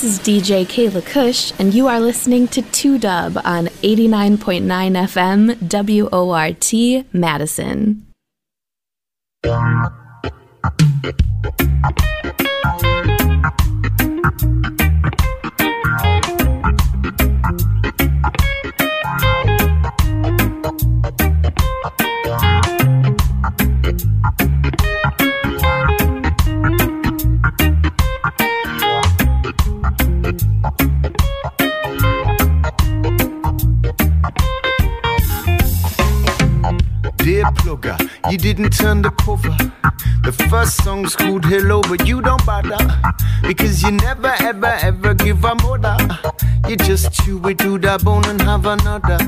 This is DJ Kayla Kush, and you are listening to 2 Dub on 89.9 FM WORT Madison. You didn't turn the cover. The first song's called Hello, but you don't bother. Because you never, ever, ever give a mother. You just chew it to the bone and have another.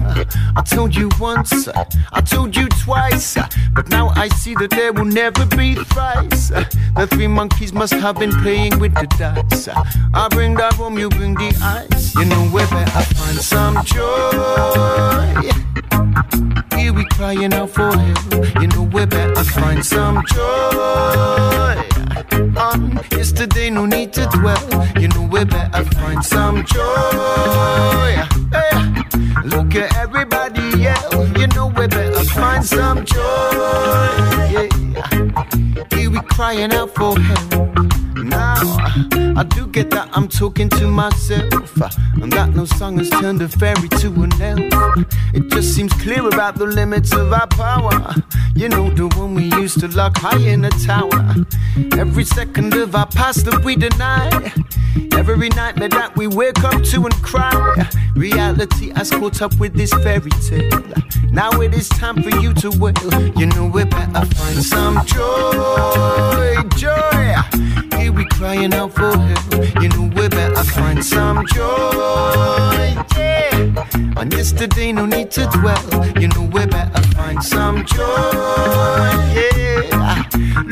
I told you once, I told you twice. But now I see that there will never be thrice. The three monkeys must have been playing with the dice. I bring the bomb, you bring the ice. You know where I find some joy here we crying out for help. You know we better find some joy. On ah, yesterday, no need to dwell. You know we better find some joy. Hey, look at everybody yell. You know we better find some joy. Yeah, here we crying out for help. I do get that I'm talking to myself. And that no song has turned a fairy to an elf. It just seems clear about the limits of our power. You know, the one we used to lock high in a tower. Every second of our past that we deny. Every nightmare that we wake up to and cry. Reality has caught up with this fairy tale. Now it is time for you to wail. You know, we better find some joy, joy here we crying out for help. You know we better find some joy. Yeah. On yesterday, no need to dwell. You know we better find some joy. Yeah.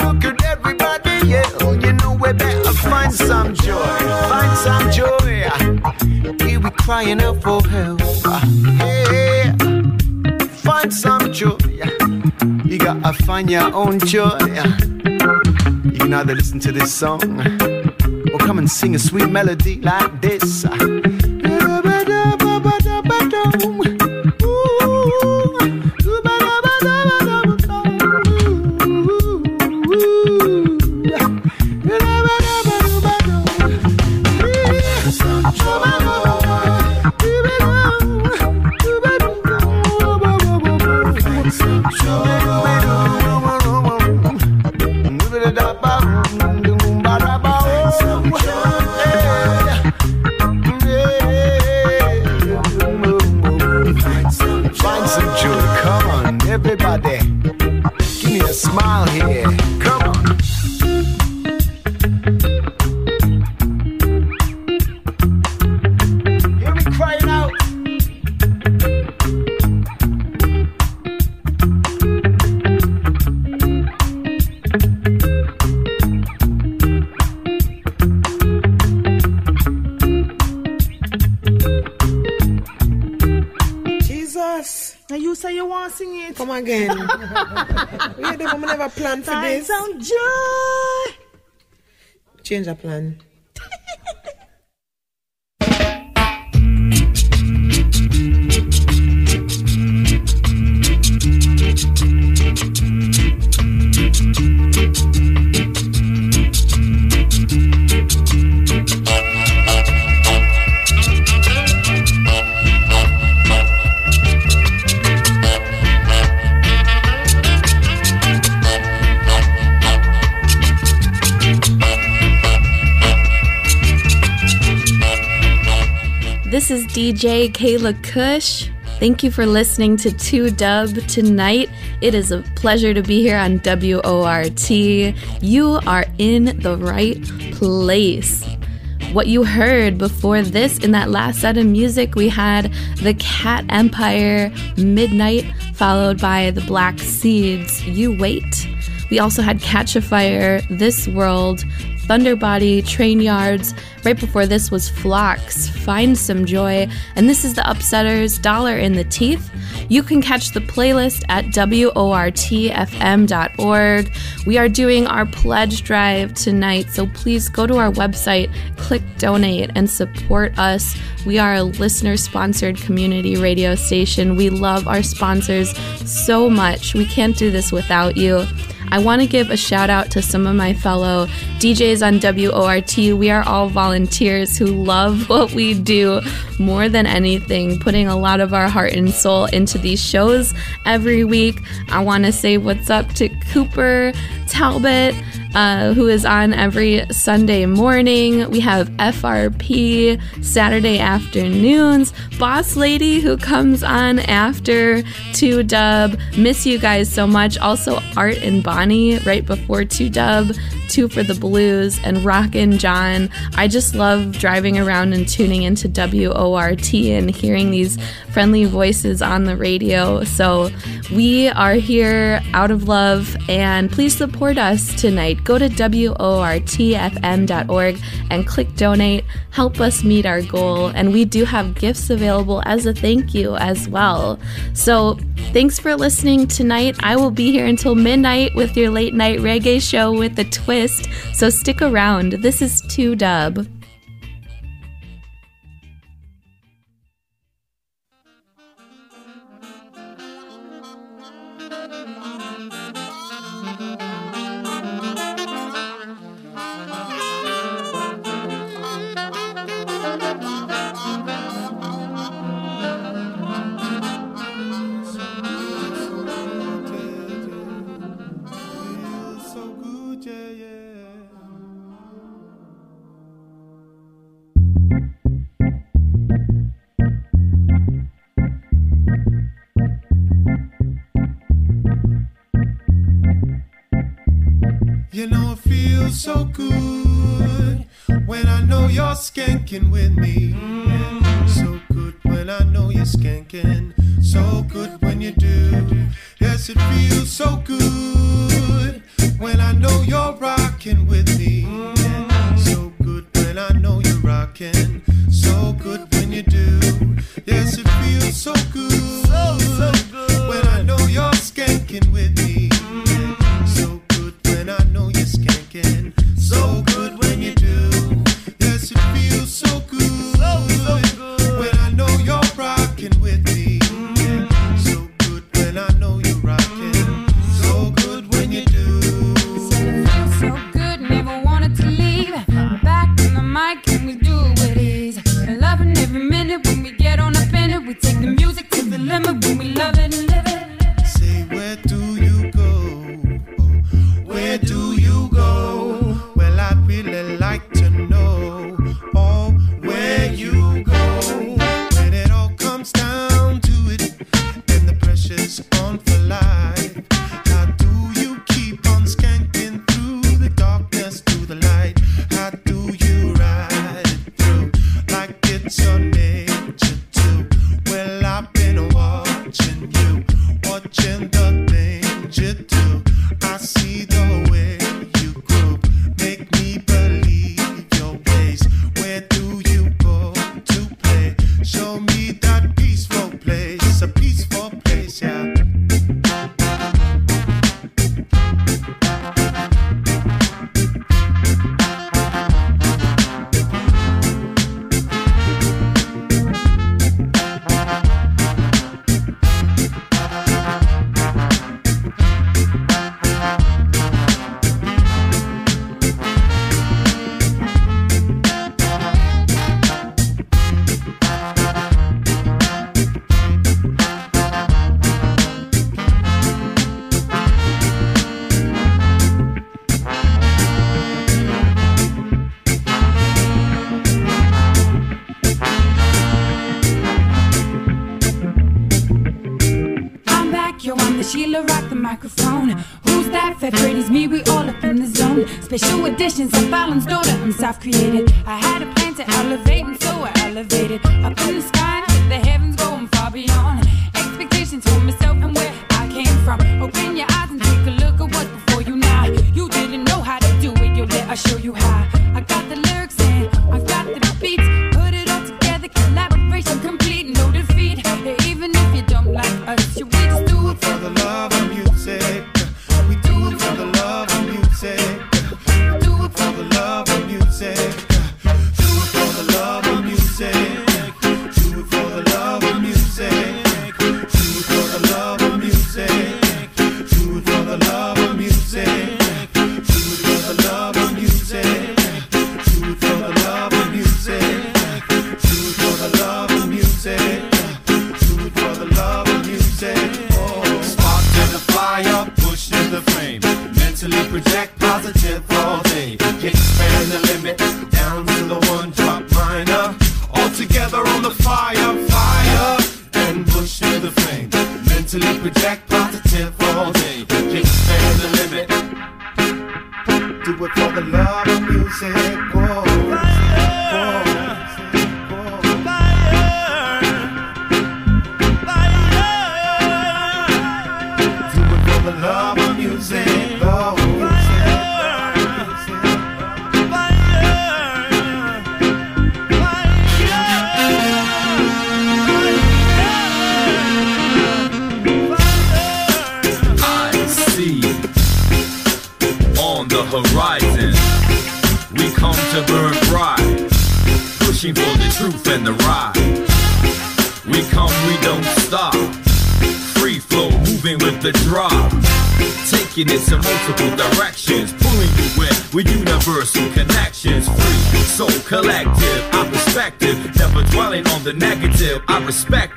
Look at everybody yell. You know we better find some joy. Find some joy. Here we crying out for help. Yeah. Find some joy. You gotta find your own joy. You can either listen to this song or come and sing a sweet melody like this. Change our plan. DJ Kayla Kush. Thank you for listening to 2 Dub tonight. It is a pleasure to be here on WORT. You are in the right place. What you heard before this in that last set of music, we had the Cat Empire Midnight, followed by the Black Seeds You Wait. We also had Catch a Fire, This World, Thunderbody, Train Yards. Right before this was Flox, Find Some Joy. And this is the Upsetters, Dollar in the Teeth. You can catch the playlist at WORTFM.org. We are doing our pledge drive tonight, so please go to our website, click donate, and support us. We are a listener sponsored community radio station. We love our sponsors so much. We can't do this without you. I want to give a shout out to some of my fellow DJs on WORT. We are all volunteers who love what we do more than anything, putting a lot of our heart and soul into these shows every week. I want to say what's up to Cooper Talbot uh, who is on every Sunday morning. We have FRP Saturday afternoons. Boss Lady, who comes on after 2 Dub. Miss you guys so much. Also, Art and Right before 2 Dub. Two for the Blues and Rockin' John. I just love driving around and tuning into WORT and hearing these friendly voices on the radio. So we are here out of love and please support us tonight go to WORTFM.org and click donate. Help us meet our goal. And we do have gifts available as a thank you as well. So thanks for listening tonight. I will be here until midnight with your late night reggae show with a twist. So stick around. This is 2 Dub. Skanking with me. Mentally project positive negative. I respect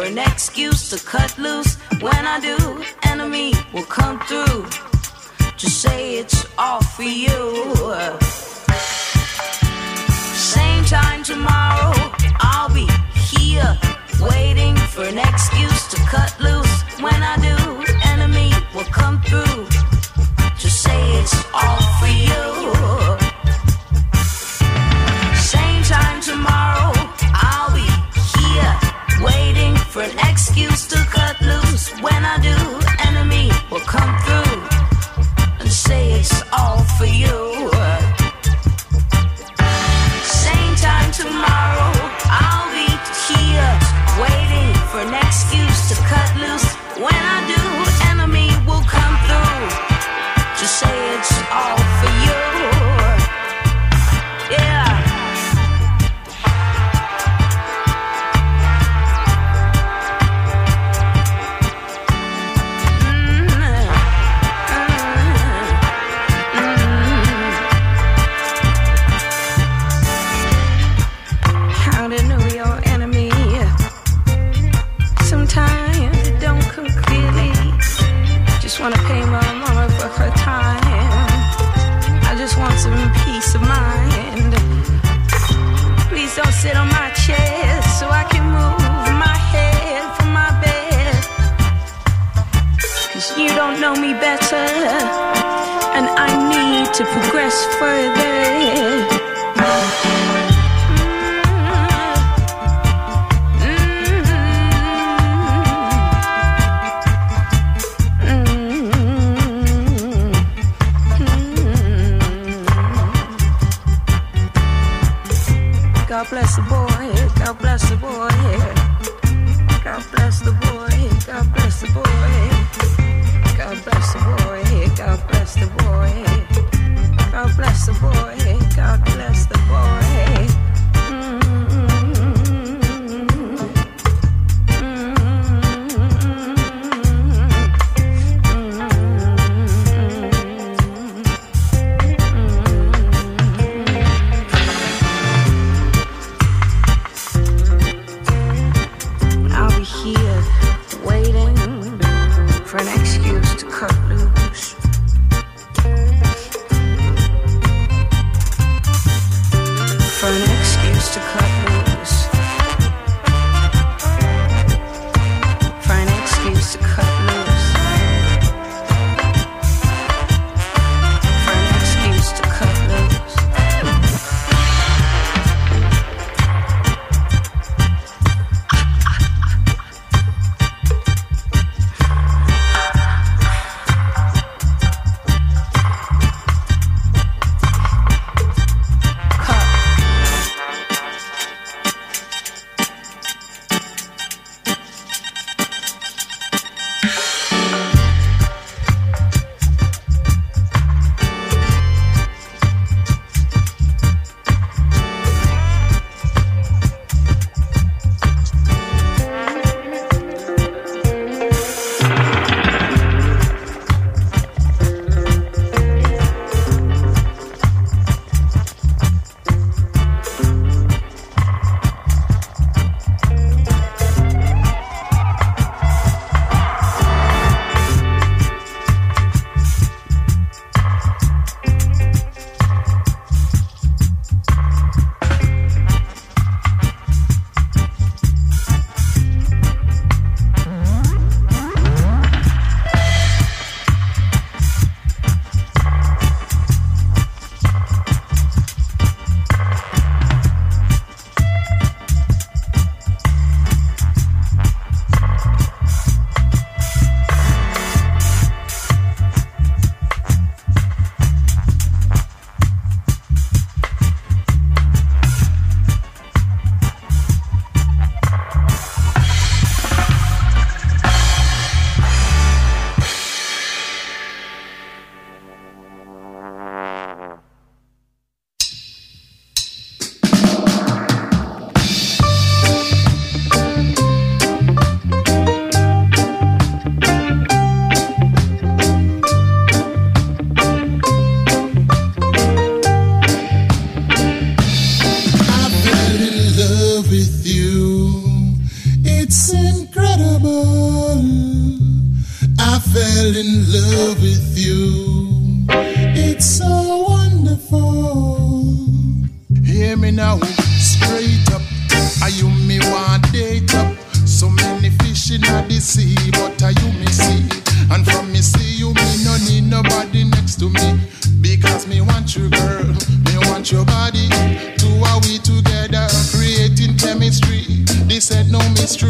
for an excuse to cut loose. When I do, enemy will come through. Just say it's all for you. Same time tomorrow, I'll be here waiting for an excuse to cut loose. When I do, enemy will come through. Just say it's all for you. for an excuse to cut loose. When I do, enemy will come through and say it's all for you. know me better, and I need to progress further. Support.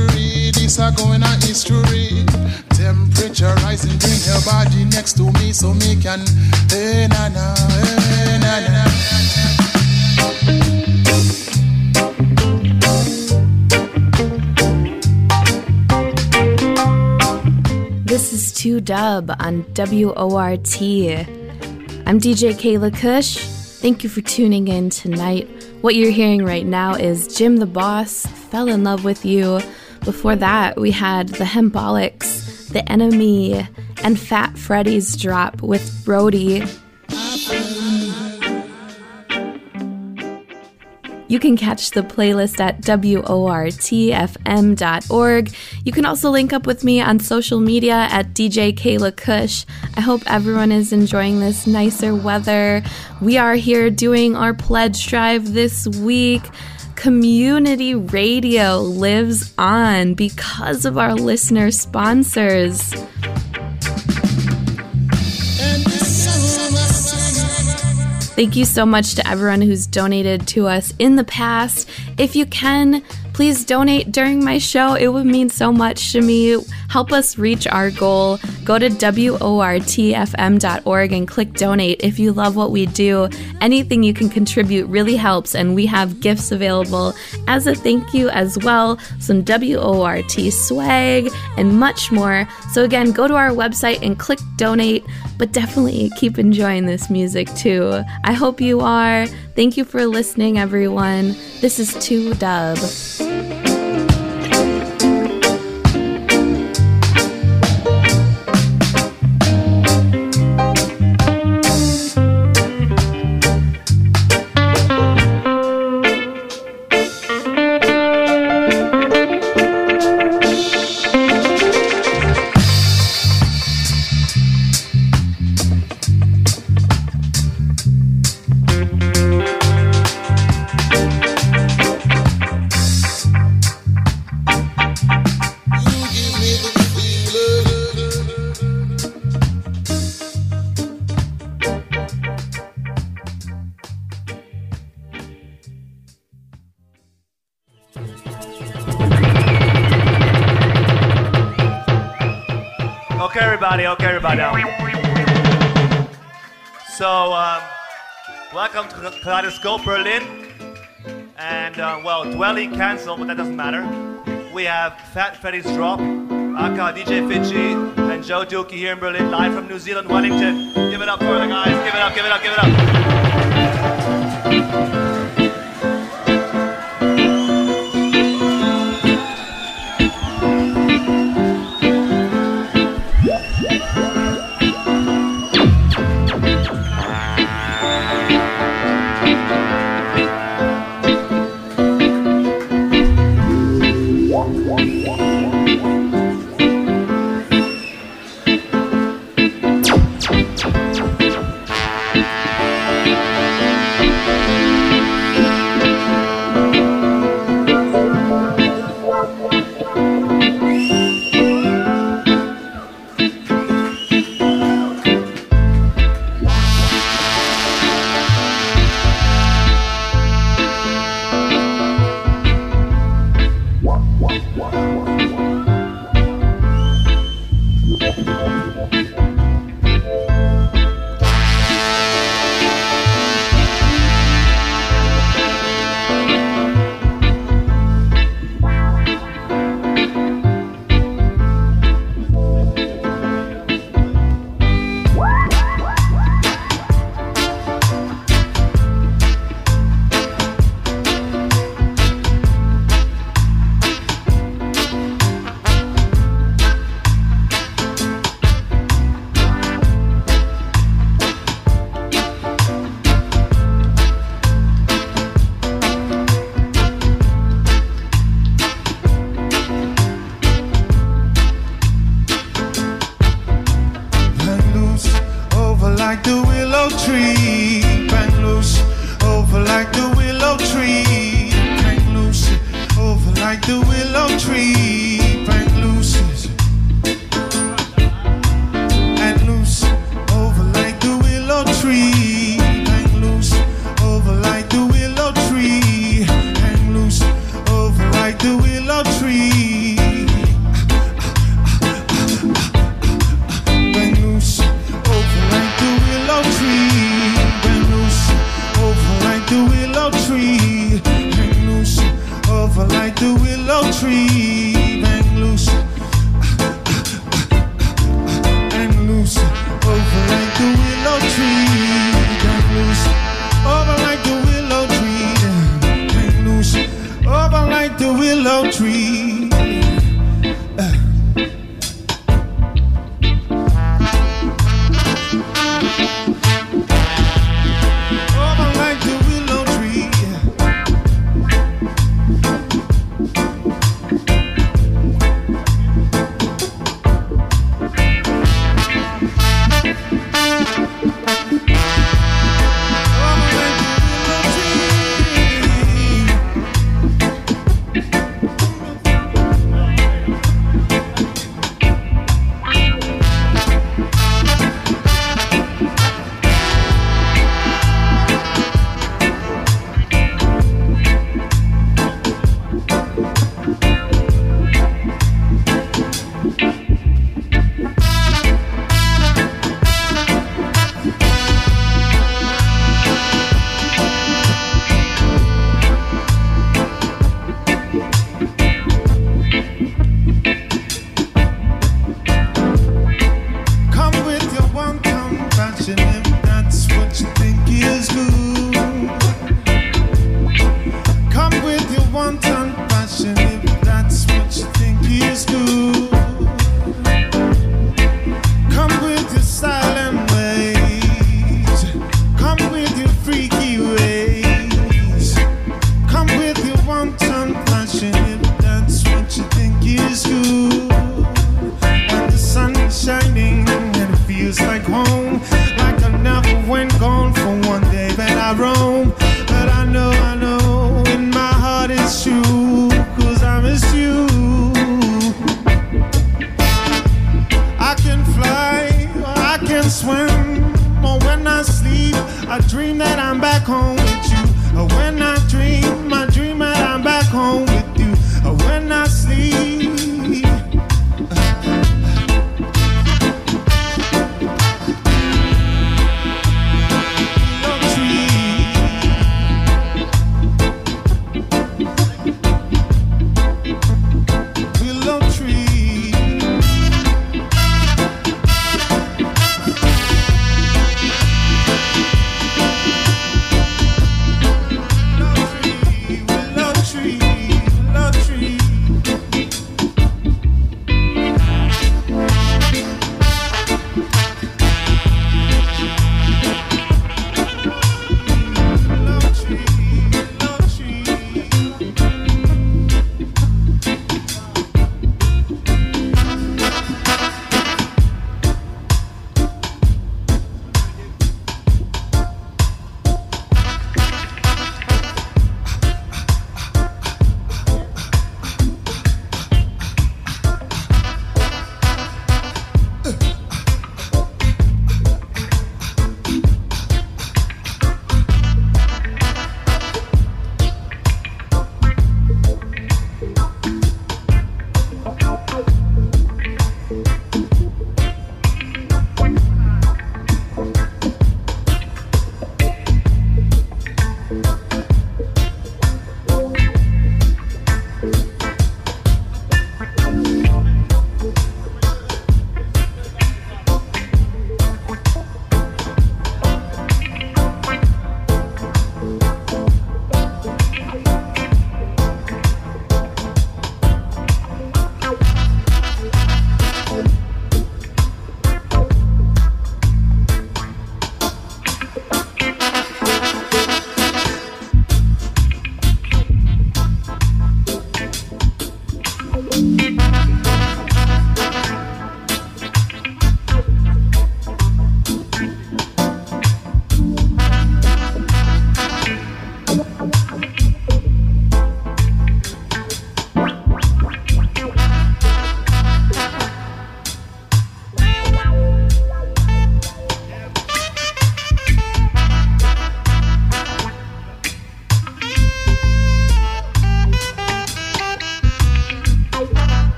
Mystery. This are going history. Temperature rising, bring your body next to me so me can. Hey na na, eh, hey na na. This is 2 Dub on WORT. I'm DJ Kayla Kush. Thank you for tuning in tonight. What you're hearing right now is Jim the Boss, Fell in Love with You. Before that, we had the Hempolics, The Enemy, and Fat Freddy's Drop with Brody. You can catch the playlist at WORTFM.org. You can also link up with me on social media at DJ Kayla Kush. I hope everyone is enjoying this nicer weather. We are here doing our pledge drive this week. Community radio lives on because of our listener sponsors. Thank you so much to everyone who's donated to us in the past. If you can, please donate during my show. It would mean so much to me. Help us reach our goal. Go to WORTFM.org and click donate if you love what we do. Anything you can contribute really helps, and we have gifts available as a thank you as well. Some WORT swag and much more. So, again, go to our website and click donate, but definitely keep enjoying this music too. I hope you are. Thank you for listening, everyone. This is 2 Dub. Kaleidoscope Berlin. And, uh, well, dwelling canceled, but that doesn't matter. We have Fat Freddy's Drop, aka DJ Fitchie, and Joe Dukie here in Berlin, live from New Zealand, Wellington. Give it up for the guys. Give it up, give it up, give it up.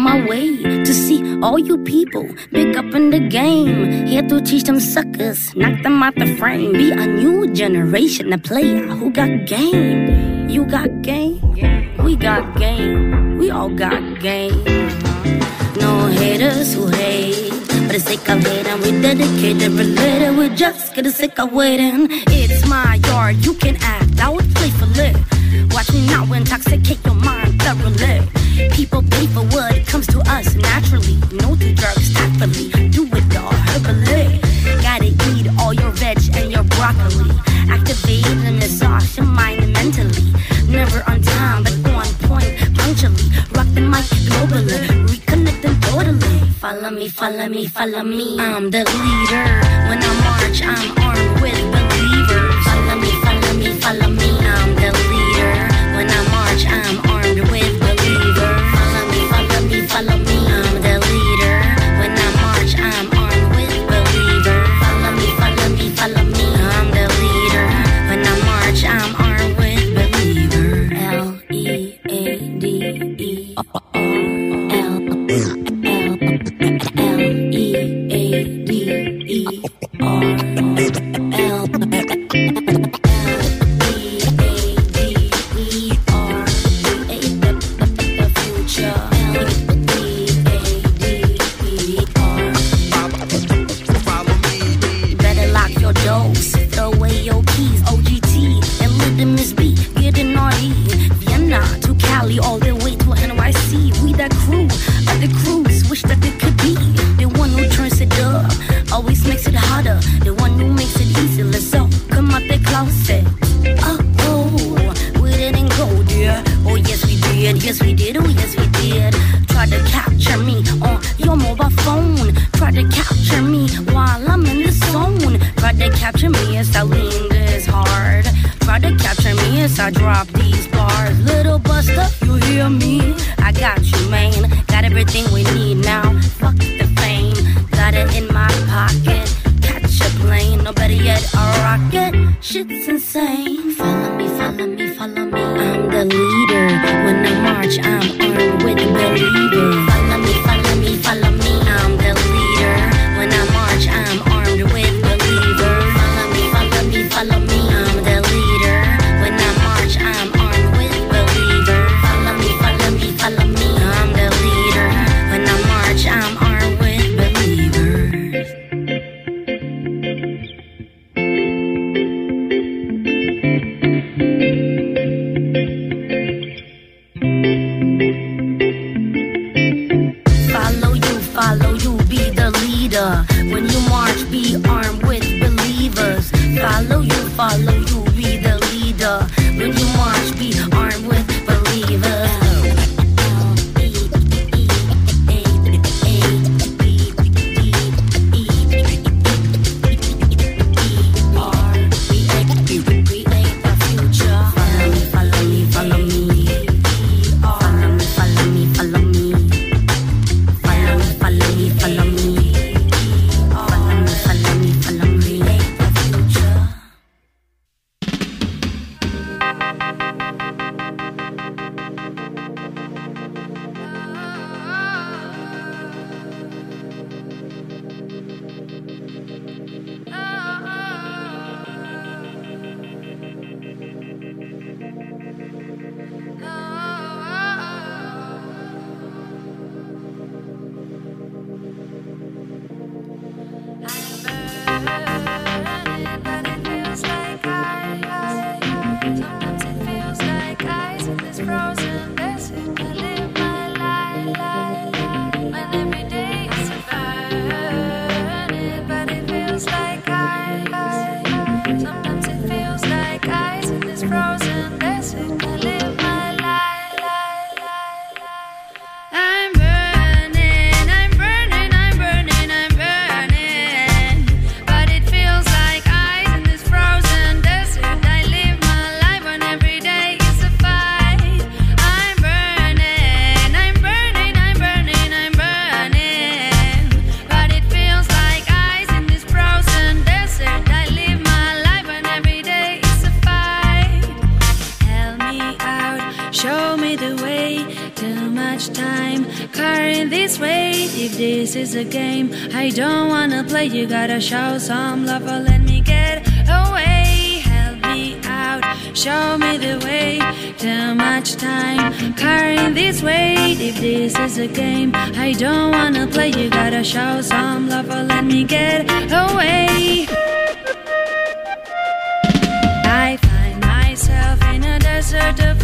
on my way to see all you people big up in the game. Here to teach them suckers, knock them out the frame. Be a new generation of player who got game. You got game, we got game, we all got game. No haters who hate. For the sake of hating, we dedicated, related. We just get sick of waiting. It's my yard, you can act out, play for live. Watch me now intoxicate your mind thoroughly. follow me, follow me. I'm the leader. When I march, I'm armed with believers. Follow me, follow me, follow me. much time carrying this weight. If this is a game, I don't wanna play. You gotta show some love or let me get away. Help me out, show me the way. Too much time carrying this weight. If this is a game, I don't wanna play. You gotta show some love or let me get away. I find myself in a desert of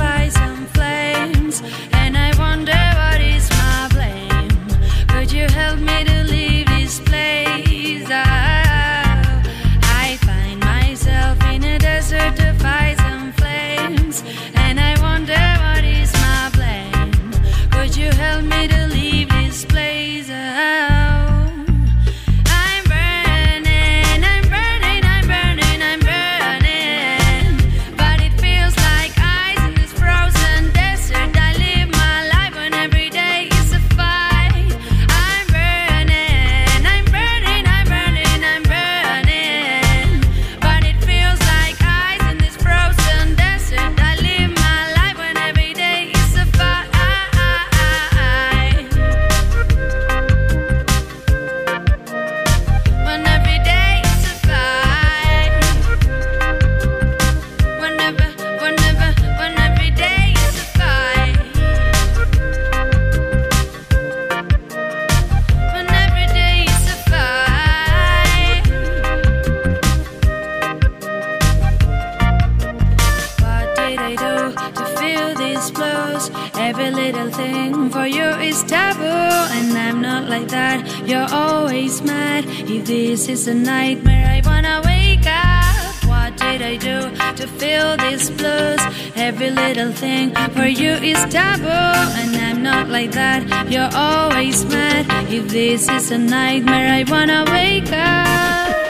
double, and I'm not like that. You're always mad. If this is a nightmare, I wanna wake up.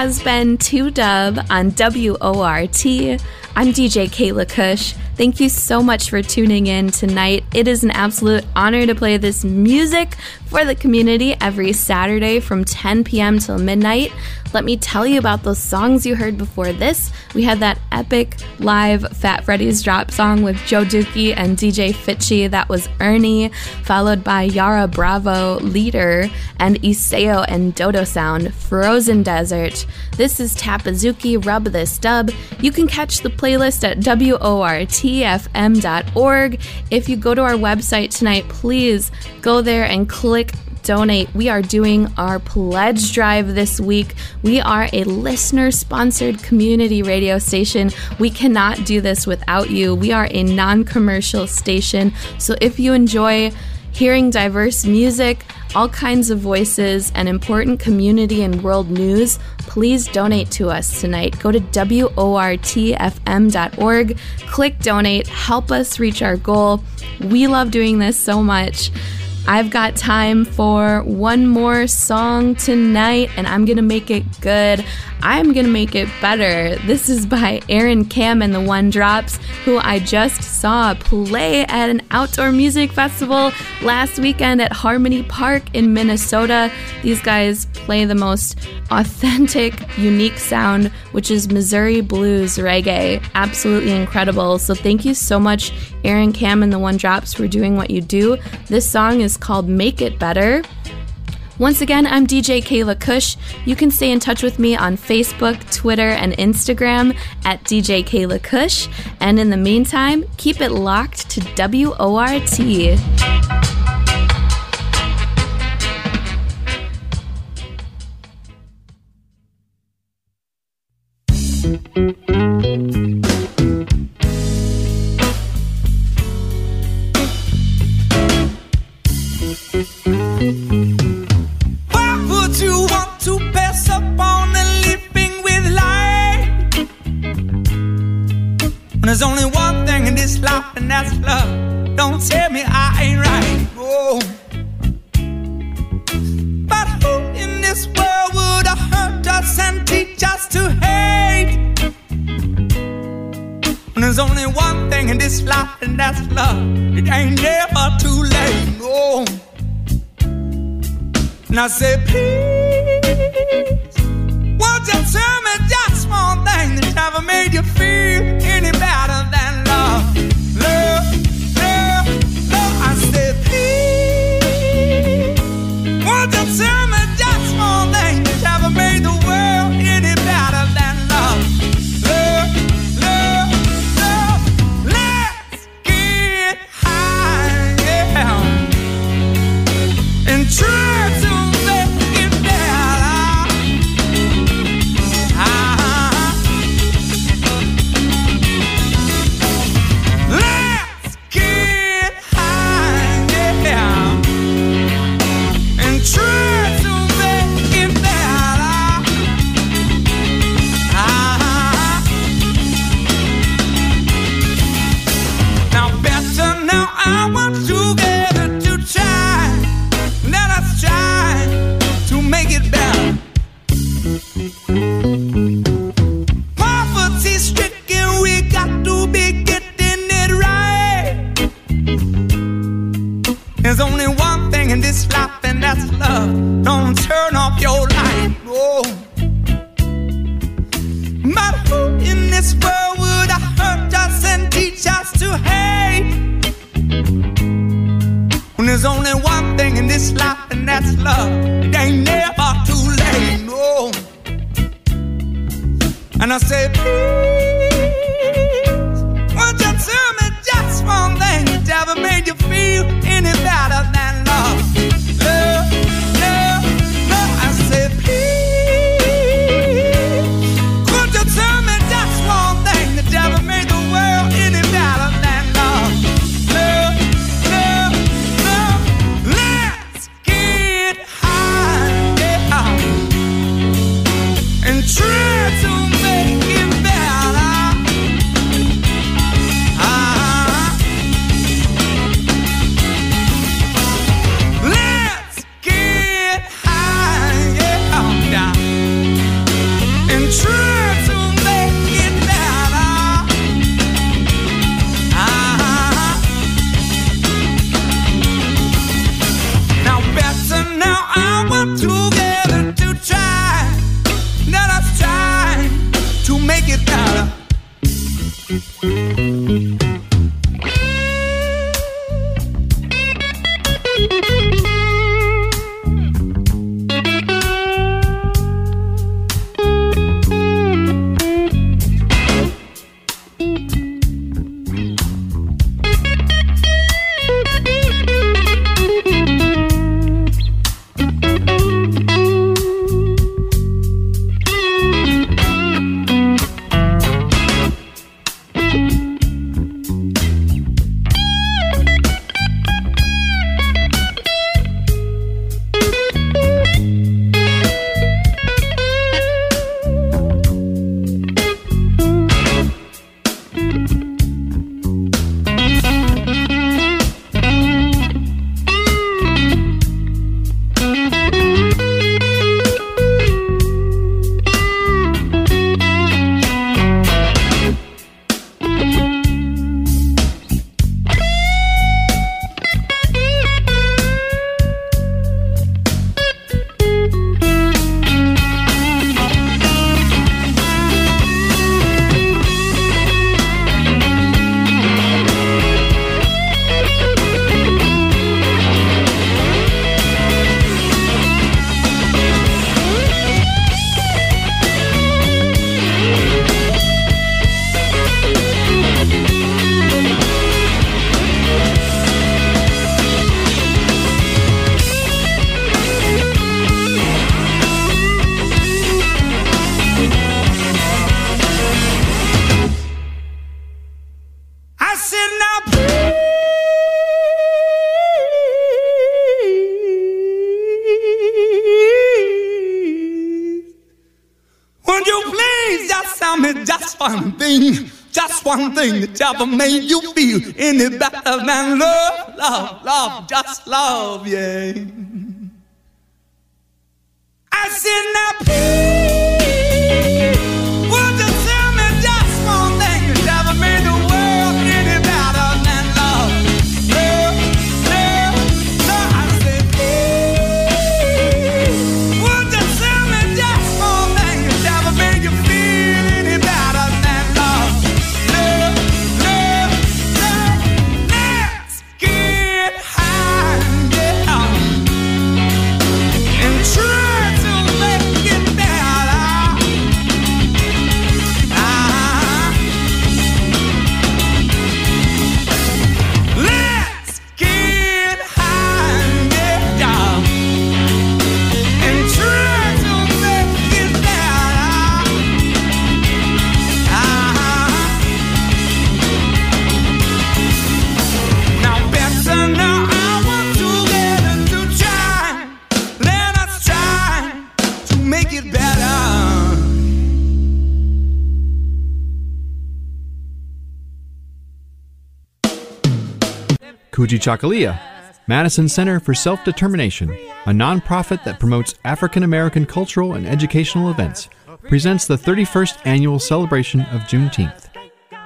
Has been 2 Dub on WORT. I'm DJ Kayla Kush. Thank you so much for tuning in tonight. It is an absolute honor to play this music for the community every Saturday from 10 p.m. till midnight. Let me tell you about those songs you heard before this. We had that epic live Fat Freddy's Drop song with Joe Dukie and DJ Fitchie. That was Ernie, followed by Yarah Bravo, Leader, and Iseo and Dodo Sound, Frozen Desert. This is Tapazuki, Rub This Dub. You can catch the playlist at WORTFM.org. If you go to our website tonight, please go there and click donate. We are doing our pledge drive this week. We are a listener sponsored community radio station. We cannot do this without you. We are a non commercial station. So if you enjoy hearing diverse music, all kinds of voices, and important community and world news, please donate to us tonight. Go to WORTFM.org, click donate, help us reach our goal. We love doing this so much. I've got time for one more song tonight, and I'm gonna make it good. I'm gonna make it better. This is by Aaron Kamm and the One Drops, who I just saw play at an outdoor music festival last weekend at Harmony Park in Minnesota. These guys play the most authentic, unique sound, which is Missouri blues reggae. Absolutely incredible. So, thank you so much, Aaron Kamm and the One Drops, for doing what you do. This song is called Make It Better. Once again, I'm DJ Kayla Kush. You can stay in touch with me on Facebook, Twitter, and Instagram at DJ Kayla Kush. And in the meantime, keep it locked to WORT. Why there's only one thing in this life, and that's love. Don't tell me I ain't right. Oh. But who in this world would hurt us and teach us to hate? When there's only one thing in this life, and that's love. It ain't never too late. Oh. And I said, please, won't tell me just one thing that ever made you feel any better than love? Love, love, love. I said, please, won't you tell me that's love. Don't turn off your light. Oh. But who in this world would have hurt us and teach us to hate? When there's only one thing in this life, and that's love. It ain't never too late, no. And I say, please, won't you tell me just one thing that ever made you feel any better than ever made you feel any better than love, love, love, just love, yeah. I said, now please, Kujichagulia, Madison Center for Self Determination, a nonprofit that promotes African American cultural and educational events, presents the 31st annual celebration of Juneteenth,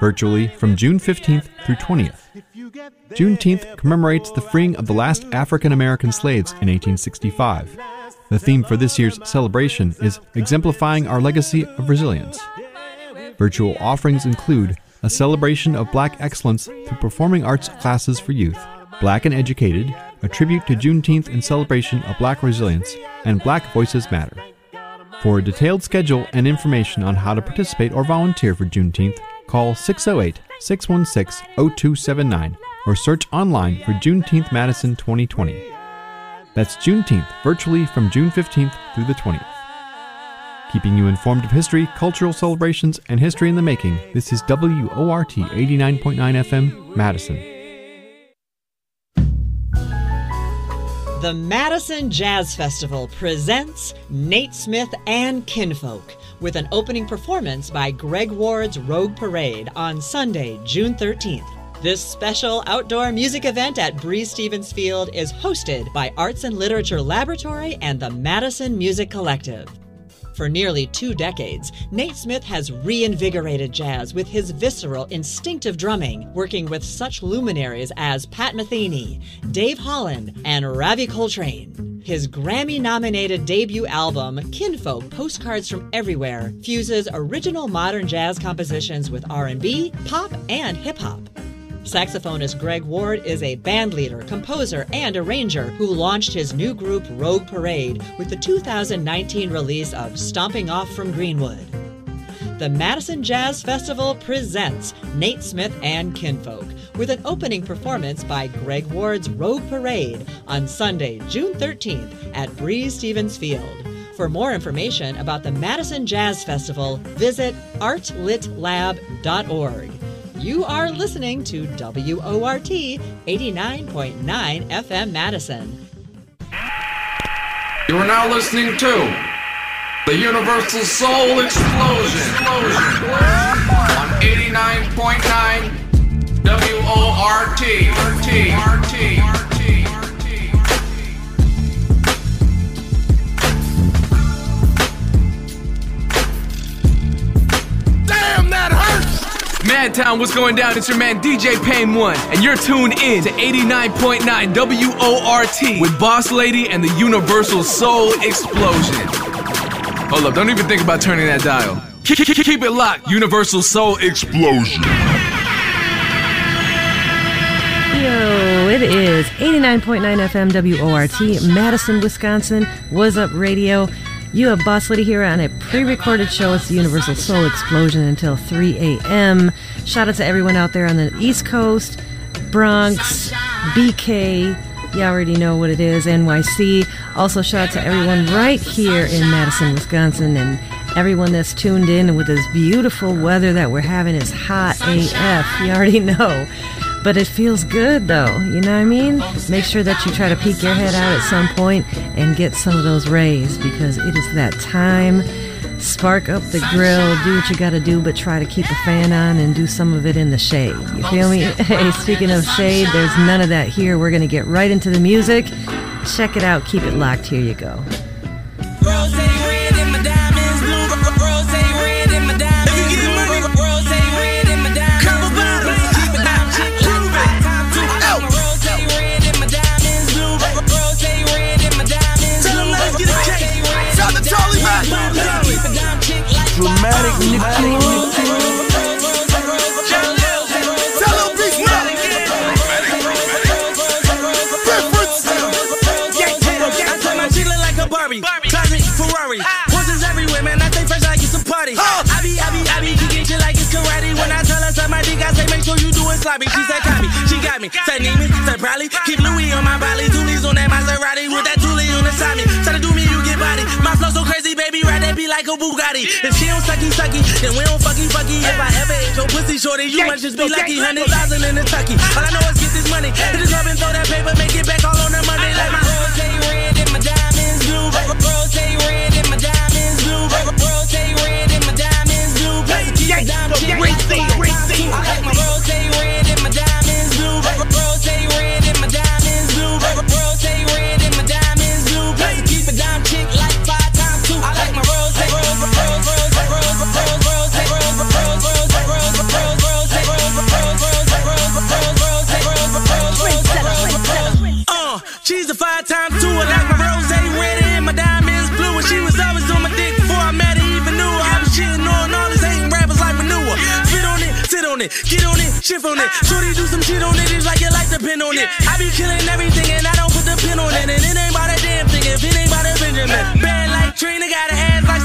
virtually from June 15th through 20th. Juneteenth commemorates the freeing of the last African American slaves in 1865. The theme for this year's celebration is exemplifying our legacy of resilience. Virtual offerings include a celebration of black excellence through performing arts classes for youth, Black and Educated, a tribute to Juneteenth in celebration of black resilience, and Black Voices Matter. For a detailed schedule and information on how to participate or volunteer for Juneteenth, call 608 616 0279 or search online for Juneteenth Madison 2020. That's Juneteenth, virtually from June 15th through the 20th. Keeping you informed of history, cultural celebrations, and history in the making, this is WORT 89.9 FM, Madison. The Madison Jazz Festival presents Nate Smith and Kinfolk with an opening performance by Greg Ward's Rogue Parade on Sunday, June 13th. This special outdoor music event at Breese Stevens Field is hosted by Arts and Literature Laboratory and the Madison Music Collective. For nearly two decades, Nate Smith has reinvigorated jazz with his visceral, instinctive drumming, working with such luminaries as Pat Metheny, Dave Holland, and Ravi Coltrane. His Grammy nominated debut album, Kinfolk Postcards from Everywhere, fuses original modern jazz compositions with R&B, pop, and hip hop. Saxophonist Greg Ward is a bandleader, composer, and arranger who launched his new group Rogue Parade with the 2019 release of Stomping Off from Greenwood. The Madison Jazz Festival presents Nate Smith and Kinfolk with an opening performance by Greg Ward's Rogue Parade on Sunday, June 13th at Breese Stevens Field. For more information about the Madison Jazz Festival, visit artlitlab.org. You are listening to WORT 89.9 FM Madison. You are now listening to the Universal Soul Explosion on 89.9 WORT. Madtown, what's going down? It's your man DJ Payne One, and you're tuned in to 89.9 WORT with Boss Lady and the Universal Soul Explosion. Hold up, don't even think about turning that dial. Keep it locked, Universal Soul Explosion. Yo, it is 89.9 FM WORT, Madison, Wisconsin. Was up, radio? You have Boss Lady here on a pre recorded show. It's the Universal Soul Explosion until 3 a.m. Shout out to everyone out there on the East Coast, Bronx, BK. You already know what it is, NYC. Also, shout out to everyone right here in Madison, Wisconsin, and everyone that's tuned in with this beautiful weather that we're having. It's hot AF. You already know. But it feels good though, you know what I mean? Make sure that you try to peek your head out at some point and get some of those rays because it is that time. Spark up the grill, do what you gotta do, but try to keep a fan on and do some of it in the shade. You feel me? Hey, speaking of shade, there's none of that here. We're gonna get right into the music. Check it out, keep it locked. Here you go. Sloppy. She said copy, she got me. Said need me, said probably. Keep Louis on my body, Doolies on that Maserati with that Thule on the side me. Try to do me, you get body. My flow so crazy, baby, ride that be like a Bugatti. If she don't sucky sucky, then we don't fucky fucky. If I ever hit your pussy shorty, you must just be lucky. Hundred thousand in the tucky. All I know is get this money. Hit this up and throw that paper, make it back all on the Monday like my rose red and my diamonds blue. Rose red and my diamonds blue. Rose red and my diamonds blue. Plus keep it diamond check like it, get on it, shift on it. Shorty do some shit on it, it's like you like to pin on it. I be killing everything and I don't put the pin on it. And it ain't about a damn thing if it ain't about a Benjamin. Bad like Trina, got a ass like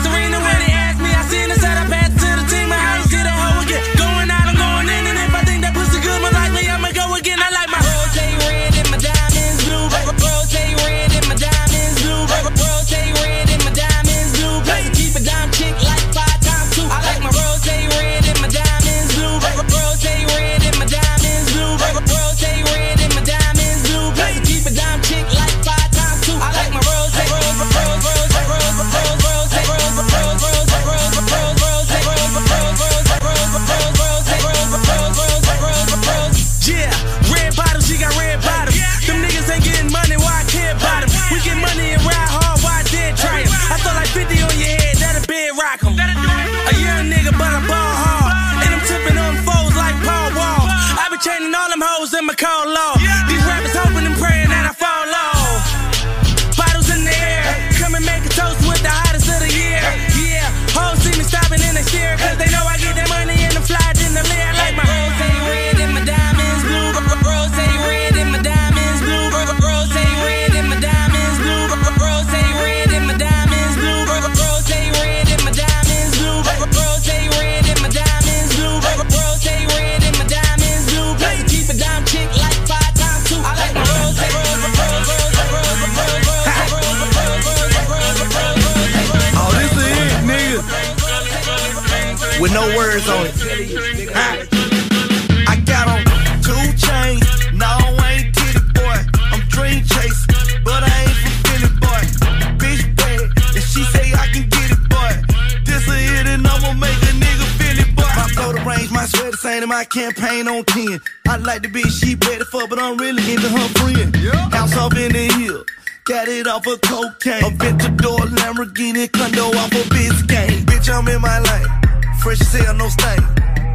my campaign on 10. I like the bitch she better for, but I'm really into her friend. House off in the hill. Got it off of cocaine. Aventador, Lamborghini, condo off a of Biscayne. Bitch, I'm in my lane. Fresh as hell, no stain.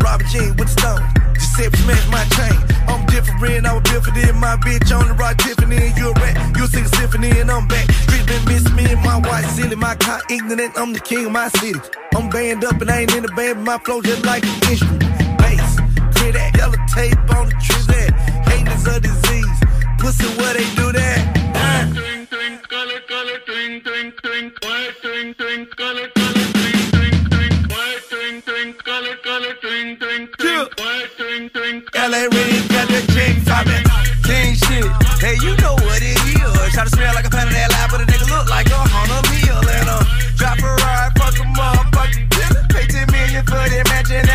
Robert Jean with the stone. Giuseppe smash my chain. I'm different, I was different in my bitch on the rock Tiffany. And you a rat, you sing a symphony and I'm back. Street been miss me and my white silly. My car ignorant, I'm the king of my city. I'm banned up and I ain't in the band, but my flow just like an instrument. Clear that yellow tape on the tree that. Hating is a disease. Pussy, where they do that? LA really got that chick poppin'. King shit. Hey, you know what it is. Try to smell like a pan of that lap, but a nigga look like a Honda meal. And uh, drop a ride, fuck a motherfucking. Pay 10 million for that mansion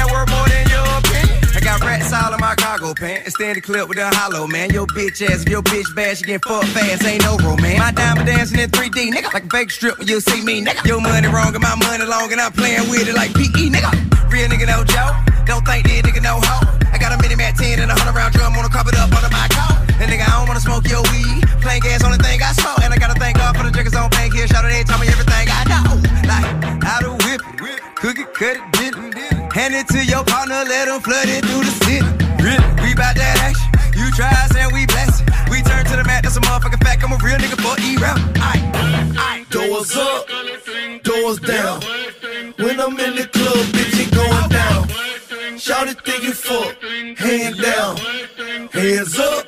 pants and stay in the club with a hollow, man. Your bitch ass, if your bitch bad, she get fucked fast, ain't no romance. My diamond dancing in 3D, nigga. Like a fake strip when you see me, nigga. Your money wrong and my money long, and I'm playing with it like PE, nigga. Real nigga, no joke. Don't think this nigga no hoe. I got a mini mat 10 and a 100 round drum, wanna cup it up under my coat. And nigga, I don't wanna smoke your weed. Plain gas, only thing I smoke. And I gotta thank God for the drinkers on bank here. Shout out, they tell me everything I know. Like, how to whip it, cook it, cut it, dip it. Hand it to your partner, let him flood it through the city. We bout that action. You try us and we bless it. We turn to the mat, that's a motherfucking fact. I'm a real nigga for E-rap. Aight, aight. Doors up, doors down. When I'm in the club, bitch, it going down. Shout it, think you fuck, hand down. Hands up,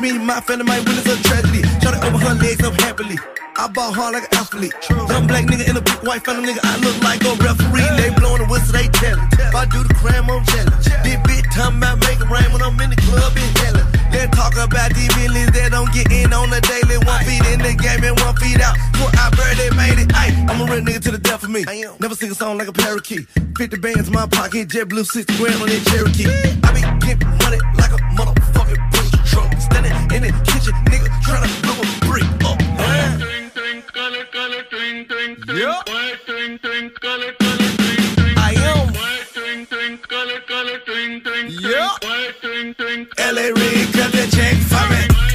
me? My family might witness a tragedy. Shot it over her legs up happily. I ball hard like an athlete. Dumb black nigga in a big white family nigga. I look like a referee. They blowing the whistle, they tellin'. If I do the crime, I'm challenge. This bitch talking about making rain when I'm in the club in hella. They talk about these millions that don't get in on the daily. One feet in the game and one feet out. Put I bird, they made it. Ay, I'm a real nigga to the death of me. Never sing a song like a parakeet. 50 bands in my pocket, jet blue 60 grand on that Cherokee. I be getting money like a. Standing in the kitchen, nigga, trying to blow a brick up. Yeah. I am. Yeah. LA Reid, cut that check for me.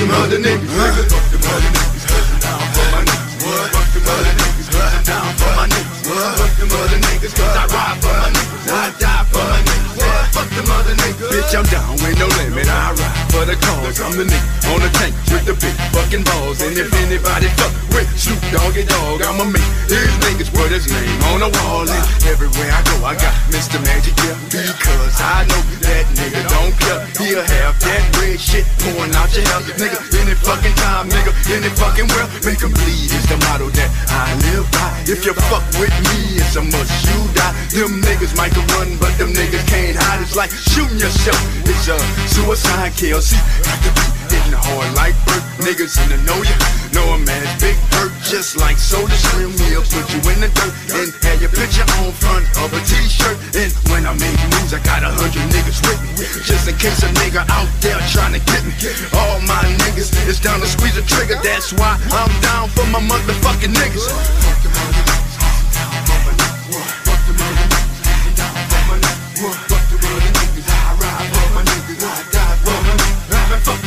Them other niggas, nigga. Fuck them other niggas. Down for my niggas. What? Fuck them other niggas. Down for my niggas. What? Fuck them other niggas. Cause I ride for my niggas. I die for my niggas. What? Fuck them other niggas. Bitch, I'm down with no limit. I ride for the cause. I'm the nigga on the tank with the big fucking balls. And if anybody fuck with Snoop Doggy Dogg, I'ma make these niggas put his name on the wall. And everywhere I go, I got Mr. Magic here. Because I know that nigga don't care. He'll have that red shit pouring out your hell. Nigga, any fucking time, nigga, any fucking well. Make 'em bleed is the motto that I live by. If you fuck with me, it's a must you die. Them niggas might run, but them niggas can't hide. It's like shooting yourself. It's a suicide kill. See, got to be hitting hard like Burt. Niggas in the know ya. Know a man's big hurt, just like soda stream. He'll put you in the dirt and have your picture on front of a t-shirt. And when I make moves, I got a hundred niggas with me. Just in case a nigga out there trying to get me. All my niggas is down to squeeze a trigger. That's why I'm down for my motherfucking niggas.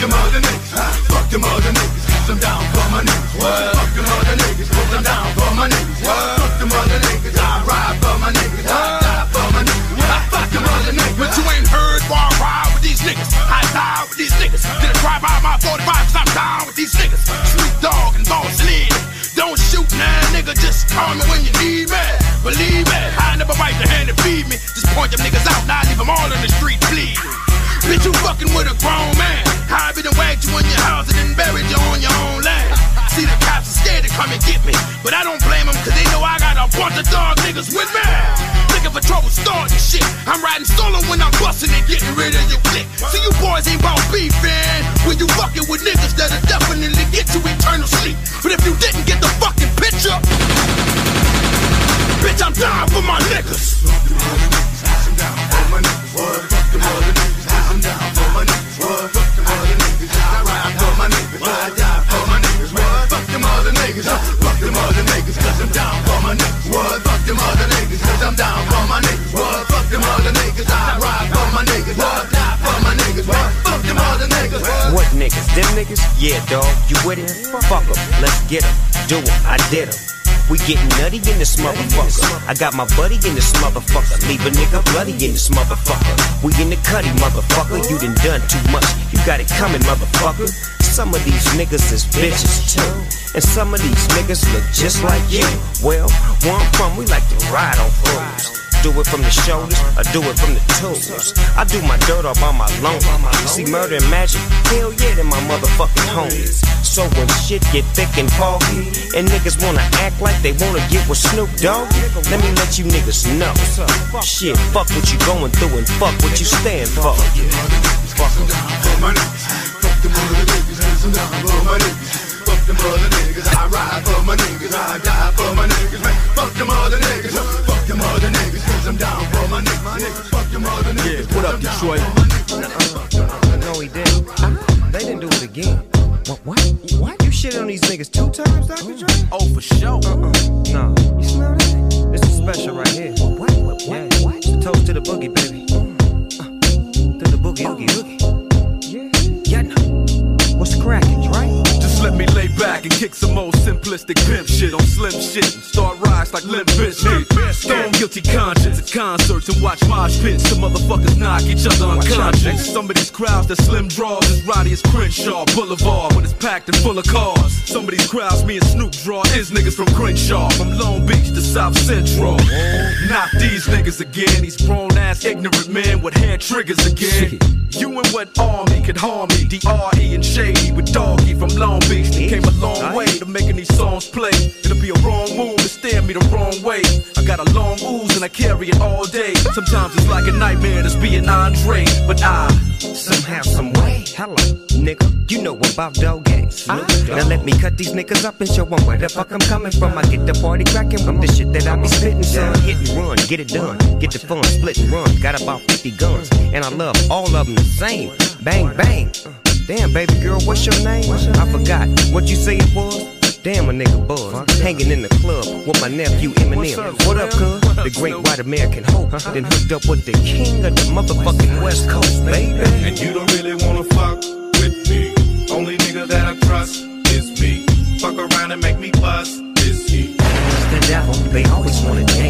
Them other niggas. Fuck them other niggas. Cause I'm down for my niggas. Fuck them other niggas. Cause I'm down for my niggas. Fuck them other niggas. I ride for my niggas. I die for my niggas. I Fuck them other niggas. But you ain't heard why I ride with these niggas. I die with these niggas. Did a drive by my 45 cause I'm down with these niggas. Snoop Dogg and Boss Lady. Don't shoot now, nigga. Just call me when you need me. Believe me, I never bite the hand that feed me. Just point them niggas out, now I leave them all in the street bleeding. Bitch, you fucking with a grown man. Be done wagged you in your house and then buried you on your own land. See, the cops are scared to come and get me. But I don't blame them, cause they know I got a bunch of dog niggas with me. Looking for trouble starting shit. I'm riding solo when I'm busting and getting rid of your clique. See, you boys ain't about beef, man. When you fucking with niggas that'll definitely get you eternal sleep. But if you didn't get the fucking picture, bitch, I'm down for my niggas. I'm down niggas. Fuck them other niggas. Cause I'm down for my niggas. What? Fuck them other niggas. Cause I'm down for my niggas. What? Fuck them other niggas. I ride for my niggas. What? For my niggas. What? Fuck them other niggas. What niggas? Them niggas? Yeah, dog. You with it? Fuck 'em. Let's get 'em. Do 'em. I did did 'em. We getting nutty in this motherfucker. I got my buddy in this motherfucker. Leave a nigga bloody in this motherfucker. We in the cutty, motherfucker. You done done too much. You got it coming, motherfucker. Some of these niggas is bitches too. And some of these niggas look just like you. Well, where I'm from, we like to ride on fools. do it from the shoulders, I do it from the toes. I do my dirt all by my loan. C-Murder and magic, hell yeah, they my motherfucking homies. So when shit get thick and foggy, and niggas wanna act like they wanna get with Snoop Dogg, let me let you niggas know. Shit, fuck what you going through and fuck what you stand for. Fuck 'em. For my niggas, fuck them other niggas, hands down for my niggas. Fuck them other niggas, I ride for my niggas, I die for my niggas, man. Fuck them other niggas, fuck them other niggas, cause I'm down for my niggas. Fuck them other niggas. Yeah, what up, Detroit? No, he didn't. They didn't do it again. What? What? What? You shit on these niggas two times, Dr. Dre? Oh, for sure. Uh-uh. No. You smell that? This is special right here. What? What? What? Yeah. what? It's a toast to the boogie, baby. Uh, to the boogie, oogie, oogie. Yeah. Yeah. no. Cracking, right? Just let me lay back and kick some old simplistic pimp shit on slim shit and start rise like Limp Bizkit. Stone guilty conscience at concerts and watch mosh pits. Some motherfuckers knock each other unconscious. Some of these crowds that slim draws as rowdy as Crenshaw Boulevard when it's packed and full of cars. Some of these crowds me and Snoop draw is niggas from Crenshaw, from Long Beach to South Central. Not these niggas again, these grown ass ignorant men with hair triggers again. You and what army could harm me? D.R.E. and Shady with Doggy from Long Beach. They came a long way to making these songs play. It'll be a wrong move to stare me the wrong way. I got a long ooze and I carry it all day. Sometimes it's like a nightmare to be an Andre, but I Somehow, some way. Hello, nigga. You know about dog games. Now let me cut these niggas up and show 'em where the fuck I'm coming from. I get the party cracking with the shit that I be spitting, son. Hit and run, get it done. Get the fun, split and run. Got about 50 guns, and I love all of them the same. Bang, bang. Damn, baby girl, what's your name? I forgot what you say it was. Damn, a nigga buzz. Hanging in the club with my nephew Eminem. What up, cuz? The great white American hope. Then hooked up with the king of the motherfucking West Coast, baby. And you don't really wanna fuck with me. Only nigga that I trust is me. Fuck around and make me bust is he. The devil, they always wanna.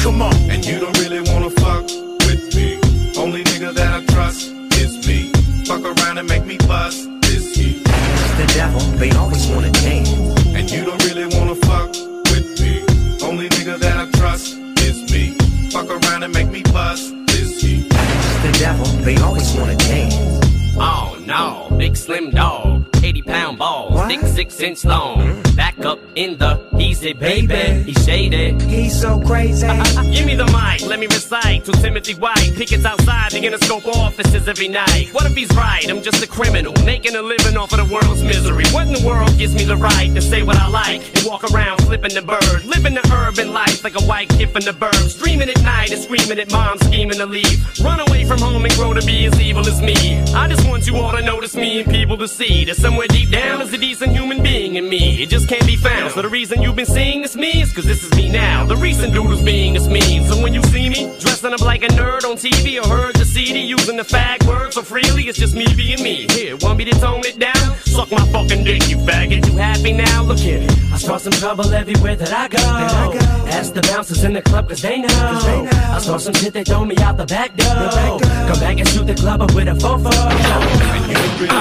Come on. And you don't really wanna fuck with me. Only nigga that I trust is me. Fuck around and make me bust is he. The devil, they always wanna dance. And you don't really wanna fuck with me. Only nigga that I trust is me. Fuck around and make me bust is he. The devil, they always wanna dance. Oh no, big slim dog, 80 pound balls, thick six inch long. Back up in the easy baby, he's shaded. He's so crazy. Give me the mic, let me recite to Timothy White. Pickets outside the Interscope offices every night. What if he's right? I'm just a criminal, making a living off of the world's misery. What in the world gives me the right to say what I like and walk around flipping the bird, living the urban life like a white kid from the burbs, dreaming at night and screaming at mom, scheming to leave. Run away from home and grow to be as evil as me. I just want you all to notice me and people to see that somewhere deep down is a decent human being in me. It just can't be found. So the reason you've been seeing this me is cause this is me now. The recent who's being is me. So when you see me dressing up like a nerd on TV or heard the CD using the fag word so freely, it's just me being me. Here, want me to tone it down? Suck my fucking dick, you faggot. You happy now? Look here. I start some trouble everywhere that I go. Ask the bouncers in the club cause they know. I start some shit, they throw me out the back door. Come back and shoot the club up with a fofo.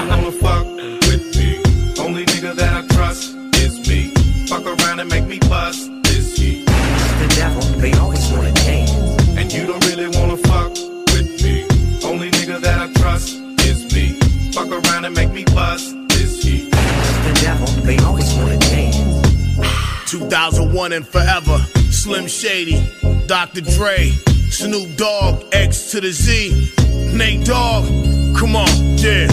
And you fuck nigga that I trust is me. Fuck around and make me bust is he. The devil, they always wanna dance. And you don't really wanna fuck with me. Only nigga that I trust is me. Fuck around and make me bust is he. The devil, they always wanna dance. 2001 and forever. Slim Shady, Dr. Dre, Snoop Dogg, X to the Z, Nate Dogg. Come on, yeah.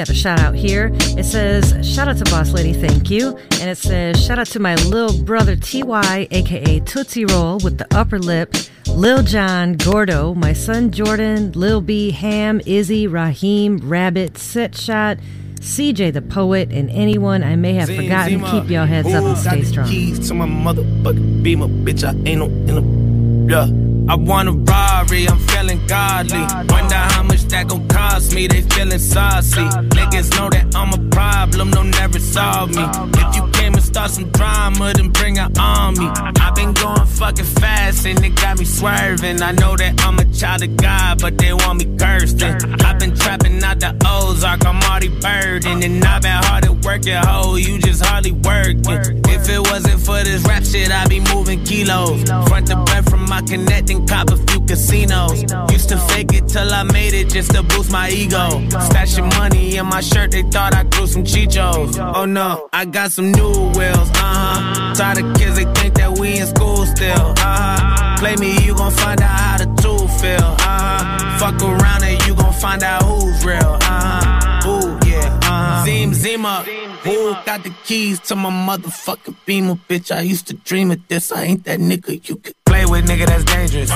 Got a shout out here. It says, Shout out to Boss Lady, thank you. And it says, Shout out to my little brother TY, aka Tootsie Roll, with the upper lip, Lil John, Gordo, my son Jordan, Lil B, Ham, Izzy, Raheem, Rabbit, Set Shot, CJ the Poet, and anyone I may have Zim, forgotten. Zima. Keep your heads up and stay strong. Keys to my motherfucking beamer, bitch. I ain't no in a yeah. I want a Rari, I'm feeling godly. Wonder how much that gon' cost me. They feeling saucy. Niggas know that I'm a problem, they'll never solve me. If you came start some drama, then bring an army. I've been going fucking fast and it got me swerving. I know that I'm a child of God, but they want me cursed. I've been trapping out the Ozark, I'm already burdened. And I've been hard at work at hoe, you just hardly working. If it wasn't for this rap shit, I'd be moving kilos. Front to back from my connecting, cop a few casinos. Used to fake it till I made it just to boost my ego. Stashing money in my shirt, they thought I grew some chichos. Oh no, I got some new wheels, uh huh. Tired of kids, they think that we in school still, uh huh. Play me, you gon' find out how the two feel, uh huh. Fuck around and you gon' find out who's real, uh huh. Ooh, yeah, uh huh. Zim, Zima. Who got the keys to my motherfucking beamer, bitch? I used to dream of this. I ain't that nigga you could play with, nigga. That's dangerous.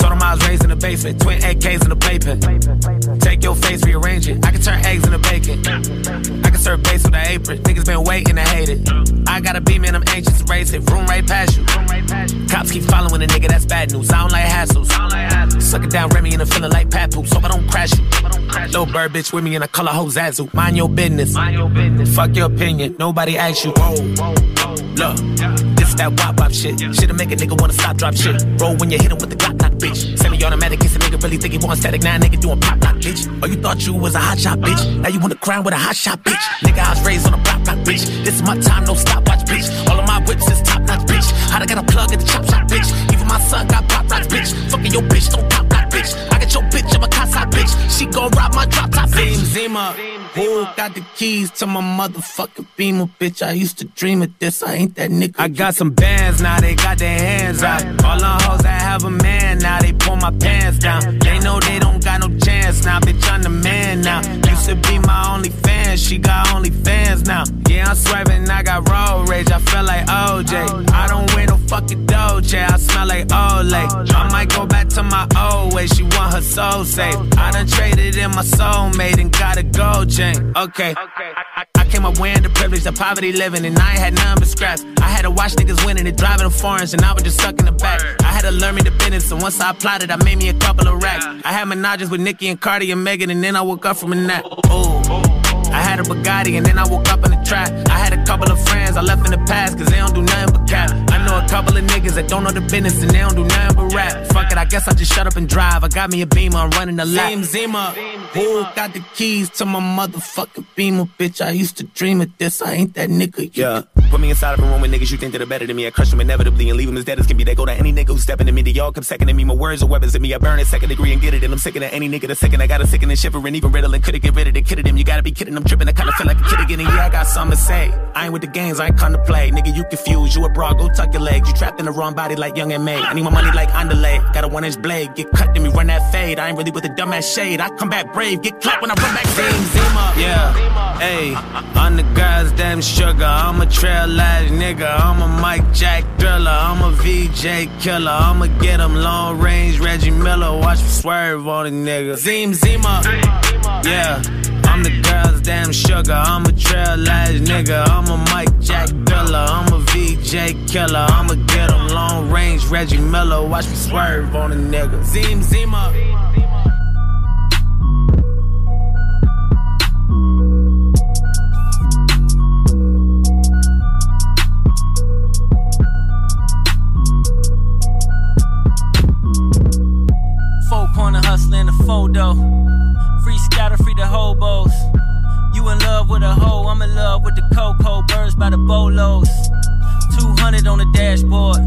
Told him I was raised in the basement, twin AKs in the playpen. Take your face, rearrange it. I can turn eggs into bacon. I can serve base with an apron. Been waiting to hate it. I got a beam and I'm anxious to race it. Room right past you. Cops keep following a nigga, that's bad news. I don't like hassles. Suck it down, Remy, and I'm feeling like Papoose. Hope I don't crash you. Little bird bitch with me in a color Hozazu. Mind your business. Fuck your opinion. Nobody asked you. Look, this is that wop wop shit. Shit'll make a nigga wanna stop, drop shit. Roll when you hit him with the Glock bitch. Semi automatic, kiss a nigga really think he want static. Now nigga doing pop lock, bitch. Oh, you thought you was a hot shot, bitch. Now you wanna crown with a hot shot, bitch. Nigga, I was raised on a block block, bitch. This is my time, no stopwatch, bitch. All of my whips is top notch, bitch. How I got a plug at the chop shop, bitch. Even my son got pop rocks, bitch. Fucking your bitch, don't pop lock, bitch. I got your bitch, I'm a casa, bitch. She gon' rob my drop top, bitch. Zim, Zima. Who got the keys to my motherfucking beamer, bitch? I used to dream of this. I ain't that nigga. I got some bands now, they got their hands out. All the hoes that have a man now, they pull my pants down. They know they don't got no chance now, bitch. I'm the man now. Used to be my only fan, she got only fans now. Yeah, I'm swerving, I got road rage. I feel like OJ. I don't wear no fucking Doja, I smell like Olay. I might go back to my old way, she want her soul safe. I done traded in my soulmate and got a gold chain. Okay. I, I came up wearing the privilege of poverty living, and I ain't had none but scraps. I had to watch niggas winning and driving them foreigns, and I was just stuck in the back. I had to learn me the business, and once I applied it, I made me a couple of racks. I had menages with Nicki and Cardi and Megan, and then I woke up from a nap. Ooh. I had a Bugatti and then I woke up in the trap. I had a couple of friends I left in the past cause they don't do nothing but cap. I know a couple of niggas that don't know the business and they don't do nothing but rap. Fuck it, I guess I just shut up and drive. I got me a beamer, I'm running the lap. Zim Zima, who got the keys to my motherfucking beamer, bitch? I used to dream of this, I ain't that nigga. Yeah. Put me inside of a room with niggas you think that are better than me. I crush them inevitably and leave them as dead as can be. They go to any nigga who's stepping to me. They all come second to me. My words are weapons to me. I burn it second degree and get it. And I'm sick of any nigga that's second. I got a sick and shivering. Even riddling couldn't get rid of the kid of them. You gotta be kidding. I'm tripping. I kinda feel like a kid again. And yeah, I got something to say. I ain't with the games. I ain't come to play. Nigga, you confused. You a broad. Go tuck your legs. You trapped in the wrong body like young and May. I need my money like underlay. Got a one inch blade. Get cut, then me run that fade. I ain't really with the dumbass shade. I come back brave. Get clapped when I run back Zim, Zima. Yeah. Hey, I'm the guy's damn sugar. I'm a trail ass nigga. I'm a Mike Jack thriller. I'm a VJ killer. I'ma get him long range. Reggie Miller. Watch me swerve on a nigga. Zim Zima. Yeah. I'm the girl's damn sugar. I'm a trail ass nigga. I'm a Mike Jack thriller. I'm a VJ killer. I'ma get him long range. Reggie Miller. Watch me swerve on a nigga. Zim Zima. Four corner hustling the photo. Scatter, free the hobos. You in love with a hoe, I'm in love with the cocoa. Birds by the bolos. 200 on the dashboard.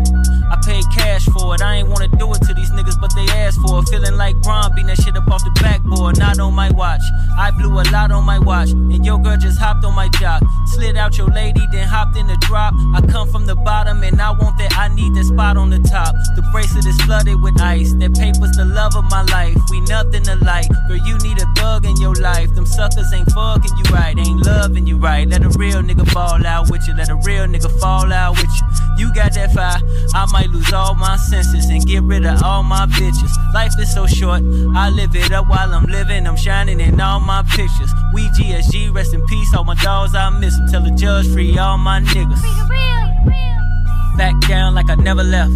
I paid cash for it. I ain't wanna do it to these niggas, but they asked for it. Feeling like Bron beating that shit up off the backboard. not on my watch. I blew a lot on my watch, and your girl just hopped on my jock. Slid out your lady, then hopped in the drop. I come from the bottom, and I want that. I need that spot on the top. The bracelet is flooded with ice. That paper's the love of my life. We nothing alike. Girl, you need a thug in your life. Them suckers ain't fucking you right, ain't loving you right. Let a real nigga fall out with you. Let a real nigga fall out with you. You got that fire, I might lose all my senses and get rid of all my bitches. Life is so short, I live it up while I'm living. I'm shining in all my pictures. We GSG, rest in peace. All my dogs, I miss them. Tell the judge free all my niggas. Back down like I never left.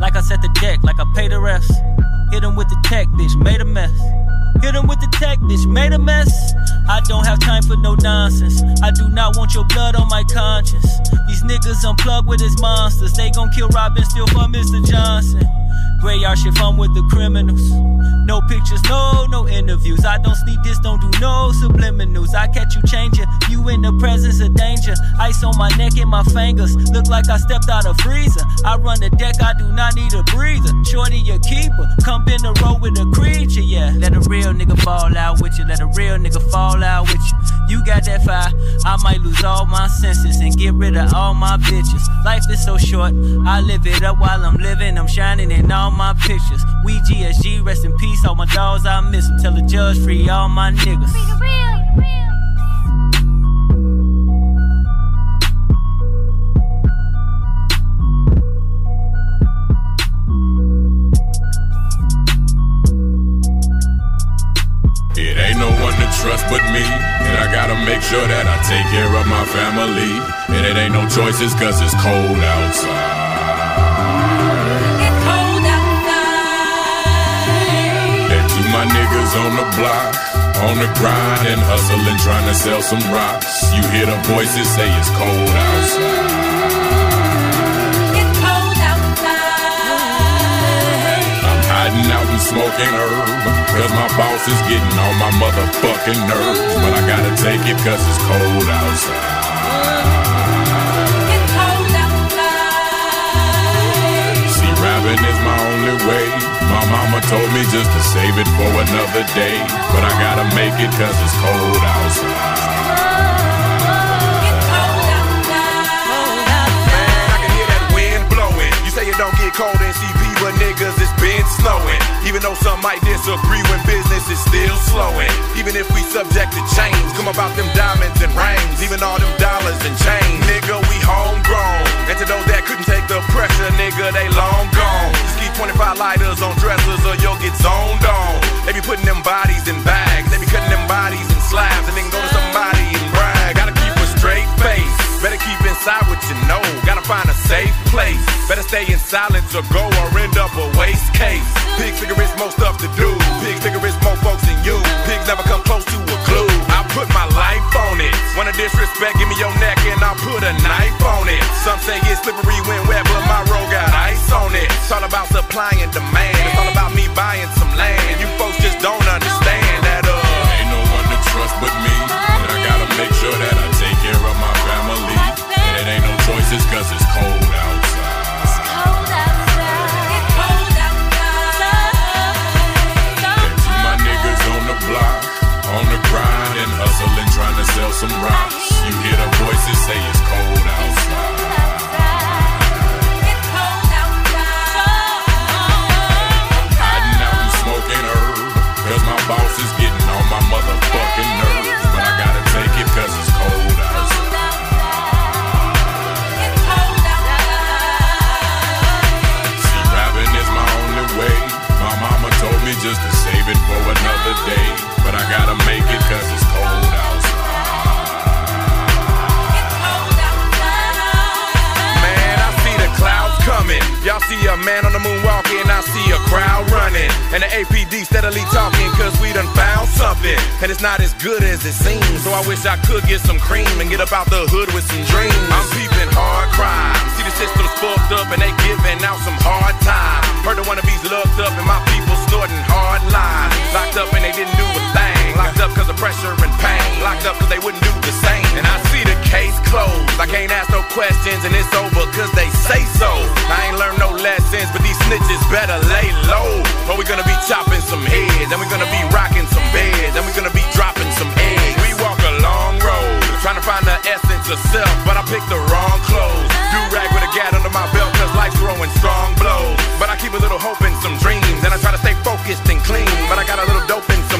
Like I set the deck, like I paid the refs. Hit him with the tech, bitch, made a mess. Hit him with the tech, bitch, made a mess. I don't have time for no nonsense. I do not want your blood on my conscience. These niggas unplugged with his monsters. They gon' kill Robin still for Mr. Johnson. Graveyard shit fun with the criminals. No pictures, no, no interviews. I don't sneak this, don't do no subliminals. I catch you changing, you in the presence of danger. Ice on my neck and my fingers. Look like I stepped out of freezer. I run the deck, I do not need a breather. Shorty, your keeper. Come in the road with a creature, yeah. Let a real nigga fall out with you. Let a real nigga fall out with you. You got that fire, I might lose all my senses and get rid of all my bitches. Life is so short, I live it up while I'm living. I'm shining in all my pictures. We GSG, rest in peace. All my dogs, I miss them. Tell the judge free all my niggas. It ain't no one to trust but me. And I gotta make sure that I take care of my family. And it ain't no choices cause it's cold outside. My niggas on the block, on the grind and hustling, trying to sell some rocks. You hear the voices say it's cold outside. I'm hiding out and smoking herb. Cause my boss is getting on my motherfucking nerves. But I gotta take it cause it's cold outside. Mama told me just to save it for another day. But I gotta make it cause it's cold outside. You say it don't get cold in CP, but niggas, it's been snowing. Even though some might disagree when business is still slowing. Even if we subject to change, come about them diamonds and rings. Even all them dollars and change. Nigga, we homegrown. And to those that couldn't take the pressure, nigga, they long gone. Just keep 25 lighters on dressers or you'll get zoned on. They be putting them bodies in bags. They be cutting them bodies in slabs and then go to somebody and brag. Gotta keep a straight face. Better keep inside what you know. Gotta find a safe place. Better stay in silence or go or end up a waste case. Pig figure it's more stuff to do. Pig figure it's more folks than you. Pigs never come close to a clue. I put my life on it. Wanna disrespect, give me your neck and I'll put a knife on it. Some say it's slippery when wet, but my road got ice on it. It's all about supply and demand. It's all about me buying some land. You folks just don't understand that uh Ain't no one to trust but me. And I gotta make sure that I sell some rocks. You hear the voices say it's cold outside. It's cold outside Hiding out and smoking herb. Cause my boss is getting on my motherfucking nerves. But I gotta take it cause it's cold outside. It's cold outside. See, rapping is my only way. My mama told me just to save it for another day. But I gotta see a man on the moon walking, I see a crowd running. And the APD steadily talking, cause we done found something. And it's not as good as it seems. So I wish I could get some cream and get up out the hood with some dreams. I'm peeping hard crime. See the system's fucked up and they giving out some hard time. Heard the wannabes looked up and my people snorting hard lines. Locked up and they didn't do a thing. Locked up cause of pressure and pain. Locked up cause they wouldn't do the same. And I Case closed. I can't ask no questions and it's over cause they say so. I ain't learned no lessons, but these snitches better lay low. Or we gonna be chopping some heads, and we gonna be rocking some beds, and we gonna be dropping some eggs. We walk a long road, trying to find the essence of self, but I picked the wrong clothes. Do rag with a gat under my belt cause life's throwing strong blows. But I keep a little hope and some dreams, and I try to stay focused and clean, but I got a little dope and some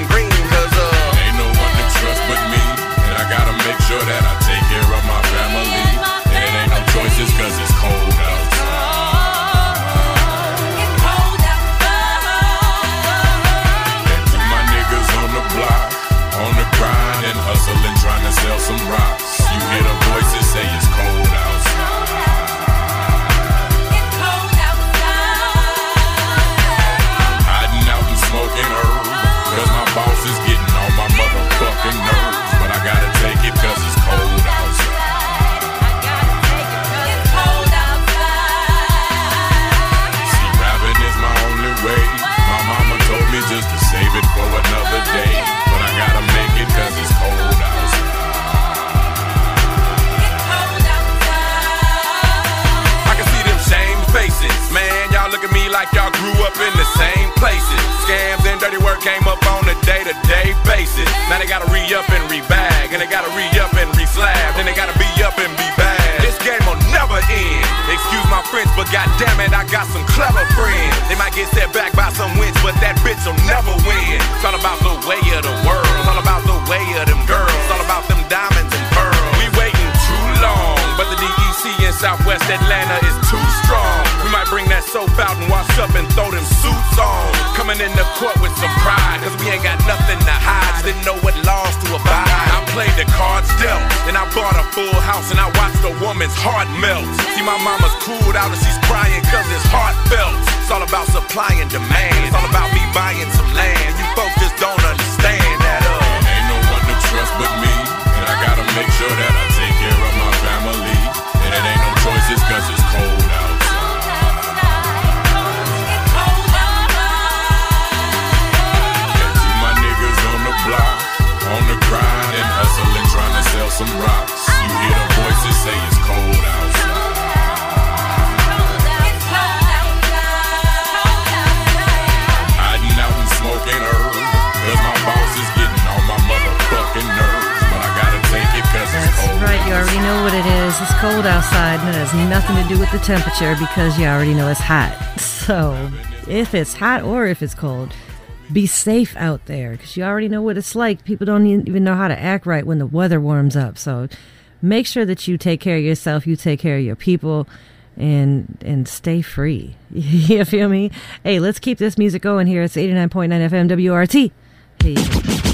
in the same places. Scams and dirty work came up on a day to day basis. Now they gotta re up and rebag, and they gotta re up and re slab, then they gotta be up and be bad. This game will never end. Excuse my French, but goddamn it, I got some clever friends. They might get set back by some wins, but that bitch will never win. It's all about the way of the world. It's all about the way of them girls. It's all about them diamonds and pearls. We waiting too long, but the DEC in Southwest Atlanta is too strong. Bring that soap out and wash up and throw them suits on. Coming in the court with some pride, cause we ain't got nothing to hide. Just didn't know what laws to abide. I played the cards dealt, and I bought a full house and I watched a woman's heart melt. See, my mama's cooled out and she's crying cause it's heartfelt. It's all about supply and demand. It's all about me buying some land. You folks just don't understand that, uh. Ain't no one to trust but me, and I gotta make sure that I take care of my family. And it ain't no choices cause it's cold on the grind and hustling, trying to sell some rocks. You hear the voices say it's cold outside. Hiding out and smoking herb, cause my boss is getting on my motherfucking nerves. But I gotta take it cause it's That's cold right, you already know what it is. It's cold outside, and it has nothing to do with the temperature because you already know it's hot. So, if it's hot or if it's cold, be safe out there because you already know what it's like. People don't even know how to act right when the weather warms up. So, make sure that you take care of yourself, you take care of your people, and and stay free. you feel me? Hey, let's keep this music going here. It's 89.9 FM WRT.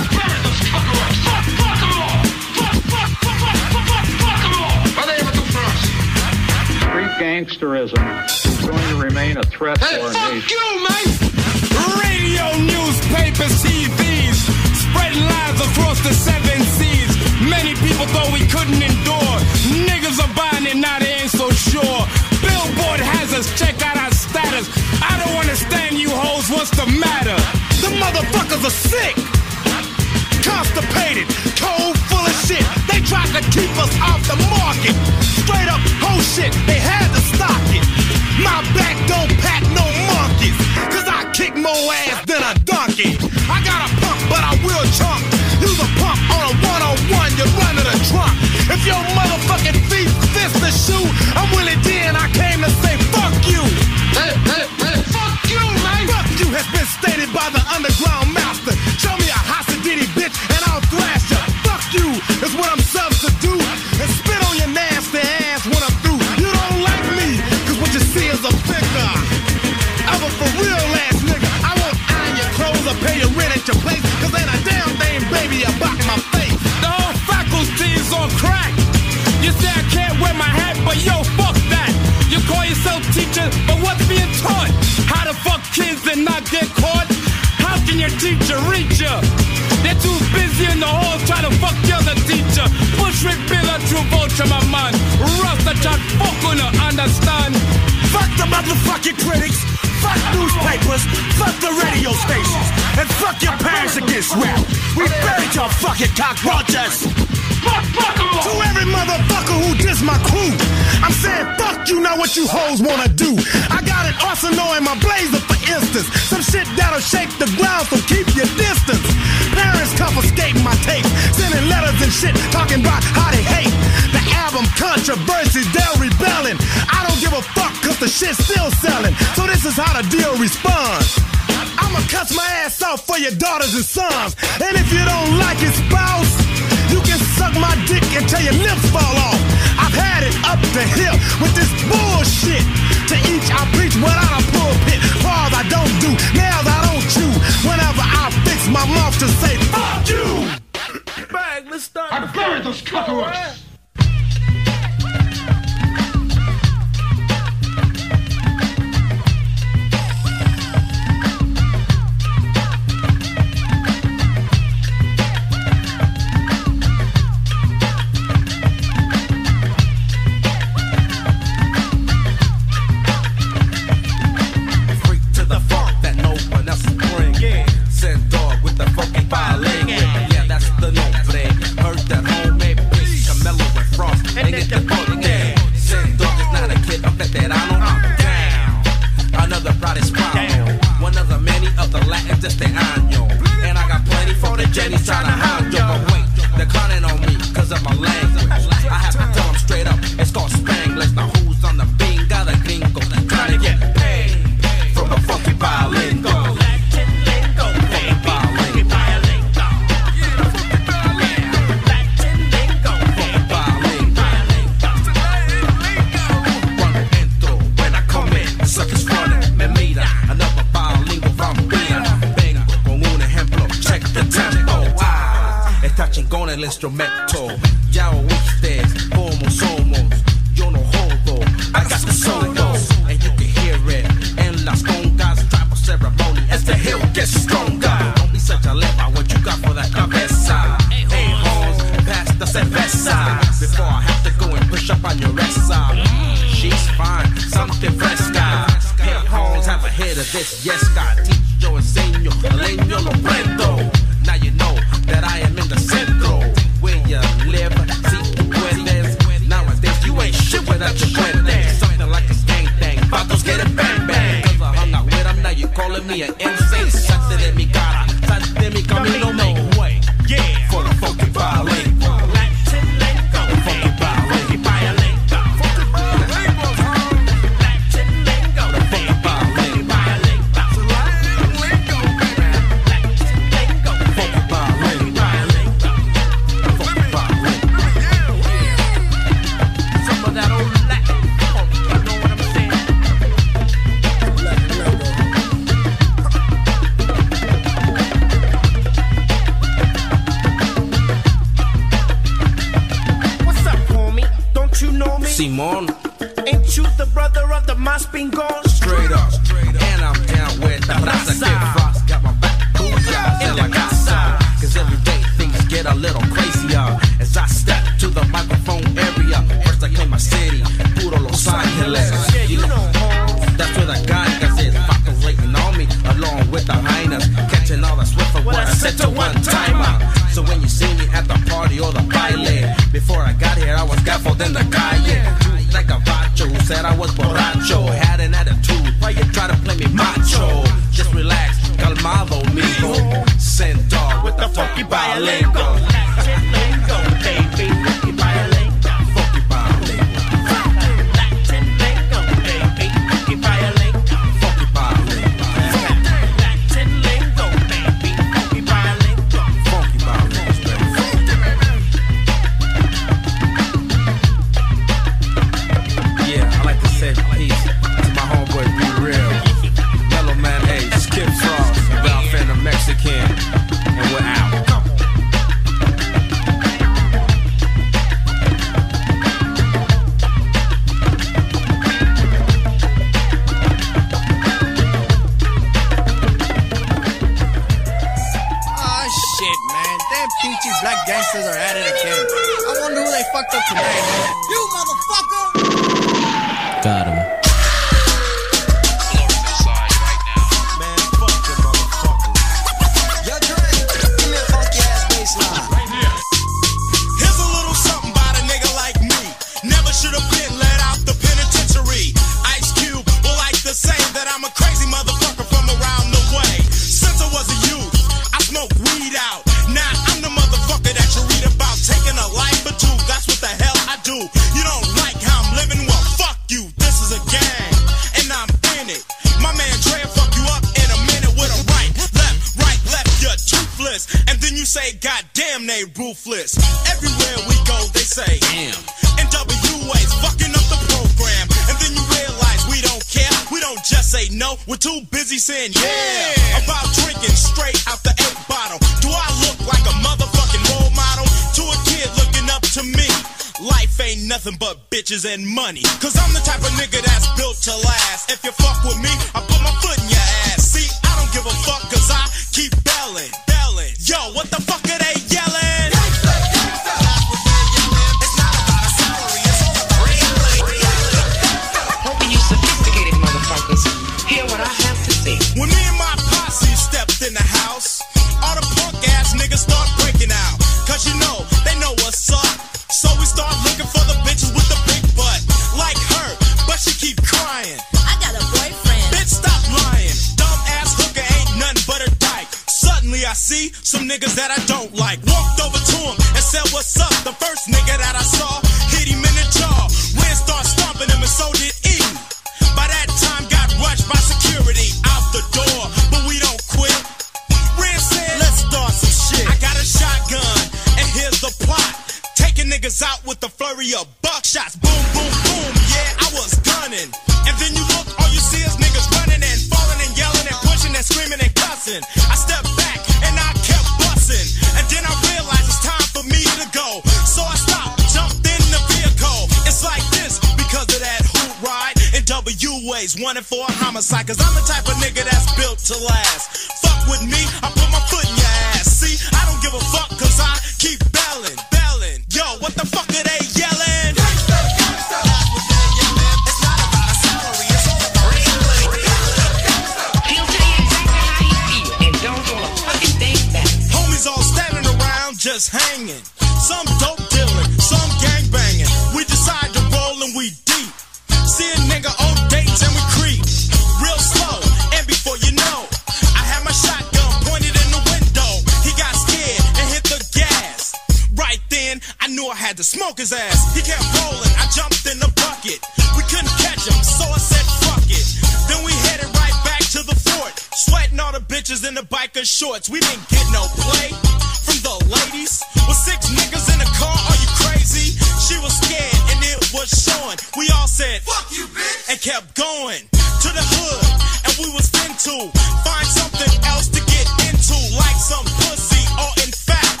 kept going to the hood, and we was into find something else to get into, like some pussy or in fact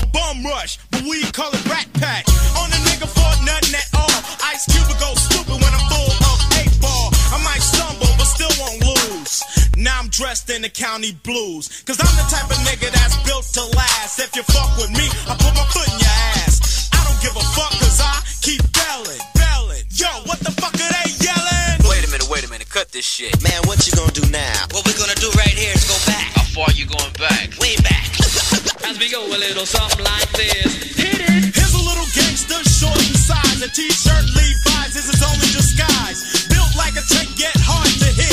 a bum rush, but we call it rat pack. On a nigga for nothing at all. Ice Cube go stupid when I'm full of eight ball. I might stumble, but still won't lose. Now I'm dressed in the county blues. Cause I'm the type of nigga that's built to last. If you fuck with me, I put my foot in your ass. I don't give a fuck cause I keep belling yelling. Yo, what the fuck are they yelling? Wait a minute, wait a minute, cut this shit. Man, what you gonna do now? What we gonna do right here is go back. How far you going back? Way back. As we go a little something like this. Hit it. Here's a little gangster, short in size. A t-shirt Levi's is his only disguise. Built like a tech, yet hard to hit.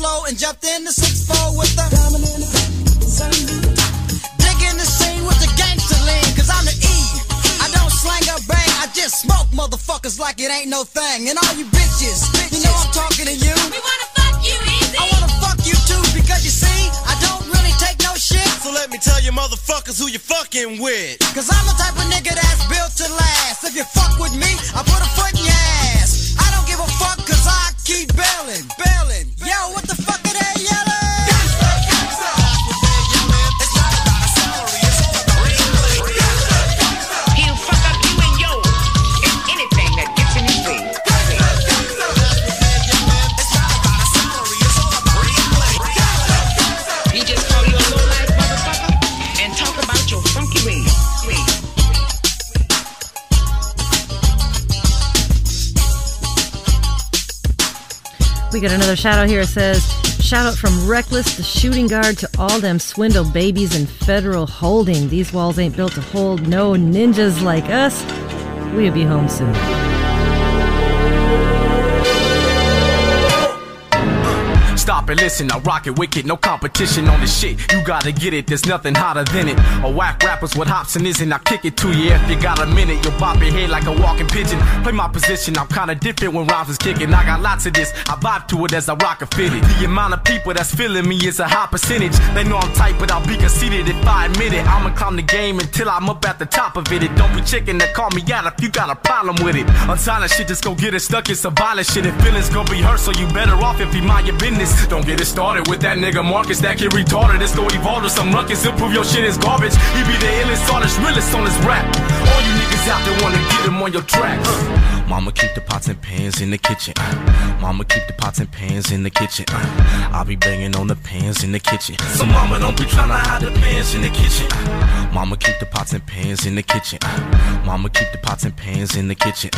Slow and jumped in the six four with the diamond in the Digging the scene with the gangster lean, cause I'm the E. I don't slang or bang, I just smoke motherfuckers like it ain't no thing. And all you bitches, you know I'm talking to you. We wanna fuck you easy. I wanna fuck you too, because you see, I don't really take no shit. So let me tell you motherfuckers who you fucking with. Cause I'm the type of nigga that's built to last. If you fuck with me, I put a foot in your ass. I don't give a fuck cause I keep bailing, bailing. Got another shout out here. It says, shout out from Reckless, the shooting guard, to all them swindle babies in federal holding. These walls ain't built to hold no ninjas like us. We'll be home soon. Stop and listen, I rock it wicked, no competition on this shit. You gotta get it, there's nothing hotter than it. A whack rapper's what Hobson is, and I kick it to you if you got a minute. You'll bop your head like a walking pigeon. Play my position, I'm kinda different when rhymes is kicking. I got lots of this, I vibe to it as I rock a fitted. The amount of people that's feeling me is a high percentage. They know I'm tight, but I'll be conceited if I admit it. I'ma climb the game until I'm up at the top of it. It don't be chicken that call me out if you got a problem with it. Unsilent shit, just go get it stuck, it's a violent shit. If feelings gon' be hurt, so you better off if you mind your business. Don't get it started with that nigga Marcus, that kid retarded. Let's go evolve to some ruckus, he'll prove your shit is garbage. He be the illest, artist, realest on his rap. All you niggas out there wanna get him on your tracks. Mama keep the pots and pans in the kitchen. Mama keep the pots and pans in the kitchen. uh. I'll be banging on the pans in the kitchen. So mama don't be tryna hide the pans in the kitchen. Mama keep the pots and pans in the kitchen. Mama keep the pots and pans in the kitchen.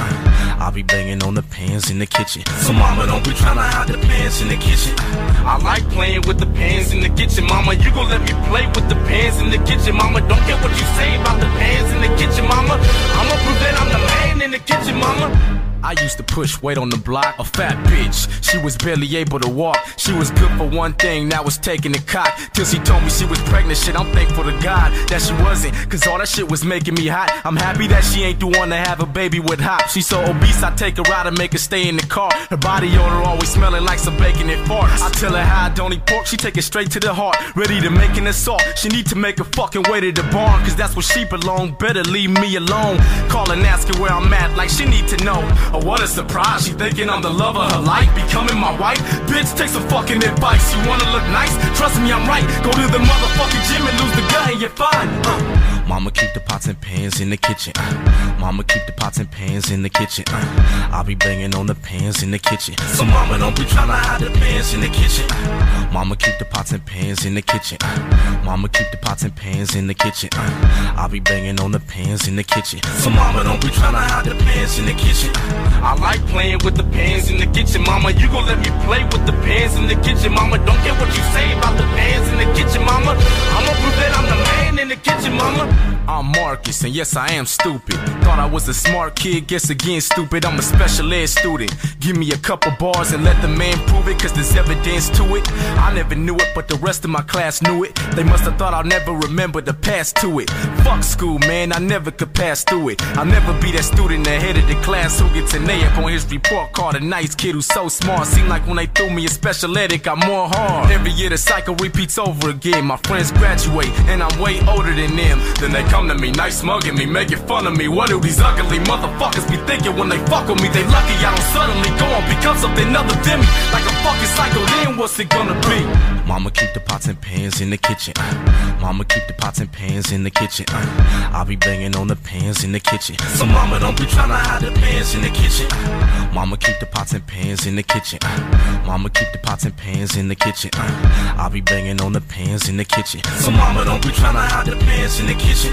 I'll be banging on the pans in the kitchen. So mama don't be tryna hide the pans in the kitchen. I like playing with the pans in the kitchen, mama. You gon' let me play with the pans in the kitchen, mama. Don't care what you say about the pans in the kitchen, mama. I'ma prove that I'm the man in the kitchen, mama. I used to push weight on the block, a fat bitch. She was barely able to walk. She was good for one thing, that was taking the cock. Till she told me she was pregnant, shit. I'm thankful to God that she wasn't. Cause all that shit was making me hot. I'm happy that she ain't the one to have a baby with hop. She's so obese, I take her out and make her stay in the car. Her body odor always smelling like some bacon and farts. I tell her how I don't eat pork, she take it straight to the heart. Ready to make an assault. She need to make a fucking way to the barn, cause that's where she belong. Better leave me alone. Call and ask her where I'm at, like she need to know. Oh, what a surprise. She thinking I'm the love of her life, becoming my wife. Bitch, take some fucking advice. You wanna look nice? Trust me, I'm right. Go to the motherfucking gym and lose the gut and you're fine. Uh. Mama keep the pots and pans in the kitchen. uh. Mama keep the pots and pans in the kitchen. uh. I'll be banging on the pans in the kitchen. So mama don't be tryna hide the pans in the kitchen. uh. Mama keep the pots and pans in the kitchen. uh. Mama keep the pots and pans in the kitchen. uh. I'll be banging on the pans in the kitchen. So mama don't be tryna hide the pans in the kitchen. uh. I like playing with the pans in the kitchen, mama. You gon' let me play with the pans in the kitchen, mama. Don't care what you say about the pans in the kitchen, mama. I'ma prove that I'm the man the kitchen, mama. I'm Marcus, and yes, I am stupid. Thought I was a smart kid, guess again, stupid. I'm a special ed student. Give me a couple bars and let the man prove it, cause there's evidence to it. I never knew it, but the rest of my class knew it. They must have thought I'll never remember the past to it. Fuck school, man, I never could pass through it. I'll never be that student ahead of the class who gets an A up on his report card. A nice kid who's so smart. Seem like when they threw me a special ed, it got more hard. Every year the cycle repeats over again. My friends graduate, and I'm way older than them. Then they come to me, nice mugging me, making fun of me. What do these ugly motherfuckers be thinking when they fuck with me? They lucky I don't suddenly go and become something other than me. Like fucking psycho, then what's it gonna be? Mama keep the pots and pans in the kitchen. uh. Mama keep the pots and pans in the kitchen. uh. I'll be banging on the pans in the kitchen. So mama don't be tryna hide the pans in the kitchen. uh. Mama keep the pots and pans in the kitchen. uh. Mama keep the pots and pans in the kitchen. uh. I'll be banging on the pans in the kitchen. So mama don't be tryna hide the pans in the kitchen.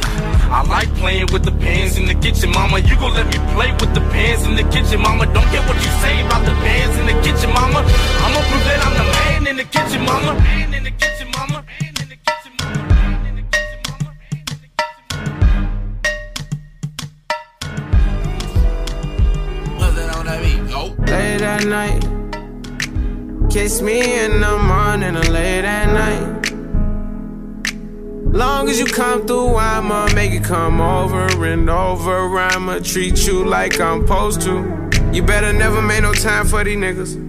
I like playing with the pans in the kitchen, mama. You gon' let me play with the pans in the come over and over. I'ma treat you like I'm supposed to. You better never make no time for these niggas.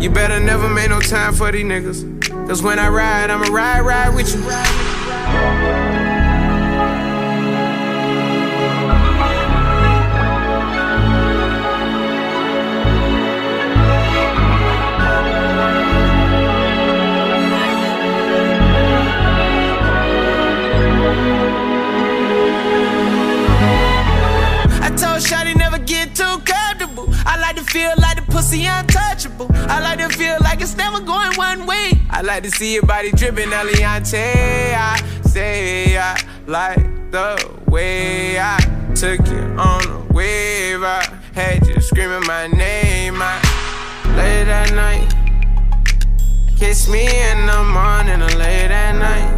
You better never make no time for these niggas. Cause when I ride, I'ma ride, ride with you. Feel like the pussy untouchable. I like to feel like it's never going one way. I like to see your body dripping, Eliante. I say I like the way I took you on a wave. I had you screaming my name. I late at night. Kiss me in the morning or late at night.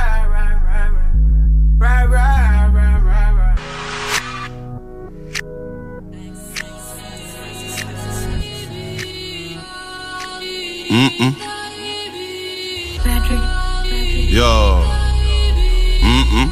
Mm-mm. Yo. Mm-mm.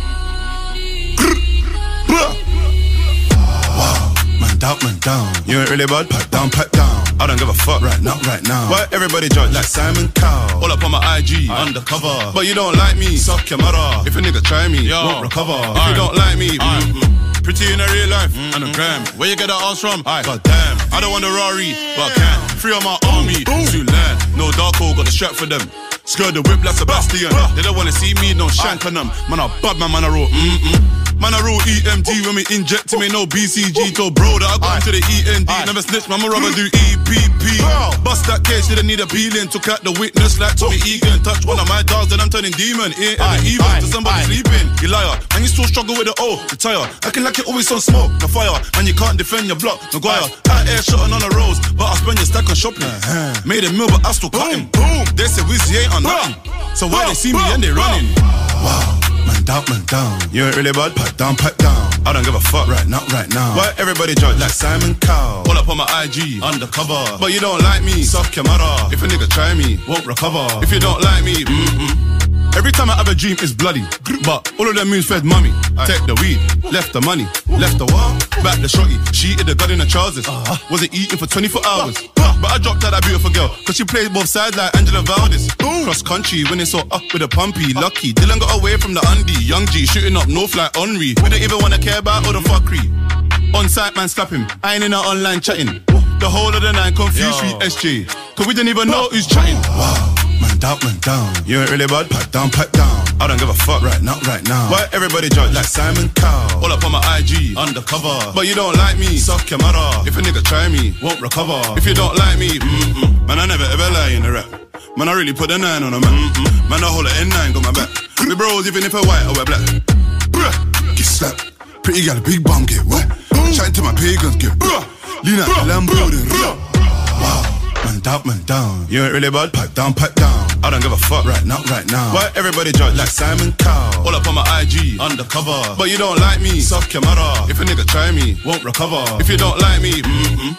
Wow. Man down, man down. You ain't really bad. Pat down, pat down. I don't give a fuck. Right now, right now. Why everybody judge? Like Simon Cowell. All up on my IG, undercover. But you don't like me, suck your mother. If a nigga try me, Yo. won't recover. If you don't like me, Aye. mm-mm. Pretty in a real life mm, and a mm. gram. Where you get that ass from? God damn. I don't want a Rari, but I can. Free on my army, to land. No dark hole, got the strap for them. Skirt the whip like Sebastian. They don't wanna see me, no shank on them. Man, I bad man, man, I roll. Mm-mm. Man, I roll EMT when we inject me, no BCG. Told bro that I got into the END. Never snitch, man, my rubber do EPP. Bust that case, didn't need a peeling. Took out the witness like Tommy Egan. Touch one of my dogs, then I'm turning demon. Ain't ever even to somebody sleeping. You liar, and you still struggle with the O. Retire, acting like you're always on smoke. No fire, and you can't defend your block. No guire, out here shotting on the roads, but I spend your stack on shopping. Made a meal, but I still cutting. Boom, they say Wizzy ain't So why they see me and they running? Wow. Man down, man down. You ain't really bad. Pat down, pat down. I don't give a fuck. Right now, right now. Why everybody judge? Like Simon Cowell. Pull up on my IG, undercover. But you don't like me, suck your mother. If a nigga try me, won't recover. If you don't like me, mm-mm. Every time I have a dream, it's bloody. But all of them moves fed mummy. Take the weed, left the money, left the what? Back the shotty. She hit the gun in the trousers. Wasn't eating for 24 hours. But I dropped out that beautiful girl, cause she plays both sides like Angela Valdes. Cross country, when it's so up with a pumpy. Lucky, Dylan got away from the undie. Young G shooting up no like Henri. We don't even wanna care about all the fuckery. On site, man, slap him. I ain't in our online chatting. The whole of the night confused with SJ. Cause we didn't even know who's chatting. Wow. Man down, man down. You ain't really bad. Pat down, pat down. I don't give a fuck. Right now, right now. Why everybody judge? Like Simon Cowell. All up on my IG, undercover. But you don't like me, suck your mother. If a nigga try me, won't recover. If you don't like me, mm-mm. man, I never ever lie in the rap. Man, I really put a nine on a man. Mm-mm. Man, I hold an N9, got my back. We bros even if we're white or we're black. Bruh, get slapped. Pretty gal, big bum, get wet. Chatting to my pagans, get bruh. Lean out the Lambo, then. Man down, man down. You ain't really bad. Pipe down, pipe down. I don't give a fuck right now, right now. Why everybody judge like Simon Cowell? All up on my IG, undercover. But you don't like me, suck your mother. If a nigga try me, won't recover. If you don't like me, mm-mm.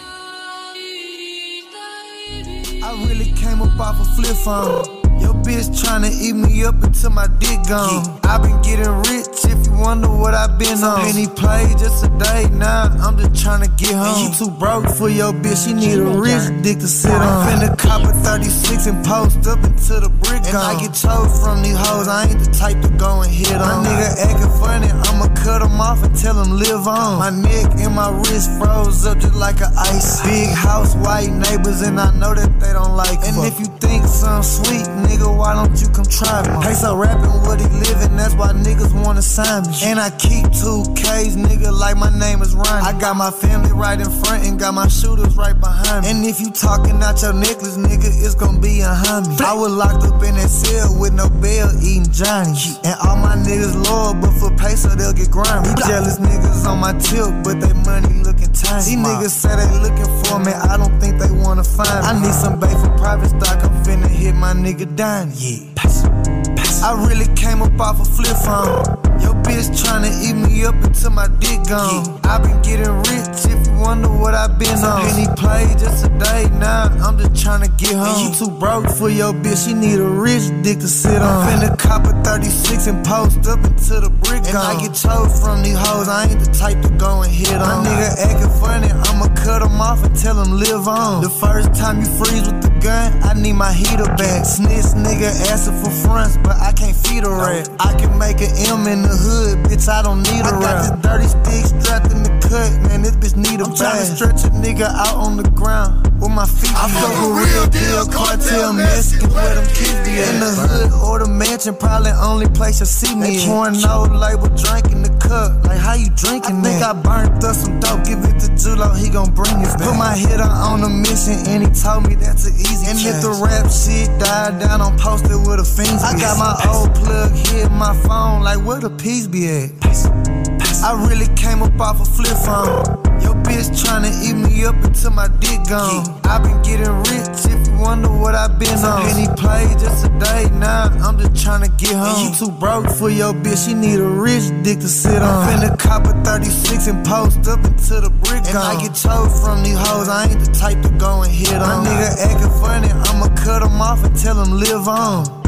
I really came up off a flip phone. Your bitch tryna eat me up until my dick gone. i been getting rich if you wonder what i been on. Penny play just a day now, I'm just tryna get home. You too broke for your bitch, she need a rich dick to sit on. Finna cop a 36 and post up until the brick and I get chose from these hoes, I ain't the type to go and hit on. My nigga acting funny, I'ma cut him off and tell him live on. My neck and my wrist froze up just like an ice. Big house, white neighbors, and I know that they don't like And if you think some sweet, nigga, why don't you come try me? Pace rapping what he living, that's why niggas wanna sign me. And I keep two K's, nigga, like my name is Ryan. I got my family right in front and got my shooters right behind me. And if you talking out your necklace, nigga, it's gonna be a me. I was locked up in that cell with no bail, eating Johnny. And all my niggas loyal, but for peso they'll get grimy. Jealous niggas on my tip, but they money looking tiny. These niggas say they looking for me, I don't think they wanna find me. I need some bait for private stock, I'm finna hit my nigga Donnie. Yeah. I really came up off a flip phone. Your bitch tryna eat me up until my dick gone. i been getting rich if you wonder what i been on. Penny play just a day now, I'm just tryna get home. And you too broke for your bitch, she need a rich dick to sit on. Finna cop a 36 and post up until the brick and gone. I get chose from these hoes, I ain't the type to go and hit on. My nigga acting funny, I'ma cut him off and tell him live on. The first time you freeze with the gun, I need my heater back. Snitch nigga asking for fronts, but I can't feed a rat. I can make an M in the hood, bitch, I don't need a I got this dirty stick strapped in the cut, man, this bitch need a I'm trying to stretch a nigga out on the ground with my feet. I fuck a real deal, cartel Mexican, where them kids be at. In the hood or the mansion, probably only place you see me. They pouring no label drink in the cup, like how you drinking I think I burnt up some dope, give it to Julo, he gon' bring it back. Put my head on a mission, and he told me that's an easy And if the rap shit died down, I'm posted with a fiends. I got my old plug hit my phone, like where the peace be at? I really came up off a flip phone. Your bitch tryna eat me up until my dick gone. i been getting rich if you wonder what i been on. Penny play just a day now, I'm just tryna get home. And you too broke for your bitch, she need a rich dick to sit on. Finna cop a 36 and post up until the brick and gone. I get chose from these hoes, I ain't the type to go and hit on. My nigga acting funny, I'ma cut him off and tell him live on.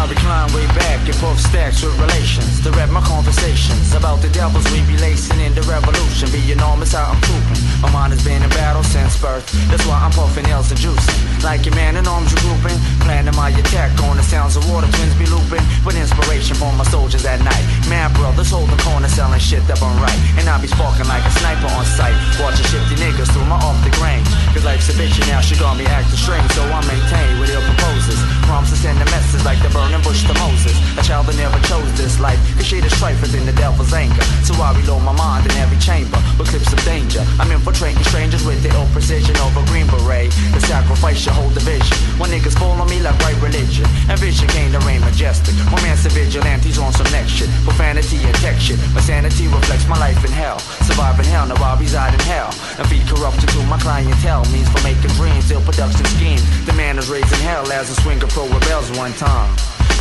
I recline way back in both stacks with relations. To rap my conversations about the devils we be lacing in the revolution. Be enormous how I'm pooping. My mind has been in battle since birth. That's why I'm puffing nails and juicing. Like a man in arms regrouping. Planning my attack on the sounds of water twins be looping. With inspiration for my soldiers at night. Mad brothers holding corner selling shit that I'm right. And I be sparking like a sniper on sight. Watching shifty niggas through my off the grain. Cause life's a bitch and now she got me acting strange. So I maintain with ill proposers. Promises send the message like the burning bush to Moses. A child that never chose this life. Cause she the strife within the devil's anger. So I reload my mind in every chamber with clips of danger. I'm infiltrating strangers with the ill precision of a green beret. The sacrifice your whole division. When niggas fall on me like right religion. And vision came to reign majestic. Romance and vigilantes on some next shit. Profanity and tech shit. My sanity reflects my life in hell. Surviving hell, now I reside in hell. And feed corruption to my clientele. Means for making dreams, ill production schemes. The man is raising hell as a swinger pro rebels one time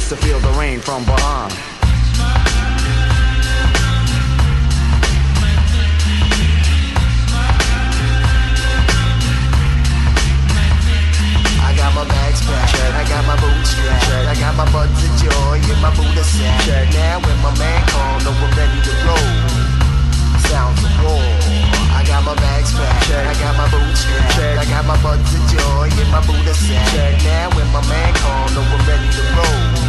to feel the rain from behind. I got my bags packed, I got my boots strapped, I got my buds of joy in my Buddha sack. Now when my man called, know we're ready to roll. Sounds of war. I got my bags packed, I got my boots strapped, I got my buds of joy in my Buddha sack. Now when my man called, we're ready to roll.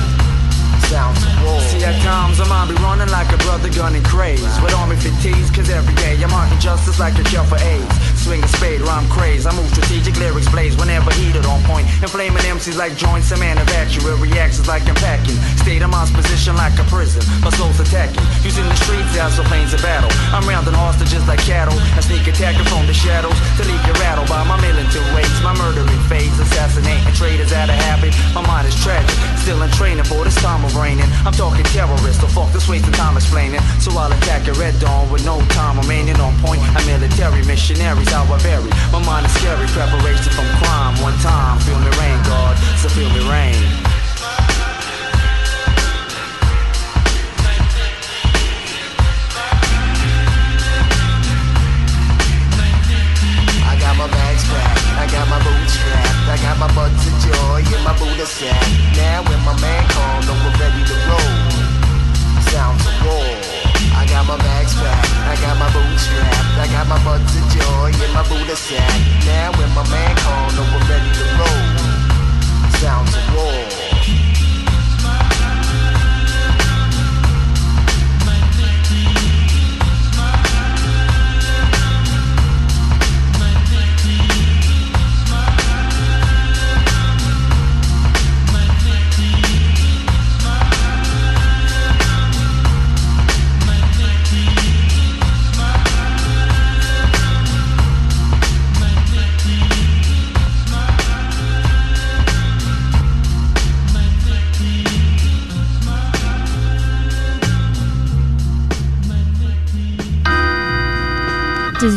See, at times I might be running like a brother gunning craze. With army fatigues, cause every day I'm hunting justice like a cure for AIDS swing a spade, rhyme craze. I move strategic lyrics blaze whenever heated on point. Inflaming MCs like joints, a man evacuate reactions like impacting. State of mind's position like a prison, my soul's attacking. Using the streets as a planes of battle. I'm rounding hostages like cattle. I sneak attacking from the shadows to leave you rattled by my militant ways. My murdering fades, assassinating traitors out of habit. My mind is tragic, still in training for this time of raining. I'm talking terrorists, so fuck this waste of time explaining. So I'll attack at red dawn with no time remaining on point. I'm military missionaries, how I vary. My mind is scary, preparation from crime. One time, feel me rain, God, so feel me rain. I got my bags packed, I got my boots strapped, I got my buds of joy in my Buddha sack. Now when my man called, know we're ready to roll. Sounds of war. Got my bags packed, I got my boots strapped, I got my buds of joy in my Buddha sack. Now when my man called, know we're ready to roll. Sounds of war.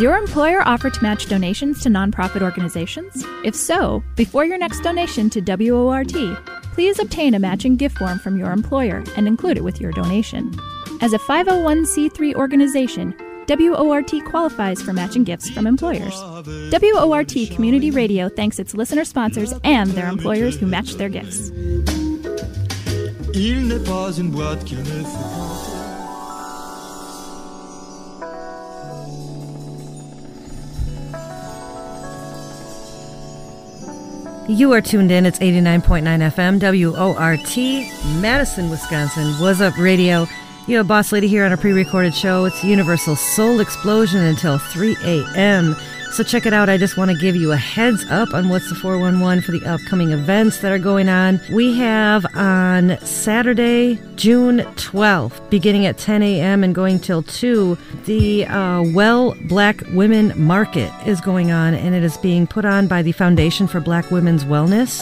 Your employer offer to match donations to nonprofit organizations? If so, before your next donation to WORT, please obtain a matching gift form from your employer and include it with your donation. As a 501c3 organization, WORT qualifies for matching gifts from employers. WORT Community Radio thanks its listener sponsors and their employers who match their gifts. You are tuned in. It's 89.9 FM, WORT, Madison, Wisconsin. What's up, radio? You have Boss Lady here on a pre recorded show. It's Universal Soul Explosion until 3 a.m. So check it out. I just want to give you a heads up on what's the 411 for the upcoming events that are going on. We have on Saturday, June 12th, beginning at 10 a.m. and going till 2, the uh, Well Black Women Market is going on, and it is being put on by the Foundation for Black Women's Wellness.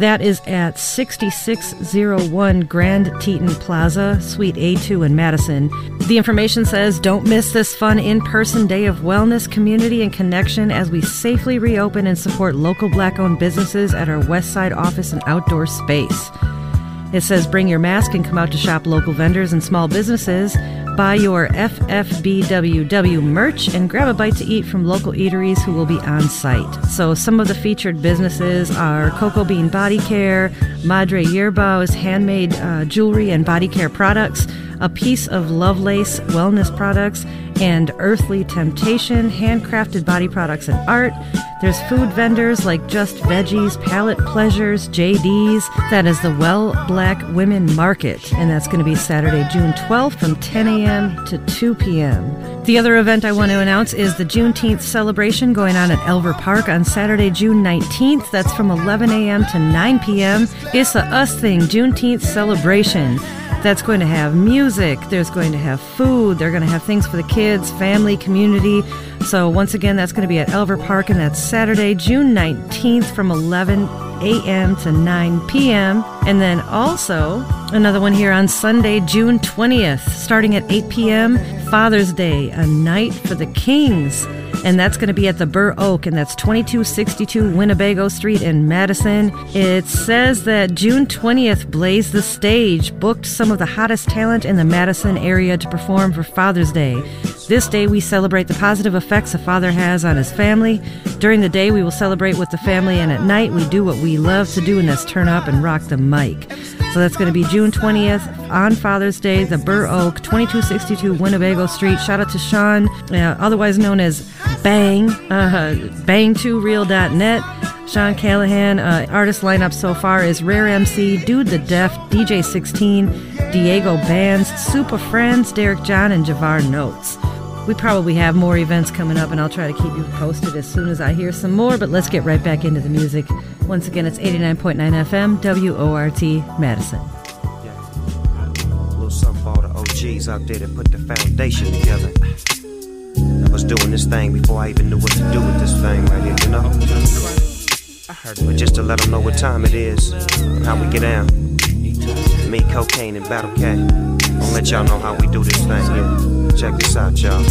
That is at 6601 Grand Teton Plaza, Suite A2 in Madison. The information says don't miss this fun in person day of wellness, community, and connection as we safely reopen and support local black owned businesses at our West Side office and outdoor space. It says bring your mask and come out to shop local vendors and small businesses. Buy your FFBWW merch and grab a bite to eat from local eateries who will be on site. So, some of the featured businesses are Cocoa Bean Body Care, Madre Yerbau's handmade uh, jewelry and body care products, a piece of Lovelace wellness products, and Earthly Temptation handcrafted body products and art. There's food vendors like Just Veggies, Palate Pleasures, JD's. That is the Well Black Women Market, and that's going to be Saturday, June 12th from 10 a.m. to 2 p.m. The other event I want to announce is the Juneteenth celebration going on at Elver Park on Saturday, June 19th. That's from 11 a.m. to 9 p.m. It's a Us Thing Juneteenth celebration that's going to have music, there's going to have food, they're going to have things for the kids, family, community. So, once again, that's going to be at Elver Park, and that's Saturday, June 19th from 11 a.m. to 9 p.m. And then also another one here on Sunday, June 20th, starting at 8 p.m., Father's Day, a night for the kings and that's going to be at the Bur Oak, and that's 2262 Winnebago Street in Madison. It says that June 20th, Blaze the Stage booked some of the hottest talent in the Madison area to perform for Father's Day. This day, we celebrate the positive effects a father has on his family. During the day, we will celebrate with the family, and at night, we do what we love to do, and that's turn up and rock the mic. So that's going to be June 20th on Father's Day, the Bur Oak, 2262 Winnebago Street. Shout out to Sean, uh, otherwise known as Bang, uh, bang2real.net. Sean Callahan, uh, artist lineup so far is Rare MC, Dude the Deaf, DJ 16, Diego Bands, Super Friends, Derek John, and Javar Notes. We probably have more events coming up, and I'll try to keep you posted as soon as I hear some more. But let's get right back into the music. Once again, it's 89.9 FM, WORT, Madison. A little something for all the OGs out there that put the foundation together. I was doing this thing before I even knew what to do with this thing right here, you know? But just to let them know what time it is and how we get down. Me, cocaine, and battle cat. Let y'all know how we do this thing here. Check this out, y'all.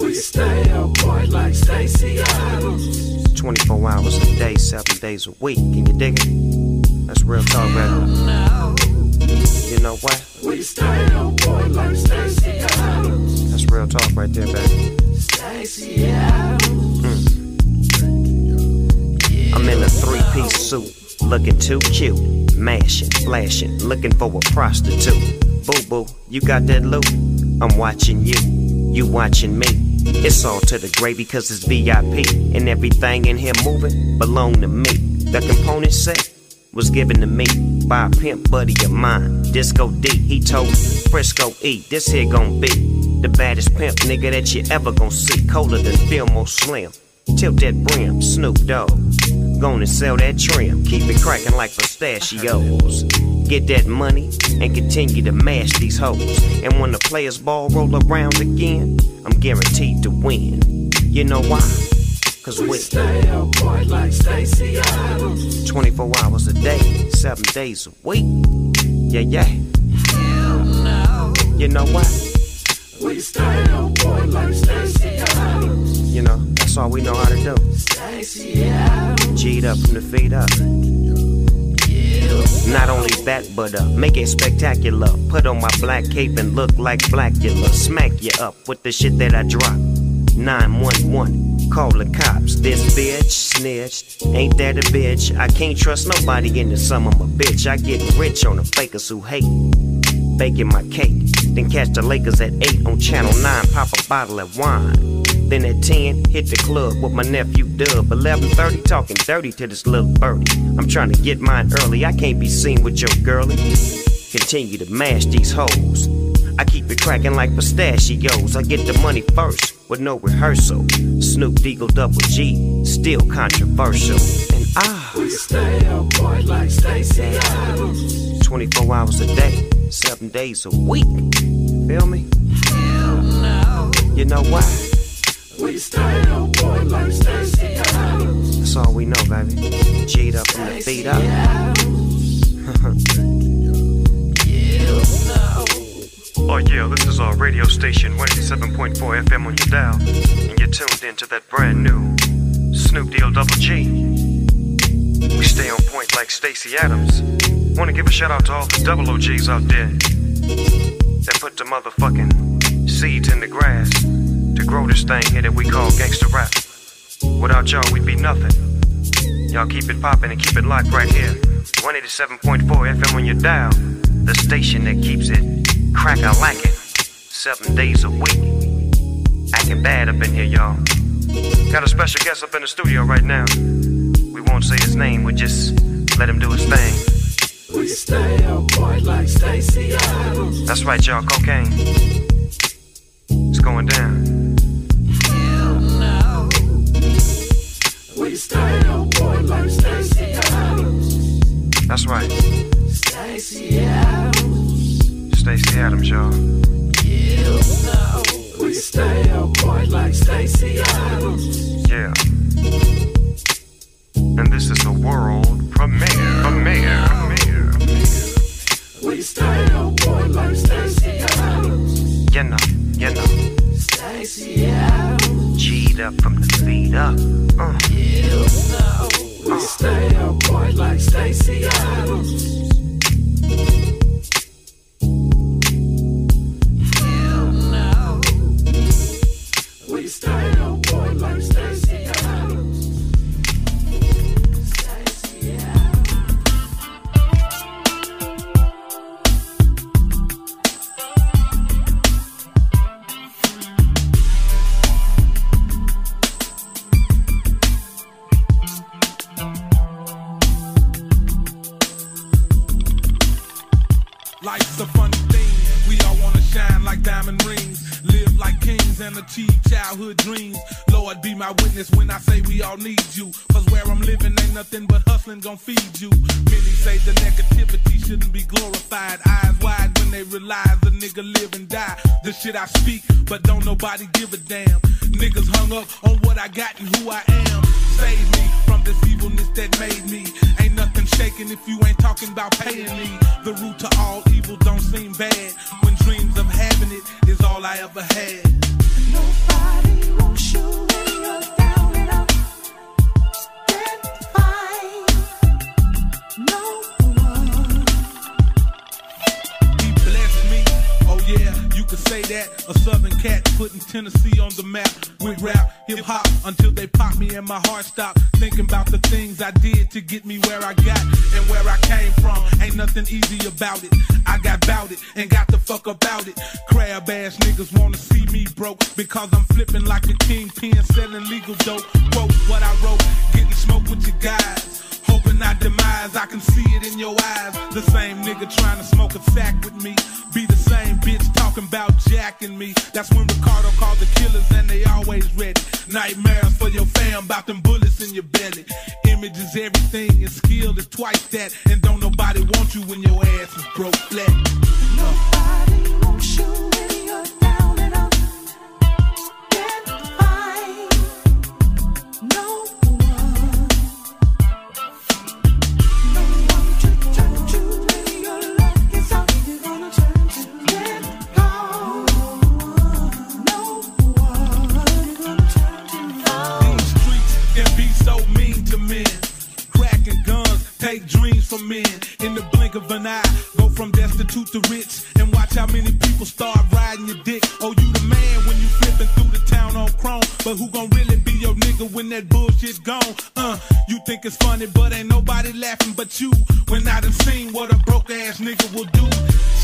We stay up boy like Stacy Adams. 24 hours a day, 7 days a week. Can you dig it? That's real talk, man. You know what? We stay up boy like Stacy Adams. That's real talk right there, baby. Stacy Adams. Hmm. I'm in a three piece suit, looking too cute. Mashing, flashing, looking for a prostitute. Boo boo, you got that loot? I'm watching you, you watching me. It's all to the gravy cause it's VIP. And everything in here moving belong to me. The component set was given to me by a pimp buddy of mine. Disco D, he told Frisco E, this here gon' be the baddest pimp nigga that you ever gon' see. Colder than Fillmore Slim. Tilt that brim, Snoop Dogg. Gonna sell that trim, keep it cracking like pistachios. Get that money and continue to mash these hoes. And when the players ball roll around again, I'm guaranteed to win. You know why? Cause we stay up boy like Stacy Adams. 24 hours a day, 7 days a week. Yeah, yeah. Hell no. You know what? We stay up boy like Stacy. You know, that's all we know how to do. G'd up from the feet up. Not only that, but uh, make it spectacular. Put on my black cape and look like Blackula. Smack you up with the shit that I drop. 911, call the cops. This bitch snitched. Ain't that a bitch? I can't trust nobody in the sum of a bitch. I get rich on the fakers who hate. Baking my cake. Then catch the Lakers at 8 on Channel 9. Pop a bottle of wine. Then at 10, hit the club with my nephew Dub. 11:30, talking dirty to this little birdie. I'm trying to get mine early. I can't be seen with your girlie. Continue to mash these hoes. I keep it cracking like pistachios. I get the money first with no rehearsal. Snoop Deagle Double G, still controversial. And I We stay up boy like Stacy Adams. 24 hours a day, 7 days a week. Feel me? Hell no. You know why? We stay up boy like Stacy Adams. That's all we know, baby. G'd up from the feet up. Oh yeah, this is our radio station 187.4 FM on your dial, and you're tuned into that brand new Snoop Deal Double G. We stay on point like Stacy Adams. Want to give a shout out to all the double OGs out there that put the motherfucking seeds in the grass to grow this thing here that we call gangster rap. Without y'all, we'd be nothing. Y'all keep it poppin' and keep it locked right here. 187.4 FM on your dial, the station that keeps it crack I like it. Seven days a week. Acting bad up in here, y'all. Got a special guest up in the studio right now. We won't say his name, we just let him do his thing. We stay up boy like Stacy Adams. That's right, y'all, cocaine. It's going down. We stay up boy like Stacy Adams. That's right. Stacy Adams. Stacey Adams, y'all. We stay up boy like Stacy Adams. Yeah. And this is a world premiere. Premiere. Premiere. We stay up boy like Stacy Adams. You know, you know. Stacy Adams. G'd up from the feet up. Uh. We stay up boy like Stacy Adams. We stay up my witness when I say we all need you. Cause where I'm living ain't nothing but hustling gon' feed you. Many say the negativity shouldn't be glorified. Eyes wide when they realize the nigga live and die. The shit I speak, but don't nobody give a damn. Niggas hung up on what I got and who I am. Save me from this evilness that made me. Ain't nothing shaking if you ain't talking about paying me. The root to all evil don't seem bad. When dreams of having it is all I ever had. Nobody wants you when you're down could say that. A southern cat putting Tennessee on the map with rap, hip hop until they pop me and my heart stopped. Thinking about the things I did to get me where I got and where I came from. Ain't nothing easy about it. I got bout it and got the fuck about it. Crab ass niggas wanna see me broke because I'm flipping like a kingpin selling legal dope. Quote what I wrote, getting smoke with your guys. Hoping I demise, I can see it in your eyes. The same nigga trying to smoke a sack with me. Be the same bitch talking about jacking me. That's when Ricardo called the killers and they always ready. Nightmares for your fam, about them bullets in your belly. Image is everything and skill is twice that. And don't nobody want you when your ass is broke flat. Nobody wants you when you're down take dreams from men. In the blink of an eye, go from destitute to rich. And watch how many people start riding your dick. Oh, you the man when you flipping through the town on chrome. But who gon' really be your nigga when that bullshit gone? Uh, you think it's funny, but ain't nobody laughing but you. When I done seen what a broke ass nigga will do.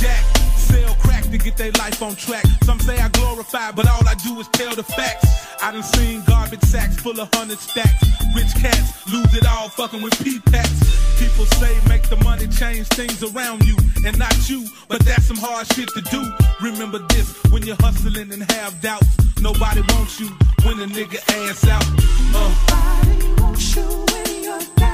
Jack, sell crack to get their life on track. Some say I glorify, but all I do is tell the facts. I done seen garbage sacks full of hundred stacks. Rich cats lose it all fucking with P-packs. People say make the money change things around you and not you, but that's some hard shit to do. Remember this when you're hustling and have doubts. Nobody wants you when a nigga ass out. Uh. Nobody wants you when you're down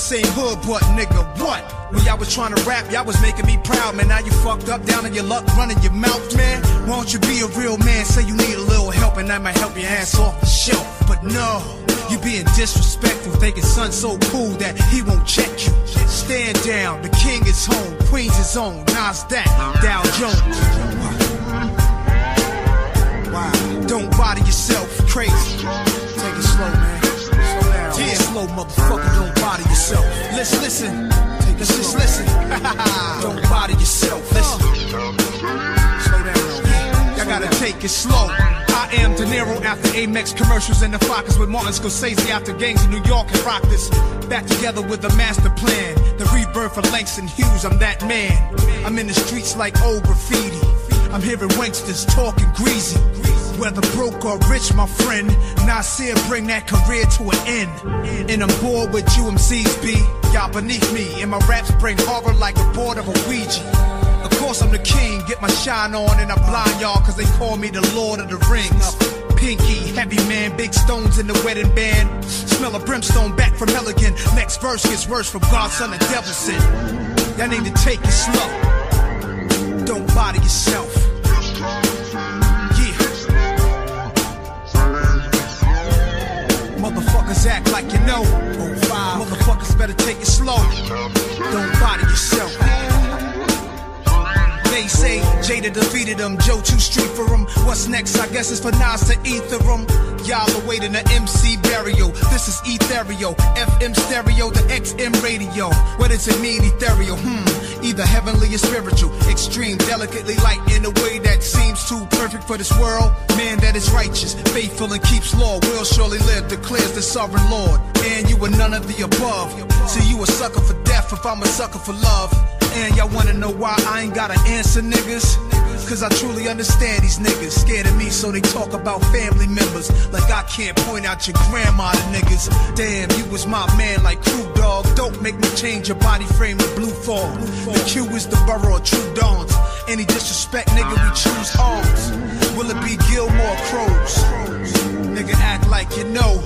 same hood, but nigga, what? When y'all was trying to rap, y'all was making me proud, man. Now you fucked up down in your luck, running your mouth, man. Why don't you be a real man? Say you need a little help, and I might help your ass off the shelf. But no, you being disrespectful, thinking son's so cool that he won't check you. Stand down, the king is home, Queens is on, Nasdaq, Dow Jones. Wow, don't bother yourself, crazy. Take it slow, man. Slow down. Yeah, slow, motherfucker, bother yourself. Listen, listen. Take it just listen. don't bother yourself, listen. Slow down. Y'all gotta take it slow. I I am De Niro after Amex commercials and the Fockers with Martin Scorsese after gangs in New York and rock this. Back together with a master plan. The rebirth of Langston Hughes, I'm that man. I'm in the streets like old graffiti. I'm hearing wanksters talking greasy. Whether broke or rich, my friend, Nasir bring that career to an end. And I'm bored with you MCs, B. Y'all beneath me, and my raps bring horror like the board of a Ouija. Of course I'm the king, get my shine on and I blind y'all cause they call me the Lord of the Rings. Pinky, heavy man, big stones in the wedding band. Smell of brimstone back from hell again. Next verse gets worse from God's son, the devil sent. Y'all need to take it slow. Don't bother yourself. Motherfuckers act like you know. Motherfuckers better take it slow. Don't bother yourself. They say Jada defeated them, Joe too street for them. What's next? I guess it's for Nas to ether them. Y'all awaiting the MC burial. This is Ethereal, FM stereo, the XM radio. What does it mean, ethereal? Hmm, either heavenly or spiritual. Extreme, delicately light in a way that seems too perfect for this world. Man that is righteous, faithful, and keeps law will surely live, declares the sovereign Lord. And you are none of the above. So you a sucker for death if I'm a sucker for love. And y'all wanna know why I ain't got an answer, niggas? Cause I truly understand these niggas scared of me, so they talk about family members like I can't point out your grandma to niggas. Damn, you was my man like Crew Dog. Don't make me change your body frame to blue fall. The Q is the borough of true dawns. Any disrespect, nigga, we choose arms. Will it be Gilmore Crows? Nigga, act like you know.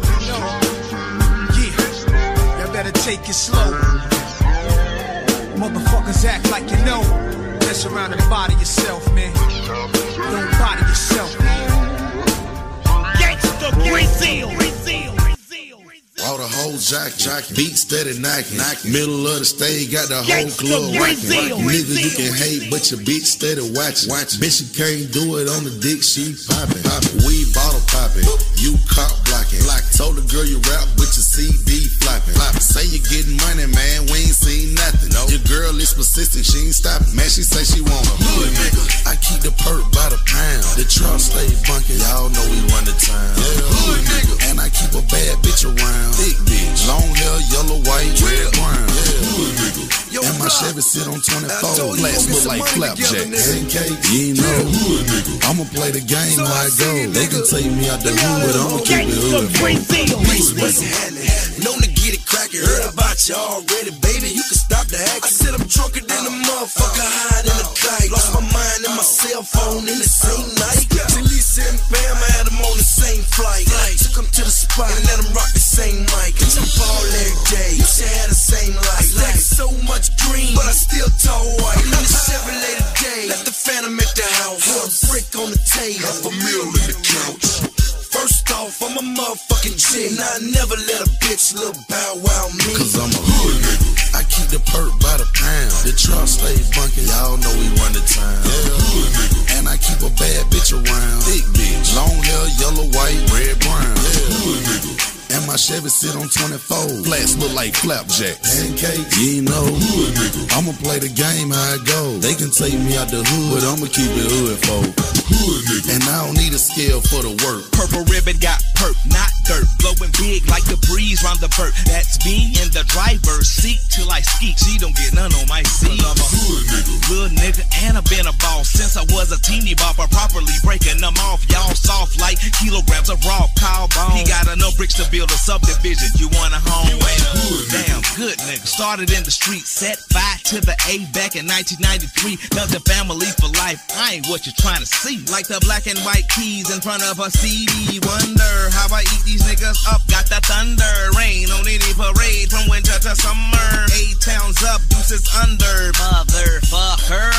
Yeah, y'all better take it slow. Motherfuckers act like you know. Mess around and body yourself, man. Don't body yourself, man. Gangsta Brazil. All the whole jack, jack, beat steady knocking. Middle of the stage, got the whole Gangsta club Brazil. rocking. Nigga, you can hate, but your bitch steady watching. Watch, bitch, you can't do it on the dick, she popping. Popping, we bottle popping. You cop blocking. Block. Told the girl you rap, but your CD flopping. Flopping. Say you getting money, man, we ain't seen nothing. No. Your girl is persistent, she ain't stopping. Man, she say she want a hood nigga. I keep the perk by the pound. The truck stay bunking, y'all know we run the town. Yeah, hood nigga. And I keep a bad bitch around. Thick bitch. Long hair, yellow, white, red, brown. Yeah, hood nigga. And my Chevy sit on 24. Flats look like flapjack. Pancake, you ain't know. Hood nigga. I'ma play the game how it go. They can take me out the hood, but I'ma keep it hood. Known to get it crackin'. Heard about you already, baby. You can stop the act. I said I'm drunker than a motherfucker, higher than a kite. Lost my mind and my cell phone in the same night. Talisa and Bam, I had them on the same flight. Took them to the spot and let them rock the same mic. Jump all every day. You should have the same light. I stack so much green, but I still tall white. In the Chevy later day. Left the phantom at the house. Put a brick on the table. Half a meal in the couch. First off, I'm a motherfucking G. And I never let a bitch look bow wow me. Cause I'm a hood nigga. I keep the perk by the pound. The truck stay bunking, y'all know we run the town. Yeah, hood nigga. And I keep a bad bitch around. Thick bitch. Long hair, yellow, white, red, brown. Yeah, hood nigga. And my Chevy sit on 24. Flats look like flapjacks. Pancakes, you ain't know. Hood nigga. I'ma play the game how it go. They can take me out the hood, but I'ma keep it hood, folk. Hood nigga. And I don't need a scale for the work. Purple ribbon got perk, not dirt. Blowing big like the breeze round the vert. That's me in the driver's seat till I skeet. She don't get none on my seat. I'm a hood nigga. Little nigga, and I've been a boss since I was a teeny bopper. Properly breaking them off. Y'all soft like kilograms of raw cow bone. He got enough bricks to build a subdivision. You want a home? You Ain't a damn good nigga. Started in the street, set fire to the A back in 1993. Built a family for life. I ain't what you're trying to see. Like the black and white keys in front of a CD. Wonder how I eat these niggas up. Got the thunder, rain on any parade from winter to summer. Eight towns up, deuces under. Motherfucker. Fuck her.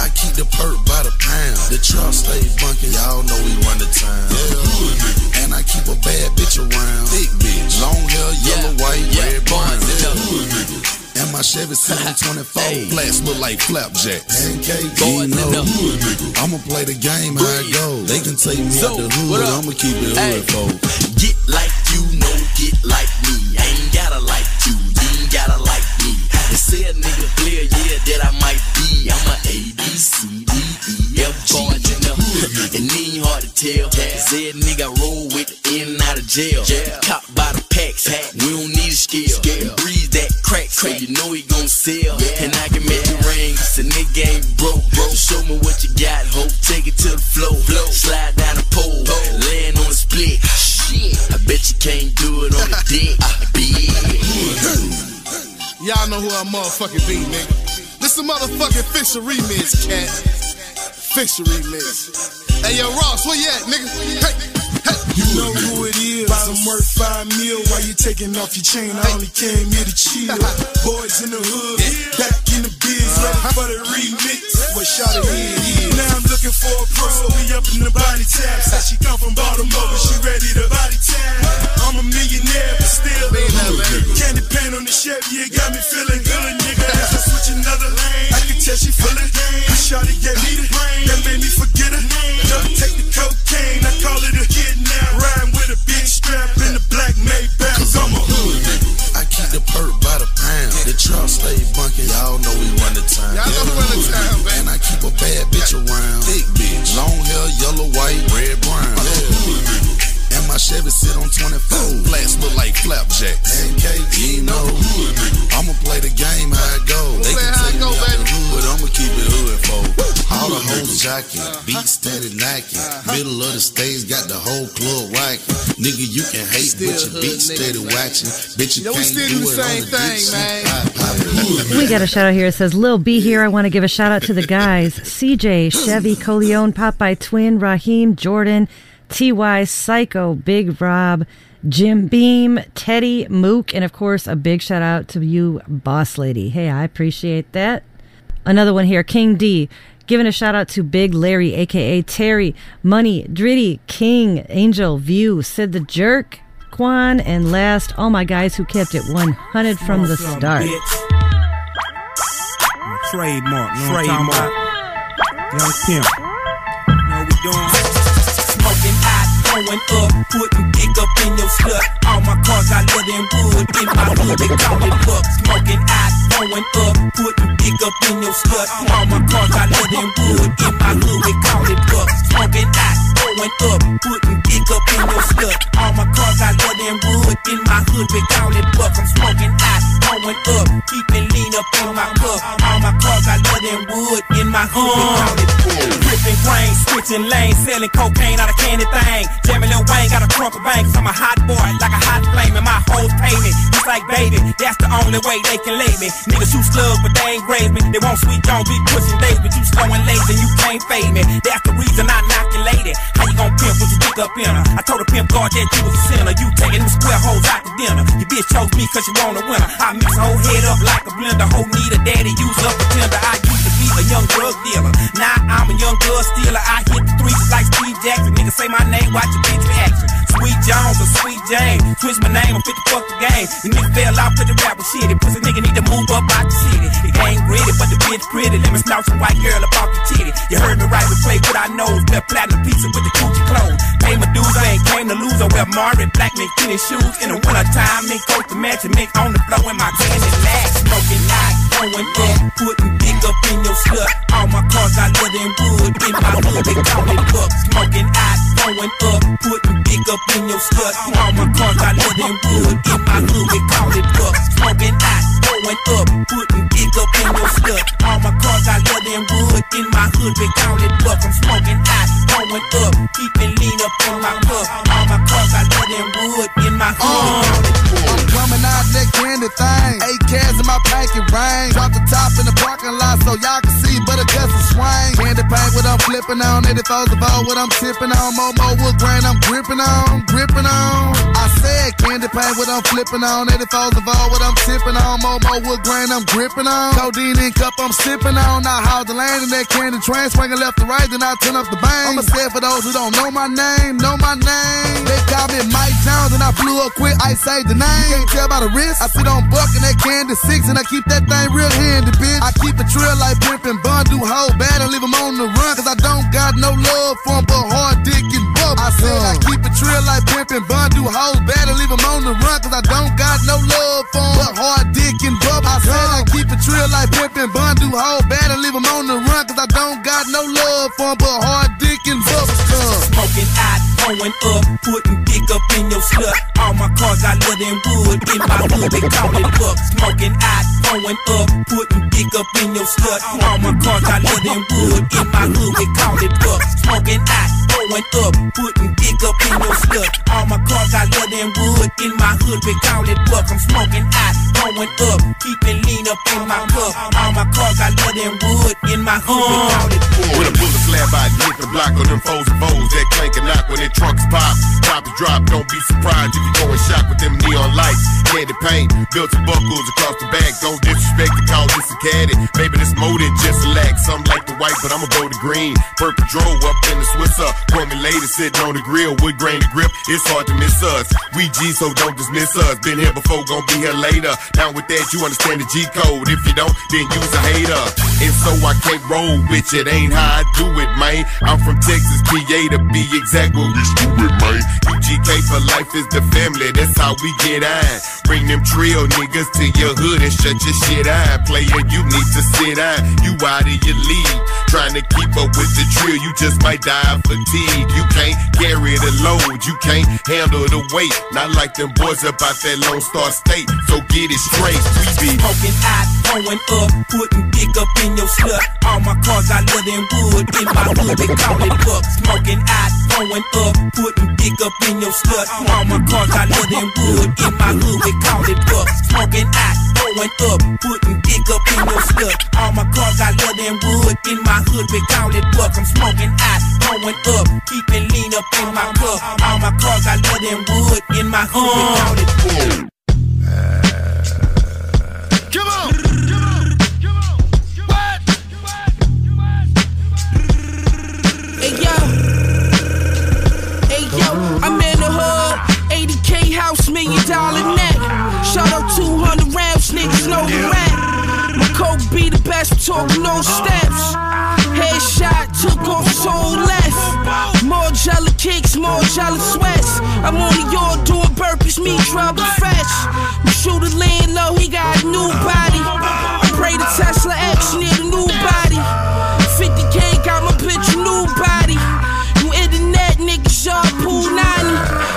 I keep the perk by the pound. The truck stay bunking, y'all know we run the town. Yeah. And I keep a bad bitch around. Thick bitch. Long hair, yellow, white, red, brown. Yeah, hood nigga. And my Chevy sit on 24. Flats look like flapjacks. Pancakes, you know. Hood nigga. I'ma play the game how it go. They can take me out the hood, but? I'ma keep it Hey. hood, folk. Get like you, no get like me. I ain't gotta like you, you ain't gotta like me. They say a nigga clear, yeah, that I might be. I'm a A, B, C, D, E, F, G. Said nigga roll with the in and out of jail. Cop by the packs, we don't need a scale. Breeze that crack, so you know he gon' sell. And I can make it rain, cause a nigga ain't broke. bro. Show me what you got, hope. Take it to the flow. Slide down the pole, land on the split. Shit, I bet you can't do it on the dick. Bitch. Y'all know who I motherfucking be, nigga. This a motherfucking Fisher remix, cat. Fisher remix. Hey, yo, Ross, where you at, nigga? Hey, hey. You know who it is. I'm worth five mil while you taking off your chain. I only came here to chill. Boys in the hood, back in the biz, ready for the remix. What shot it is. Now I'm looking for a pro. We up in the body tap. Said she come from Baltimore, but she ready to body tap. I'm a millionaire, but still. Candy paint on the Chevy, it got me feeling good, nigga. As I switch another lane, I can tell she feeling. Shot it, gave me the brain. That made me forget her. Don't take the cocaine, I call it a kidnap. Riding with a big strap in the black Maybach. Cause I'm a hood nigga. I keep the perk by the pound. The truck stay bunking. Y'all know we run the town. Y'all know we run the town, man. And I keep a bad bitch around. Thick bitch. Long hair, yellow, white, red, brown. And my Chevy sit on 24. Flats look like flapjacks. NK, you know. I'ma play the game how it go. They can take me out the hood, but I'ma keep it hood for. All the hoes jocking, beat steady knocking. Middle of the stage got the whole club whacking. Nigga, you can hate, but your beat steady watching. Bitch, you Yo, we can't do do the it on same the thing, dick. man. We got a shout out here. It says Lil B here. I want to give a shout out to the guys CJ, Chevy, Coleone, Popeye Twin, Raheem, Jordan, TY, Psycho, Big Rob, Jim Beam, Teddy, Mook, and of course a big shout out to you, Boss Lady. Hey, I appreciate that. Another one here, King D. Giving a shout out to Big Larry, aka Terry, Money, Dritty, King, Angel, View, Sid the Jerk, Quan, and last, all my guys who kept it 100 from the start. Trademark, know what I'm Trademark. talking about? Young Pimp. Know we doing? Going up, putting dick up in your slut. All my cars got leather and wood. In my hood, they call it buck. Smoking hot, going up, putting dick up in your slut. All my cars got leather and wood. In my hood, they call it buck. Smoking hot, going up, putting dick up in your slut. All my cars got leather and wood. In my hood, they call it buck. I'm smoking hot, going up, keeping lean up in my cup. All my cars got leather and wood. In my hood, they uh. call it buck. Ripping grain, switching lanes, selling cocaine out of candy thing. Jamming Lil Wayne got a trunk of bank, cause I'm a hot boy, like a hot flame, and my hoes pay me. Just like baby, that's the only way they can lay me. Niggas shoot slugs, but they ain't grave me. They want sweet Jones, be pushing days, but you slow and lazy, you can't fade me. That's the reason I knock your lady. How you gon' pimp with your dick up in her? I told the pimp guard that you was a sinner. You taking them square hoes out to dinner. Your bitch chose me cause you want a winner. I mix her whole head up like a blender. Whole need a daddy, use up a tender. I used to be a young drug dealer. Now I'm a young drug stealer. I hit the streets like Steve Jackson. Nigga say my name, watch your bitch reaction. Sweet Jones or Sweet Jane. Switch my name, I'm fit to fuck the game. The nigga fell off to the rapper shit. Pussy nigga need to move up out the city. The game gritty, but the bitch pretty. Let me snout some white girl up off the titty. You heard me right, we play with our nose. Left platinum pizza with the coochie clothes. Pay my dues, I ain't came to lose. I wear Mari black mink tennis shoes. In the winter time, mink coat match and mink on the floor in my candy lag. Smoking night, going up, putting dick up in your slut. All my cars got leather and wood. In my hood, they call it buck. Smoking hot, going up, putting dick up in your slut. All my cars got leather and wood. In my hood, they call it buck. Smoking hot, going up, putting dick up in your slut. All my cars got leather and wood. In my hood, they call it buck. I'm smoking hot, going up, keeping lean up in my cup. All my cars got leather and wood. In my hood, they call it buck. I'm coming out that candy thing. Eight cans in my packet ring. Drop the top in the parking lot so y'all can see, but it doesn't swing. Candy paint what I'm flipping on. 84's the ball what I'm tipping on. Momo wood grain I'm gripping on, gripping on. I said candy paint what I'm flipping on. 84's the ball what I'm tipping on. Momo wood grain I'm gripping on. Codeine in cup I'm sipping on. I haul the land in that candy train. Swinging left to right, then I turn up the bang. I'ma say for those who don't know my name, know my name. They call me Mike Jones and I blew up quick. I say the name. You can't tell by the wrist. I sit on buck in that candy six and I keep that thing real handy, bitch. I keep the trail like pimpin' bun, do hold bad and leave 'em on the run. Cause I don't got no love for 'em but hard dick and bub. I said I keep it trail like pimpin' bun, do hold bad and leave 'em on the run. Cause I don't got no love for 'em but hard dick and bub. I said I keep it trail like pimpin' bun, do hold bad and leave 'em on the run. Cause I don't got no love for 'em but hard dick and bub. Smoking hot, going throwing up, putting dick up in your slut. All my cars got leather and wood. In my hood, they call it buck. Smoking out, throwing up, putting dick up in your slut. All my cars got leather and wood. In my hood, they call it buck. Smoking out, throwing up, putting dick up in your slut. All my cars got leather and wood. In my hood, we call it buck. I'm smoking out, throwing up, keeping lean up in my cup. All my cars got leather and wood. In my hood, we call it buck. With a bullet slab, I hit the block on them foes and foes that clank and knock when their trucks pop. Drop is drop, don't be surprised if you go in shock with them neon lights. Candy paint, built to buckles across the back. Don't disrespect the call this a Maybe this more just lack. Some like the white, but I'ma go to green. Purple drove up in the Swisser. Call me later, sitting on the grill, wood grain to grip. It's hard to miss us. We G, so don't dismiss us. Been here before, gon' be here later. Down with that, you understand the G code. If you don't, then you's a hater. And so I can't roll with it. Ain't how I do it, man. I'm from Texas, PA to be exact. What we it, man. UGK for life is the family. That's how we get on. Bring them trio niggas to your hood and shut your shit on. Player, you need to sit down. You out of your league. Trying to keep up with the drill, you just might die of fatigue. You can't carry the load, you can't handle the weight. Not like them boys up out that Lone Star State. So get it straight, we be Smoking out, throwing up, putting dick up in your slut. All my cars got leather and wood. In my hood, they call it buck. Smoking out, throwing up, putting dick up in your slut. All my cars got leather and wood. In my hood, they call it buck. Smoking out, throwing up, putting dick up in your slut. All my cars got leather and wood. In my hood, we call it buck. I'm smoking out, throwing up, keeping lean up in my cup. All my cars got leather and wood. In my hood, we call it buck. Come on. Hey yo, hey yo, I'm in the hood. 80k house, million dollar net. Shout out 200 rounds, niggas know the rap. Coke be the best, talk no steps. Headshot, took off, soul left. More jelly kicks, more jelly sweats. I'm on the yard doing burpees, me trouble fresh. My shooter laying low, he got a new body. I pray the Tesla X near the new body. 50k got my bitch a new body. You internet niggas, y'all pool 90.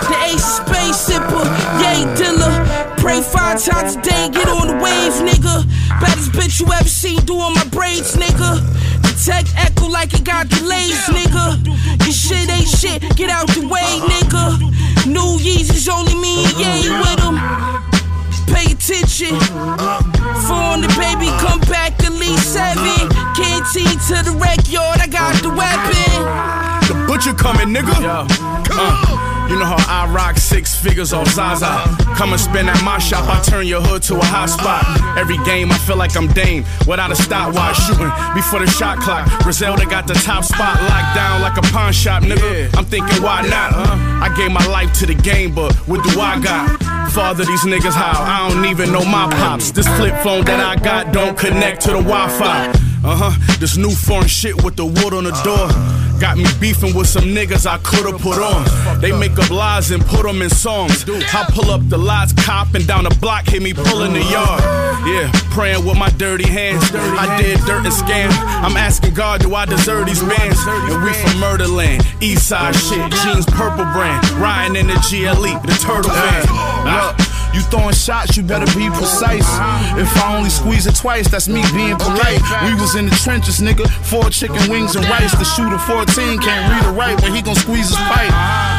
The ace space sipper, yay dealer. Pray five times a day, get on the wave, nigga. Baddest bitch you ever seen doing my braids, nigga. The tech echo like it got delays, nigga. Your shit ain't shit, get out the way, nigga. New Yeezys only me and Ye with them. Pay attention. Phone the baby, come back at least seven. Canteen to the rec yard, I got the weapon. The butcher coming, nigga. Uh, you know how I rock six figures off Zaza. Come and spin at my shop, I turn your hood to a hot spot. Every game, I feel like I'm Dame without a stopwatch. Shooting before the shot clock. Griselda got the top spot locked down like a pawn shop, nigga. I'm thinking, why not? I gave my life to the game, but what do I got? Father these niggas how? I don't even know my pops. This flip phone that I got don't connect to the Wi-Fi. Uh huh. This new foreign shit with the wood on the door. Got me beefing with some niggas I could've put on. They make up lies and put them in songs. I pull up the lights, cop, and down the block, hit me pulling the yard. Yeah, praying with my dirty hands. I did dirt and scam. I'm asking God, do I deserve these bands? And we from Murderland, East Side shit, jeans purple brand. Riding in the GLE, the turtle van. Look, you throwing shots, you better be precise. If I only squeeze it twice, that's me being polite. We was in the trenches, nigga. Four chicken wings and rice. The shooter 14 can't read or write, but he gon' squeeze his pipe.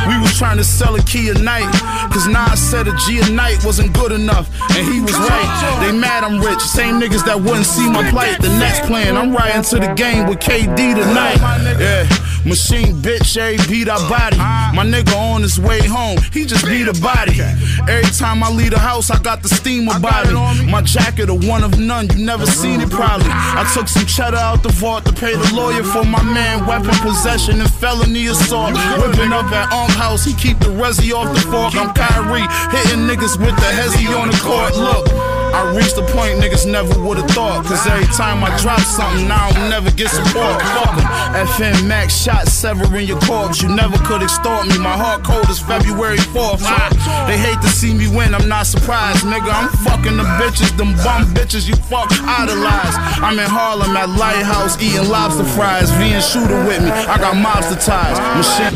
We was trying to sell a key a night. Cause Nas said a G a night wasn't good enough. And he was right. They mad I'm rich. Same niggas that wouldn't see my plight. The next plan, I'm riding to the game with KD tonight. Yeah. Machine bitch, A beat our body. My nigga on his way home, he just beat a body. Every time I leave the house, I got the steamer about me. My jacket, a one of none, you never seen it probably. I took some cheddar out the vault to pay the lawyer for my man. Weapon possession and felony assault. Whipping up at Unk House, he keep the resi off the fork. I'm Kyrie, hitting niggas with the hezzy on the court. Look. I reached the point niggas never would've thought. Cause every time I drop something, now I'll never get support. Fuck 'em. FM Max shot severing your corpse. You never could extort me. My heart cold is February 4th. Ah, They hate to see me win, I'm not surprised. Nigga, I'm fucking the bitches, them bum bitches you fuck idolize. I'm in Harlem at Lighthouse eating lobster fries. V and shooter with me, I got mobster ties. Machine.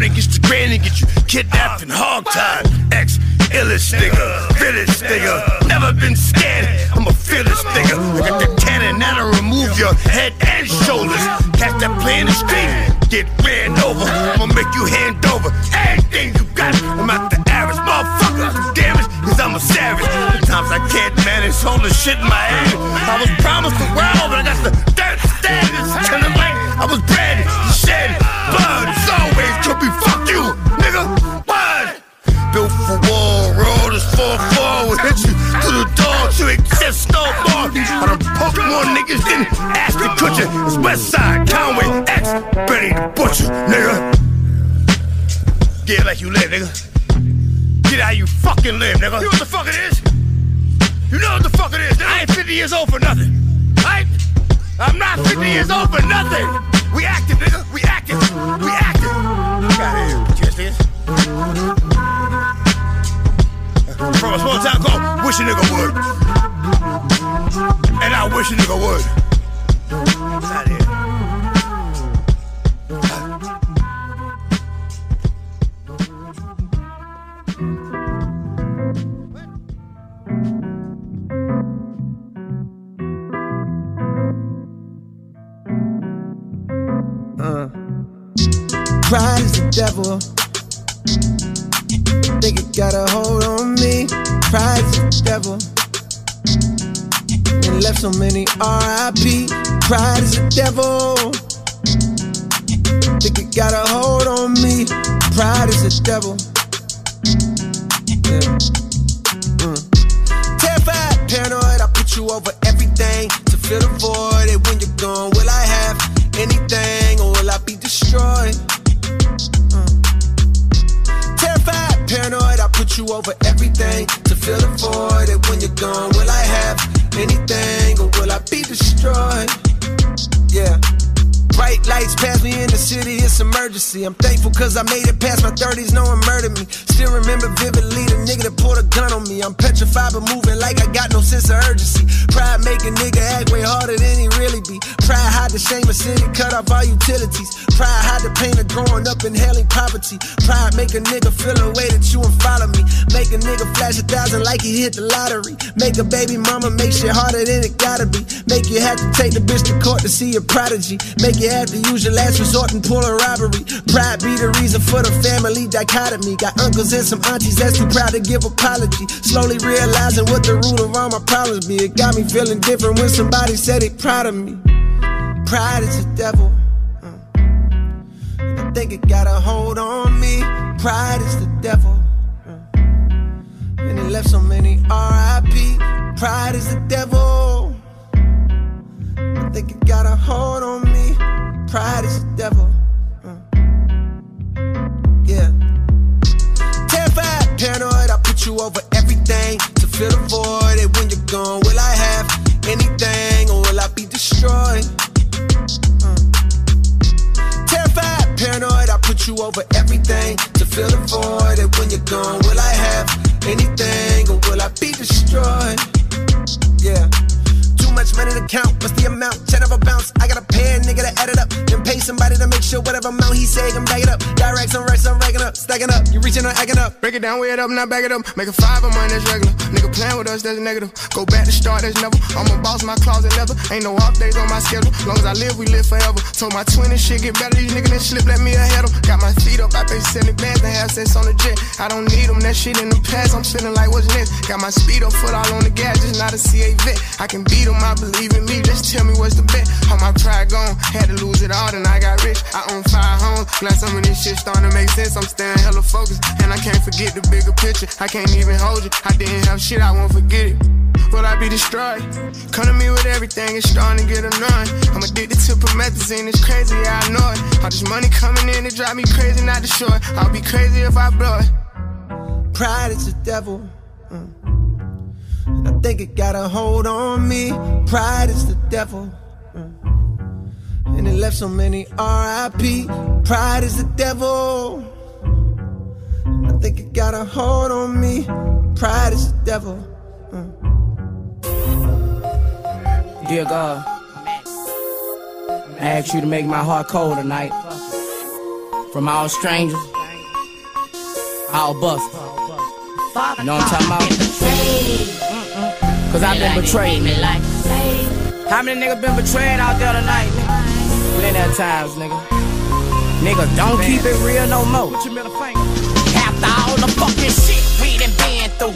Run against the grain and get you kidnapped and hog-tied. Ex illest nigga, realest nigga. Never been scared, I'm a fearless nigga. I got the cannon that'll remove your head and shoulders. Catch that play in the street, get ran over. I'ma make you hand over everything you got. I'm not the average motherfucker. Damn it, cause I'm a savage. Sometimes I can't manage holding shit in my hand. I was promised the world, but I got the dirt standards. Telling like I was bred, shed, blood. It's always could be fuck you, nigga. What? Built for war, road is 4-4 Will hit you through the door to exist no more I done poked more niggas than Ashton Kutcher It's Westside, Conway, X, Benny the Butcher, nigga Get like you live, nigga Get how you fucking live, nigga You know what the fuck it is? You know what the fuck it is? Nigga? I ain't 50 years old for nothing Right? I'm not 50 years old for nothing We active, nigga, we active We active Get out your hands from a small town called Wish a Nigga Would. And I wish a nigga would. Out here. Pride is the devil. Think it got a hold on me. Pride is the devil. And left so many RIP. Pride is the devil. Think it got a hold on me. Pride is the devil. Yeah. Mm. Terrified, paranoid, I put you over everything to fill the void. And when you're gone, will I have anything or will I be destroyed? You over everything to fill the void. And when you're gone, will I have anything or will I be destroyed? Yeah. Bright lights pass me in the city, it's emergency. I'm thankful cause I made it past my 30s, no one murdered me. Still remember vividly the nigga that pulled a gun on me. I'm petrified but moving like I got no sense of urgency. Pride make a nigga act way harder than he really be. Pride hide the shame of city, cut off all utilities. Pride hide the pain of growing up in inhaling poverty. Pride make a nigga feel a way that you won't follow me. Make a nigga flash a thousand like he hit the lottery. Make a baby mama make shit harder than it gotta be. Make you have to take the bitch to court to see a prodigy. Make you to use your last resort and pull a robbery. Pride be the reason for the family dichotomy. Got uncles and some aunties that's too proud to give apology. Slowly realizing what the root of all my problems be. It got me feeling different when somebody said they proud of me. Pride is the devil. Uh. I think it got a hold on me. Pride is the devil. Uh. And it left so many RIP. Pride is the devil. I think it got a hold on me. Pride is the devil. Uh. Yeah. Terrified, paranoid, I put you over everything to fill the void. And when you're gone, will I have anything or will I be destroyed? Uh. Terrified, paranoid, I put you over everything to fill the void. And when you're gone, will I have anything or will I be destroyed? Yeah. Too much money to count, what's the amount? Ten of a bounce. I pay a nigga to add it up. Then pay somebody to make sure whatever amount he say can back it up. Directs and racks, I'm racking up, stacking up. You reaching or acting up. Break it down, weigh it up, not back it up. Make a five of mine, that's regular. Nigga playing with us, that's negative. Go back to start, that's never. I'm a boss, my closet leather. Ain't no off days on my schedule. Long as I live, we live forever. Told my twin and shit get better. These niggas that slip, let me ahead of. Got my feet up, I pay 70 bands and have sex on the jet. I don't need them, that shit in the past. I'm feeling like what's next. Got my speed up, foot all on the gas, just not a CA vet. I can beat them, I believe in me. Just tell me what's the bet. All my pride gone, had to lose it all, then I got rich. I own five homes. Glad some of this shit starting to make sense. I'm staying hella focused, and I can't forget the bigger picture. I can't even hold you. I didn't have shit, I won't forget it. Will I be destroyed? Come to me with everything, it's starting to get annoying. I'm addicted to promethazine, it's crazy, I know it. All this money coming in, it drive me crazy, not destroy. I'll be crazy if I blow it. Pride is the devil. Mm. Think it got a hold on me. Pride is the devil. Mm. And it left so many RIP. Pride is the devil. I think it got a hold on me. Pride is the devil. Dear God, I ask you to make my heart cold tonight. From all strangers I'll bust. You know what I'm talking about? Cause I've been betrayed. How many niggas been betrayed out there tonight, nigga? Plenty of times, nigga. Nigga, don't keep it real no more. After all the fucking shit we done been through.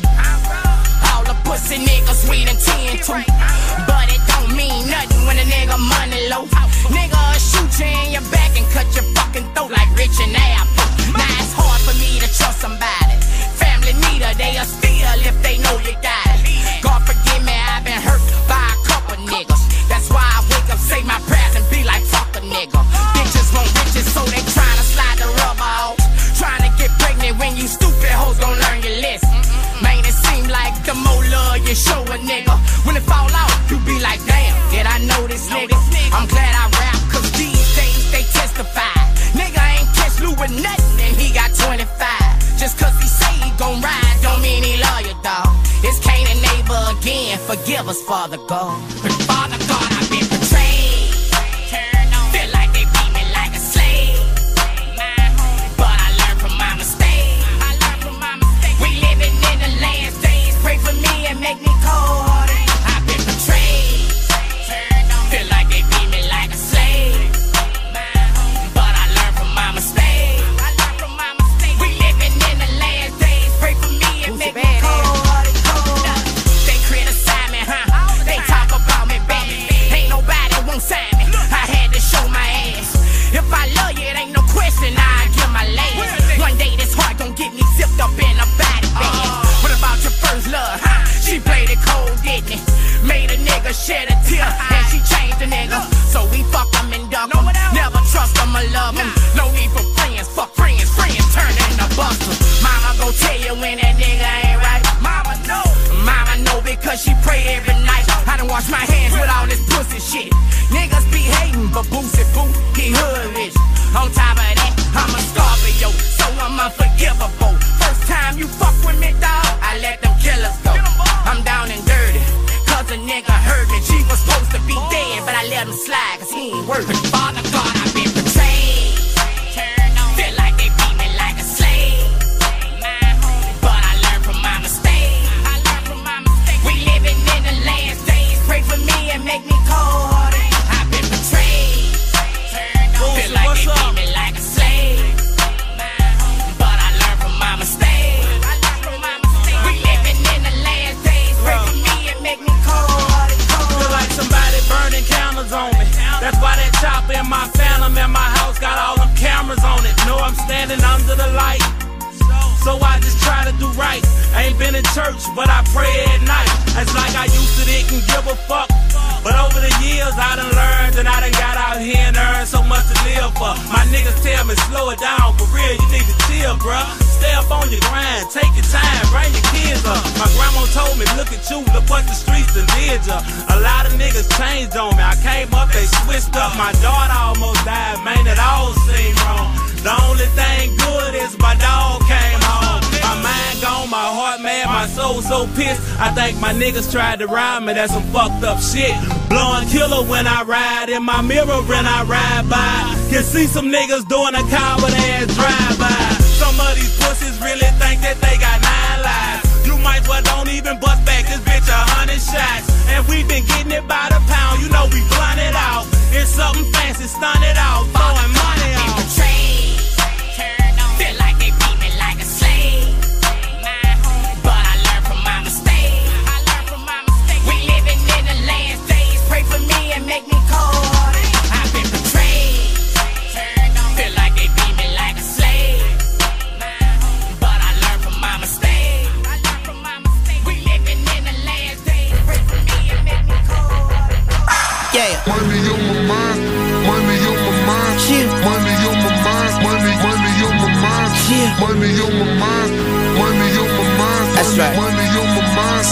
All the pussy niggas we done tend to. But it don't mean nothing when a nigga money low. Nigga shoot you in your back and cut your fucking throat like Rich and Apple. Now it's hard for me to trust somebody. Family need her, they'll steal if they know you got it. God forgive me, I've been hurt by a couple niggas. That's why I wake up, say my prayers and be like, fuck a nigga. Bitches want riches, so they tryna slide the rubber off. Tryna get pregnant when you stupid hoes gon' learn your lesson. Man, it seem like the more love you show a nigga. When it fall out, you be like, damn, did I know this nigga? I'm glad I rap, cause these days they testify. Nigga ain't catch Lou with nothing and he got 25. Just cause he say he gon' ride, don't mean he love you, dawg. It's Cain and Abel again, forgive us, Father God. Father slide, he ain't worth it. Father take your time, bring your kids up. My grandma told me, look at you, look what the streets done did ya. A lot of niggas changed on me. I came up, they switched up. My daughter almost died, man, it all seemed wrong. The only thing good is my dog came home. My mind gone, my heart mad, my soul so pissed. I think my niggas tried to rhyme me, that's some fucked up shit. Blowing killer when I ride, in my mirror when I ride by. Can see some niggas doing a coward ass drive by. Some of these pussies really think that they got nine lives. You might well don't even bust back this bitch a hundred shots. And we been getting it by the pound, you know we blunt it out. It's something fancy, stun it out, throwing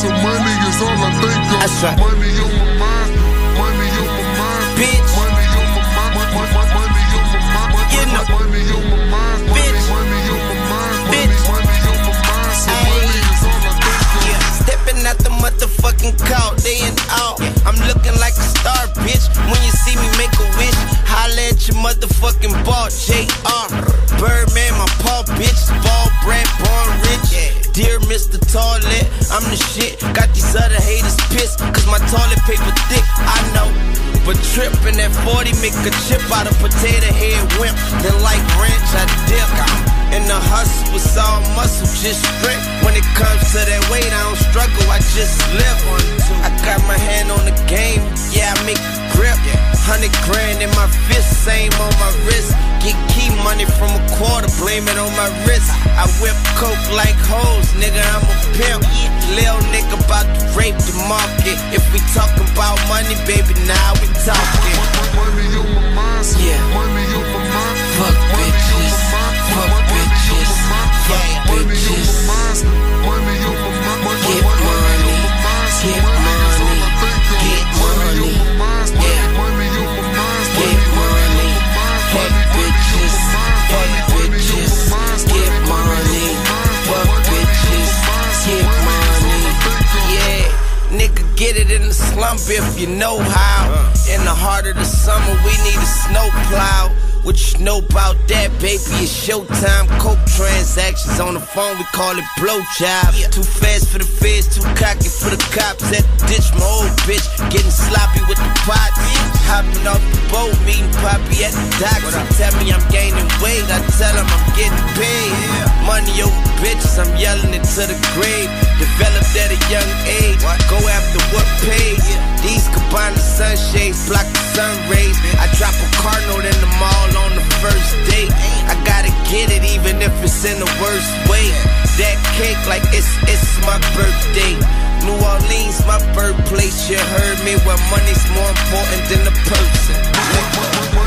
so money is all I think of. That's right. Money on my mind, money on my mind, Bitch. money on my mind, money, on my mind, money, You know. money on my mind, Bitch. money on my mind, Bitch. money on my mind, so money is all I think of. Yeah, stepping out the motherfucking court, day and out. I'm looking like a star, bitch. When you see me make a wish, holla at your motherfucking ball, JR. the toilet. I'm the shit. Got these other haters pissed, cause my toilet paper thick. I know. But tripping at 40 make a chip out of potato head wimp. Then like ranch, I dip. And the hustle was all muscle, just strip. When it comes to that weight, I don't struggle, I just live. I got my hand on the game, yeah, I make grip. 100 grand in my fist, same on my wrist. Get key money from a quarter, blame it on my wrist. I whip coke like hoes, nigga, I'm a pimp. Lil nigga about to rape the market. If we talking about money, baby, now we talking. Slump if you know how. In the heart of the summer, we need a snow plow. What you know about that, baby? It's showtime. Coke transactions on the phone, we call it blowjob. Too fast for the feds, too cocky for the cops. At the ditch, my old bitch getting sloppy with the pots. Hopping off the boat, meeting Poppy at the docks. Tell me I'm gaining weight, I tell him I'm getting paid. Yeah. Money over bitches, I'm yelling it to the grave. Developed at a young age, go after what pays. These combine the sunshades, block the sun rays. I drop a cardinal in the mall on the first date. I gotta get it even if it's in the worst way. That cake like it's it's my birthday. New Orleans, my birthplace. You heard me where money's more important than the person.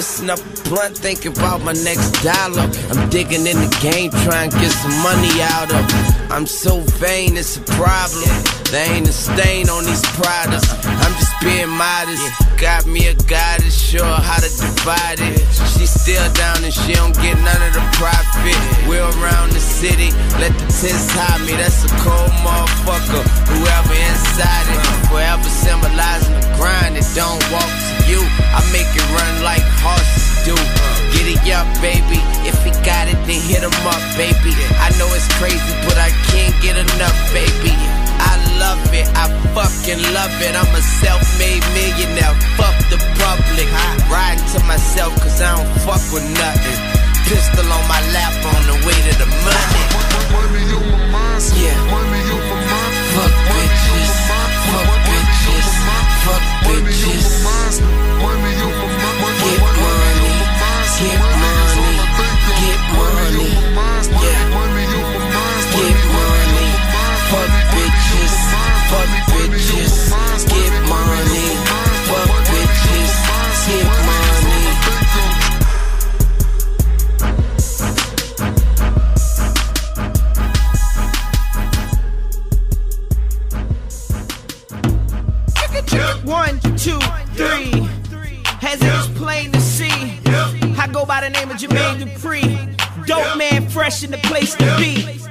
Up a blunt, thinking about my next dollar. I'm digging in the game, trying to get some money out of. I'm so vain, it's a problem. There ain't a stain on these products. I'm just being modest. Got me a goddess, sure how to divide it. She still down and she don't get none of the profit. We're around the city, let the tents hide me. That's a cold motherfucker. Whoever inside it, forever symbolizing the grind. It don't walk to you. I make it run like horses do. Get it up, baby. If he got it, then hit him up, baby. I know it's crazy, but I can't get enough, baby. I love it, I fucking love it. I'm a self-made millionaire. Fuck the public. Riding to myself, cause I don't fuck with nothing. Pistol on my lap on the way to the money. Yeah. By the name of Jermaine Dupri. Dope man, fresh in the place to be.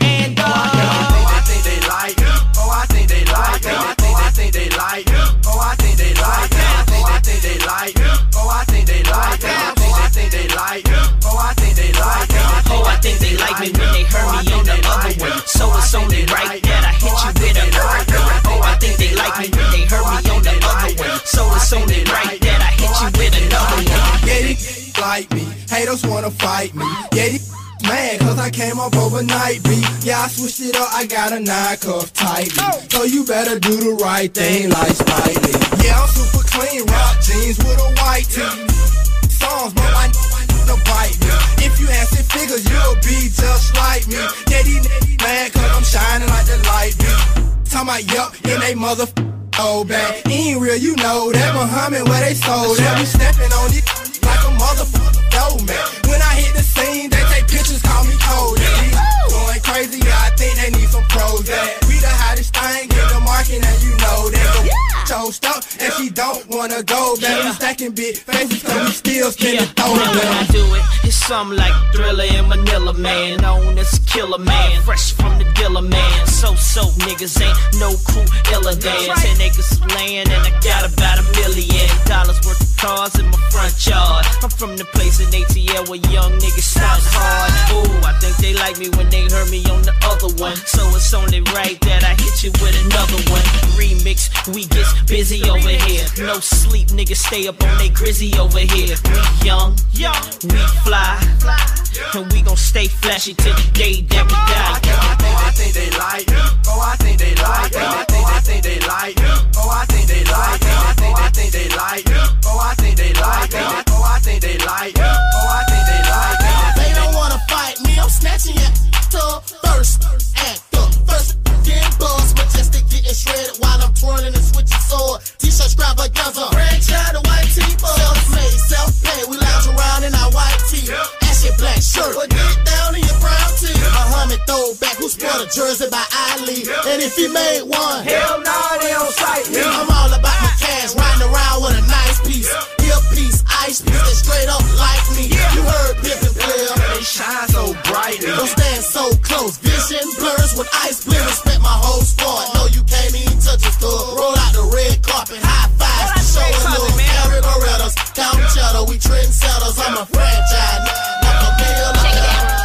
Haters wanna fight me. Yeah, these cause I came up overnight beat. Yeah, I switched it up, I got a nine cuff tightly. So you better do the right thing like Spike Lee. Yeah, I'm super clean, rock jeans with a white tee. Songs, but I to bite me. If you had six figures, you'll be just like me. Yeah, these niggas mad cause I'm shining like the light beam. Talking about yup, in they mother old oh, bag. Ain't real, you know that Muhammad where they sold that. We stepping on it motherfucker dough man. When I hit the scene, they take pictures, call me cold. Going crazy, yeah, I think they need some pros. Yeah. We the hottest thing in the market, and you know that. toast up, and she don't wanna go back. We stacking big faces, cause we still spinning throw Now when I do it, it's something like Thriller in Manila, man. Known as Killer Man, fresh from the dealer, man. So so niggas ain't no crew iller than ten acres of land, and I got about a million dollars worth of cars in my front yard. I'm from the place in ATL where young niggas start hard. Ooh, I think they like me when they heard me on the other one. So it's only right that I hit you with another one. Remix, we get busy over here. No sleep, niggas stay up on they grizzy over here. We young, we fly, and we gon' stay flashy till the day that we die. I think they like me. Oh, I think they like me. I think, I think they like me. Oh, I think they like me. I think, I think they like me. Oh, I think they like oh, me. Oh, I think they like me. Oh, I think they like oh, me. They don't wanna fight me, I'm snatching your up first. Act up first. Getting buzz, majestic, getting shredded while I'm twirling and switching sword. T-shirt extravaganza, franchise, the white tee, self-made, self-paid. We lounge around in our white tee, ashy black shirt. But get down in your brown tee. Muhammad throwback, who sport a jersey by Ali, and if he made one, Hell nah, they don't sight. I'm all about my cash, riding around with a nice piece, hip piece, ice piece, that straight up like me. You heard pimpin' player. They shine so brightly. Don't stand so close. Vision blurs when ice blur. Respect Count cheddar. We trendsetters. I'm a franchise. Like a meal. Check it out.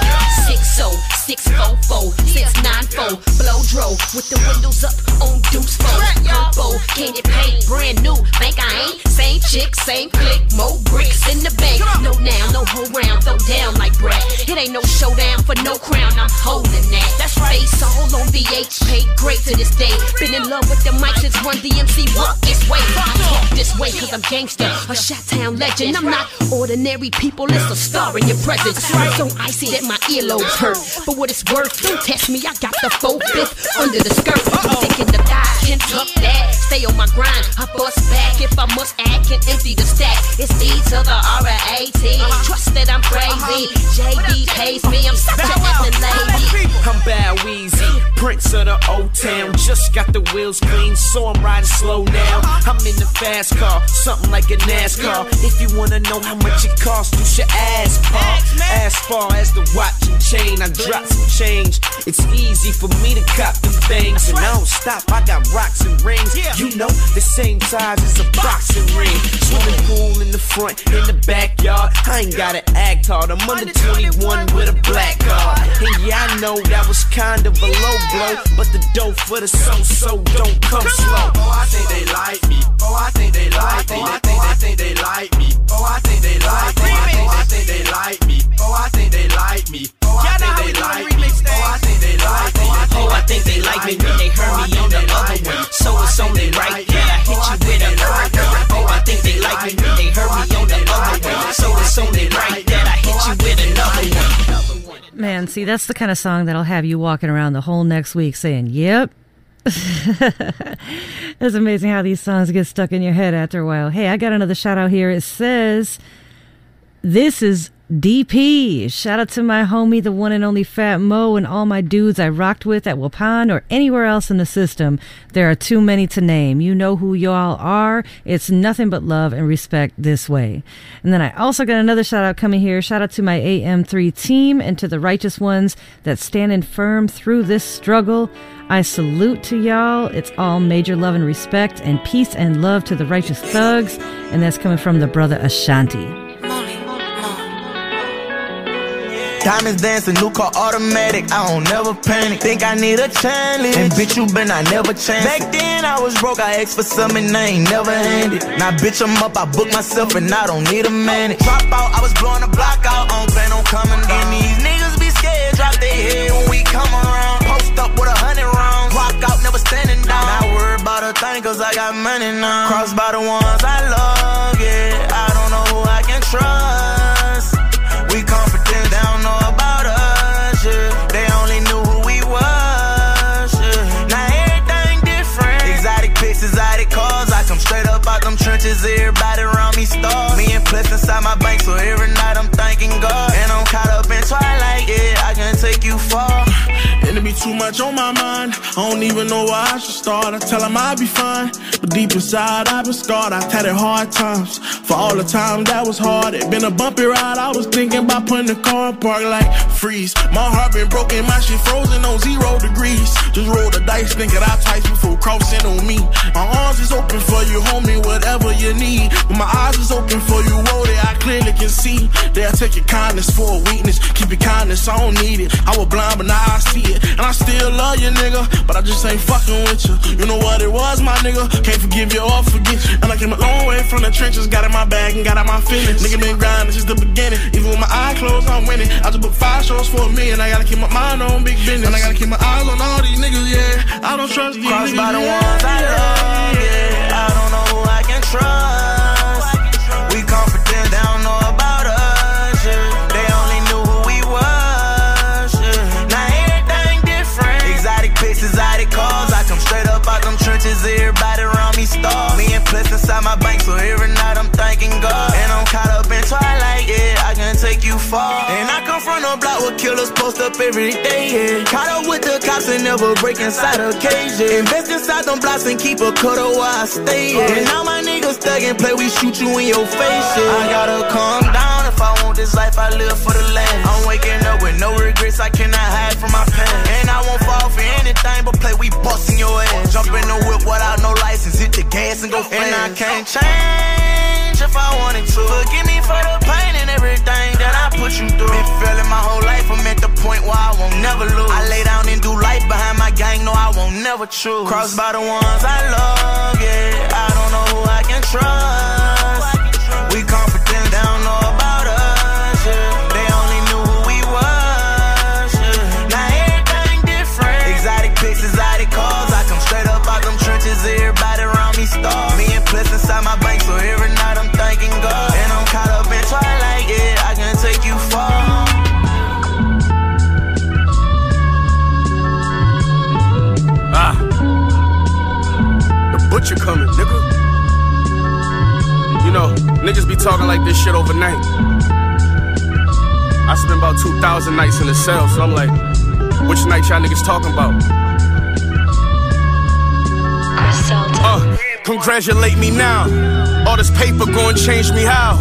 Six oh, six four four, six nine four, blow dro with the windows up on Deuce phone. Purple, candy paint, brand new. Bank I ain't same chick, same click, more bricks in the bank. No now, no whole round, throw down like Brad. It ain't no showdown for no crown, I'm holding that. That's right. Face all on VH, paid great to this day. Been in love with the mic since Run DMC walk this way. I talk this way cause I'm gangster, a Chi-Town legend. I'm not ordinary people, it's a star in your presence. I'm so icy that my earlobes hurt. But what it's worth, don't test me, I got the full fifth under the skirt. I'm taking the can tuck that. Stay on my grind, I bust back. If I must act, can empty the stack. It's E to the R A T. Trust that I'm crazy. JD pays me, I'm such a effing lady. I'm Bow Weezy, Prince of the old town. Just got the wheels clean, so I'm riding slow now. I'm in the fast car, something like a NASCAR. If you wanna know how much it costs, you should ask, Paul. As far as the watch and chain, I drop some change. It's easy for me to cop them things, and I don't stop. I got rocks and rings. You know, the same size as a boxing ring. Swimming pool in the front, in the backyard. I ain't gotta act hard. I'm under 21 with a black card. And yeah, I know that was kind of a low blow, but the dough for the so-so don't come slow. Oh, I think they like me. Oh, I think they like me. I think, I think they like me. Oh, I think they like me. Oh, I think they think they like me. Oh, I think they like me. Oh, I think they like me. Oh, I think they like me. Oh, I think they like me when they heard me on the other one. So it's only right that I hit you with a Oh, I think they like me they heard me on the other one. So it's only right that I hit you with another one. Man, see, that's the kind of song that'll have you walking around the whole next week saying, Yep. it's amazing how these songs get stuck in your head after a while. Hey, I got another shout out here. It says, This is DP. Shout out to my homie, the one and only Fat Mo, and all my dudes I rocked with at Wapan or anywhere else in the system. There are too many to name. You know who y'all are. It's nothing but love and respect this way. And then I also got another shout out coming here. Shout out to my AM3 team and to the righteous ones that standing firm through this struggle. I salute to y'all. It's all major love and respect and peace and love to the righteous thugs. And that's coming from the brother Ashanti. Diamonds dancing, new car automatic. I don't never panic. Think I need a challenge. And bitch, you been, I never changed. Back then I was broke, I asked for something I ain't never handed. Now bitch, I'm up, I book myself and I don't need a man. Drop out, I was blowing the block out. I don't plan on coming down. And these niggas be scared, drop their head when we come around. Post up with a hundred rounds. Rock out, never standing down. Not worried about a thing, cause I got money now. Crossed by the ones I love, out everybody around me stars. Me and Plus inside my bank, so every night I'm thanking God. And I'm caught up in twilight, yeah, I can take you far. Enemy too much on my mind. I don't even know where I should start. I tell him I'll be fine. But deep inside, I've been scarred. I've had it hard times. For all the time that was hard. It been a bumpy ride. I was thinking about putting the car in park like freeze. My heart been broken, my shit frozen on zero degrees. Just roll the dice, thinking I twice before crossing on me. My arms is open for you, homie, whatever you need. But my eyes is open for you, oh, that I clearly can see. They'll take your kindness for a weakness. Keep your kindness, I don't need it. I was blind, but now I see it. And I still love you, nigga. But I just ain't fucking with you. You know what it was, my nigga? Can't forgive you or forget you. And I came a long way from the trenches, got in my bag and got out my feelings. Nigga been grinding since the beginning. Even with my eyes closed, I'm winning. I just booked five shows for a million. I gotta keep my mind on big business. And I gotta keep my eyes on all these niggas, yeah. I don't trust these Crossed niggas. by the ones I love, yeah. I don't know who I can trust. Trenches, everybody around me starve. Me and Bliss inside my bank, so every night I'm thanking God. And I'm caught up in twilight, yeah. I can take you far. And I come from a block where killers post up every day, yeah. Caught up with the cops and never break inside a cage, yeah. Invest inside them blocks and keep a cutter where I stay, yeah. And now my niggas thug and play, we shoot you in your face, yeah. I gotta calm down if I want this life, I live for the land. I'm waking up with no regrets, I cannot hide from my past. And I won't fall for anything but play, we busting your ass. Jump in the whip without no license, hit the gas and go fast. And I can't change if I wanted to. Forgive me for the pain and everything that I put you through. Been feeling my whole life, I'm at the point where I won't never lose. I lay down and do life behind my gang, no, I won't never choose. Crossed by the ones I love, yeah. I don't know who I can trust. Talking like this shit overnight. I spent about 2,000 nights in the cell, so I'm like, which night y'all niggas talking about? Uh, congratulate me now. All this paper gon' change me how?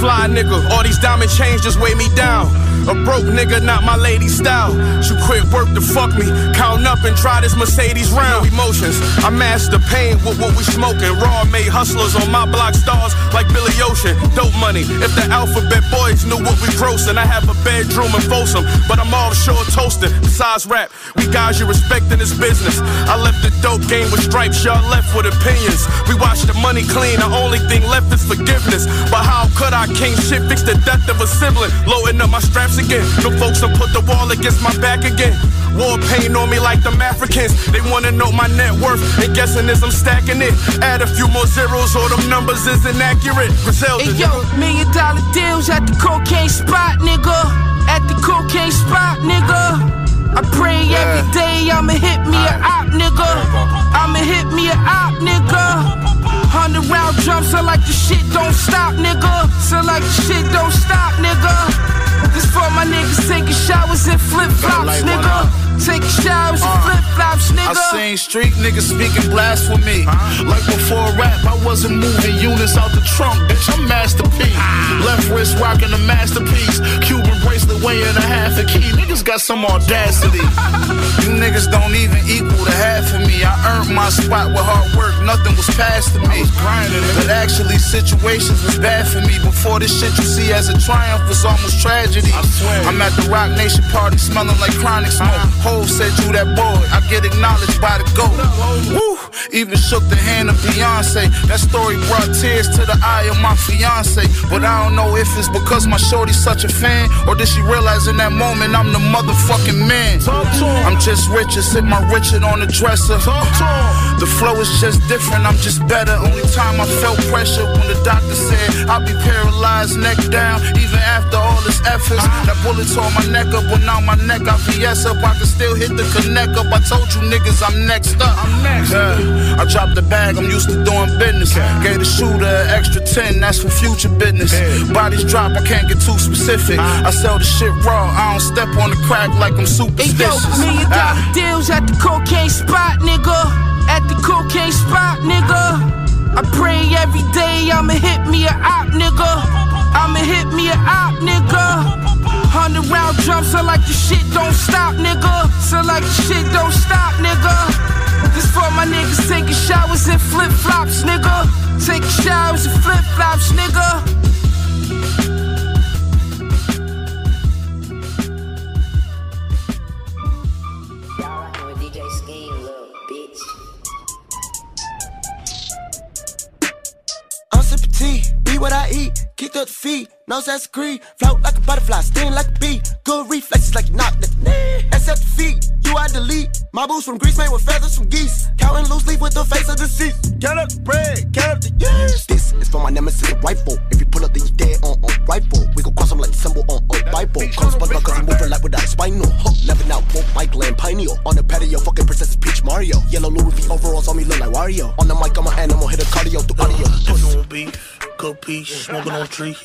Fly nigga, all these diamond chains just weigh me down. A broke nigga, not my lady style. She quit work to fuck me. Count up and try this Mercedes round. No Emotions, I master pain with what we smoking. Raw made hustlers on my block stars like Billy Ocean. Dope money. If the alphabet boys knew what we grossing, I have a bedroom in Folsom, but I'm all offshore toasting. Besides rap, we guys you respect in this business. I left the dope game with stripes, y'all left with opinions. We watch the money clean, the only thing left is forgiveness. But how could I king shit fix the death of a sibling? Loading up my straps again. No folks done put the wall against my back again. War pain on me like them Africans. They wanna know my net worth, and guessing is I'm stacking it. Add a few more zeros, or them numbers is inaccurate. Griselda, Hey yo, million dollar deals at the cocaine spot, nigga. At the cocaine spot, nigga. I pray every day I'ma hit me a op, nigga. I'ma hit me a op, nigga. Hundred round drums, so like the shit don't stop, nigga. So like the shit don't stop, nigga. This for my niggas taking showers in flip flops, nigga. Taking showers in uh, flip flops, nigga. I seen street niggas speaking blasphemy. Like before rap, I wasn't moving units out the trunk, bitch. I'm masterpiece. Ah. Left wrist rocking a masterpiece. Cuban bracelet weighing a half a key. Niggas got some audacity. You niggas don't even equal the half of me. I earned my spot with hard work. Nothing was passed to me. But actually, situations was bad for me. Before this shit you see as a triumph was almost tragedy. I'm at the Roc Nation party smelling like chronic smoke. Hov said you that boy. I get acknowledged by the GOAT. Woo! Even shook the hand of Beyonce. That story brought tears to the eye of my fiance. But I don't know if it's because my shorty's such a fan, or did she realize in that moment I'm the motherfucking man? I'm just richer, sit my Richard on the dresser. The flow is just different, I'm just better. Only time I felt pressure when the doctor said I'll be paralyzed, neck down, even after all this efforts. That bullet tore my neck up, but now my neck got VS up. I can still hit the connect up. I told you niggas I'm next up. I'm next. Yeah. I dropped the bag, I'm used to doing business. Gave the shooter an extra 10, that's for future business. Bodies drop, I can't get too specific. I sell the shit raw, I don't step on the crack like I'm Hey yo, superstitious. million dollar Ah. deals at the cocaine spot, nigga. At the cocaine spot, nigga. I pray every day I'ma hit me a op, nigga. I'ma hit me a op, nigga. Hundred round drums, so like the shit don't stop, nigga. So like the shit don't stop, nigga. This for my niggas taking showers in flip flops, nigga. Taking showers in flip flops, nigga. Be what I eat, kicked up the feet, no sense creed, float like a butterfly, sting like a bee, good reflexes like you knock the S at the feet, you I delete, my boots from Greece made with feathers from geese, counting loose leaf with the face of deceased, count up the bread, count up the years. This is for my nemesis, the rifle, if you pull up then you dead on, on rifle, we gon' cross them like the symbol on, on Bible, him SpongeBob cause he moving like without a spinal, hook, living out, woke Michael and Pineal, on the patio, fucking Princess Peach Mario, yellow Louis V overalls on me look like Wario, on the mic I'm an animal, hit a cardio through audio. On beef, cook peas, smoking on tree.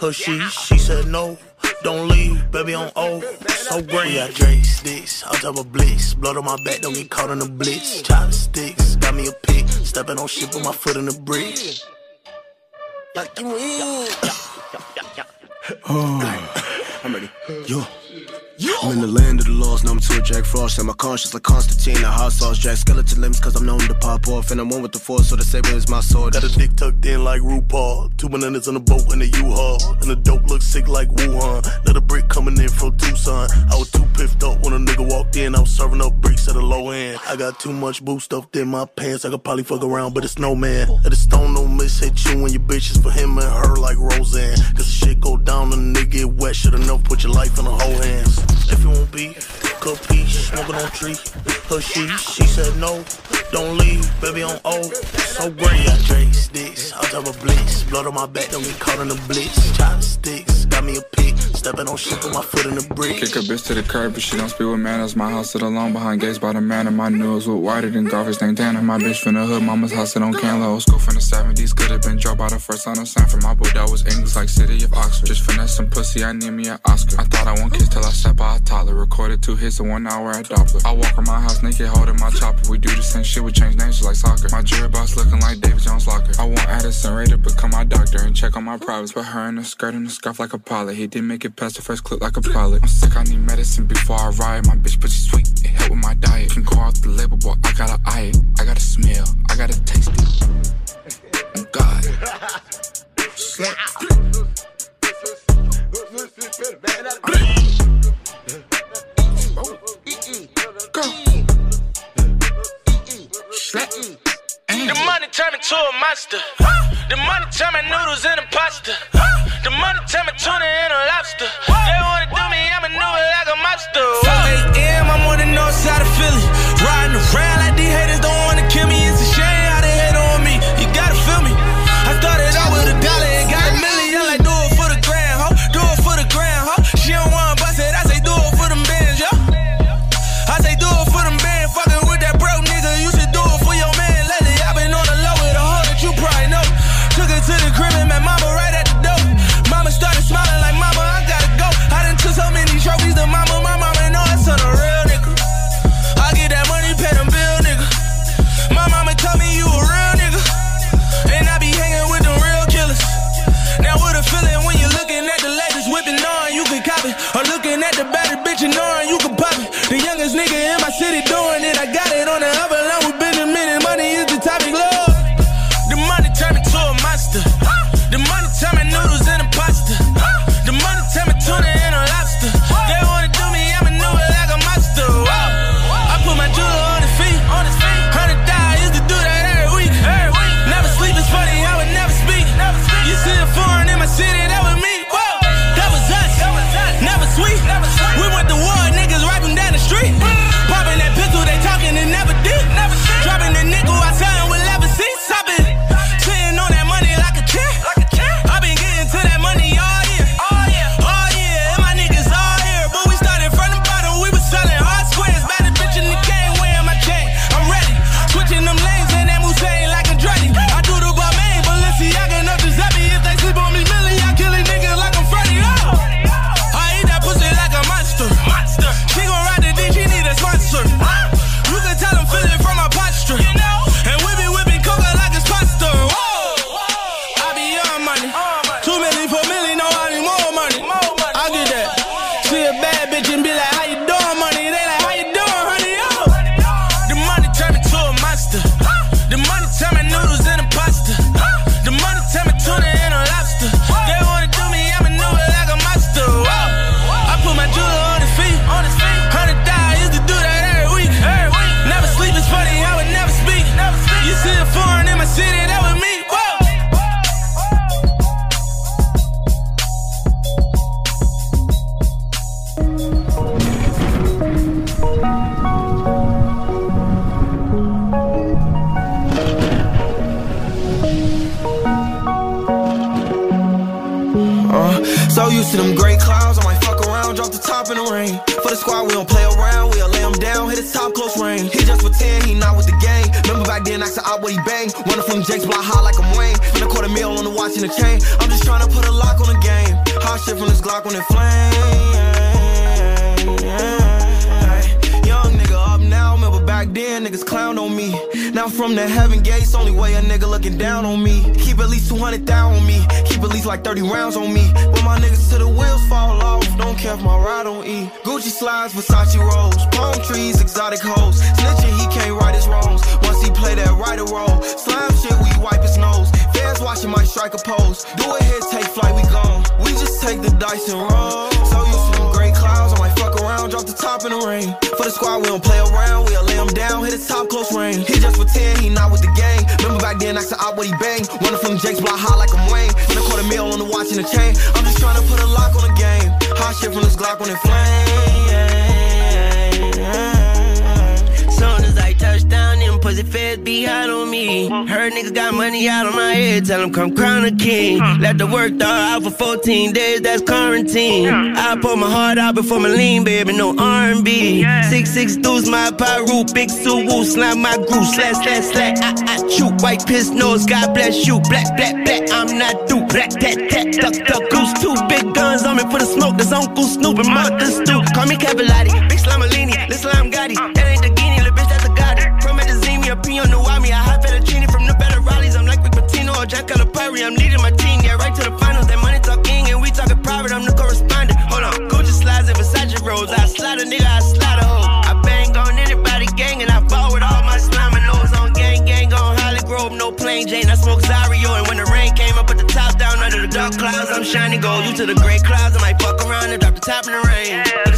Her she, she said no, don't leave, baby on O. So great. We got Drake sticks, on top of blitz. Blood on my back, don't get caught in the blitz. Chopsticks, got me a pick, stepping on shit with my foot in the brick. Like you in. Oh, I'm ready. Yo. I'm in the land of the lost, number two, Jack Frost. And my conscience like Constantine, a hot sauce, Jack Skellington limbs, cause I'm known to pop off. And I'm one with the force, so the saber is my sword. Got a dick tucked in like RuPaul. Two bananas on a boat in a U-Haul. And the dope looks sick like Wuhan. Another brick coming in from Tucson. I was too piffed up when a nigga walked in. I was serving up bricks at a low end. I got too much boost stuffed in my pants. I could probably fuck around, but it's no man. And the stone don't miss hit you when your bitches for him and her like Roseanne. Cause the shit go down and the nigga get wet. Should've known put your life in the whole hands. If you cook peas, smoking on tree. Her she, said no, don't leave, baby on O. So great, got Drake sticks, on top of blitz. Blood on my back, don't get caught in the blitz. Chopsticks, got me a pick, stepping on shit with my foot in the brick. Kick a bitch to the curb, but she don't speak with manners. My house sit alone behind gates by the manor. My nose with whiter than golfers named Dana. My bitch from the hood, mama's house sit on Canla. Old school from the 70s, could have been dropped by the first son of Sanford. My boy that was English like City of Oxford. Just finesse some pussy, I need me an Oscar. I thought I won't kiss till I sat by a toddler. Recorded two hits in one hour at Doppler. I walk around my house naked, holding my chopper. We do the same shit, we change names just like soccer. My jury box looking like Davy Jones Locker. I want Addison Rae to become my doctor and check on my privates. Put her in a skirt and a scarf like a pilot. He didn't make it past the first clip like a pilot. I'm sick, I need medicine before I ride. My bitch pussy sweet, it help with my diet. Can call off the label, but I gotta eye it. I gotta smell, I gotta taste it. Oh God. The money turn me to a monster. The money turn my noodles into pasta. The money turn me tuna and a lobster. They wanna do me, I'm a maneuver like a mobster. Jake's block high like I'm Wayne. Spend a quarter meal on the watch and the chain. I'm just trying to put a lock on the game. Hot shit from this Glock when it flame. Young nigga up now, remember back then, niggas clown on me. Now from the heaven gates, only way a nigga looking down on me. Keep at least 200 down on me. Keep at least like 30 rounds on me. When my niggas to the wheels fall off, don't care if my ride on E. Gucci slides, Versace rolls, palm trees, exotic hoes. Snitching, he can't right his wrongs. He play that right or role, slime shit, we wipe his nose. Fans watching my strike a pose. Do it here, take flight, we gone. We just take the dice and roll. So to them gray clouds, I might fuck around, drop the top in the rain. For the squad, we don't play around, we'll lay him down, hit his top close range. He just 10, he not with the gang. Remember back then, I said out what he bang. Running from Jake's block high like I'm Wayne. And a quarter meal on the watch and the chain. I'm just trying to put a lock on the game. Hot shit from this Glock when it flame. Soon as I touch down, pussy feds be hot on me. Heard niggas got money out on my head, tell them come crown a king. Let the work dog out for 14 days, that's quarantine. I pour my heart out before my lean, baby, no R&B. Six six dudes, my pyro, big Suwu, slam my groove, slash slash slash. I I chew, white piss nose, God bless you. Black black black, I'm not through. Black tat tat, duck duck goose, two big guns on me for the smoke. That's Uncle Snoop and Mother Stoop. Call me Cavallati, big Slamalini, little Slam Gotti. Or Jack Calipari. I'm leading my team, yeah, right to the finals. That money talking and we talking private. I'm the correspondent. Hold on, Gucci slides and Versace rolls. I slide a nigga, I slide a hoe. I bang on anybody gang and I fall with all my slime and nose on gang gang on Holly Grove. No plain Jane, I smoke Zario. And when the rain came, I put the top down under the dark clouds. I'm shining gold. You to the gray clouds, I might fuck around and drop the top in the rain.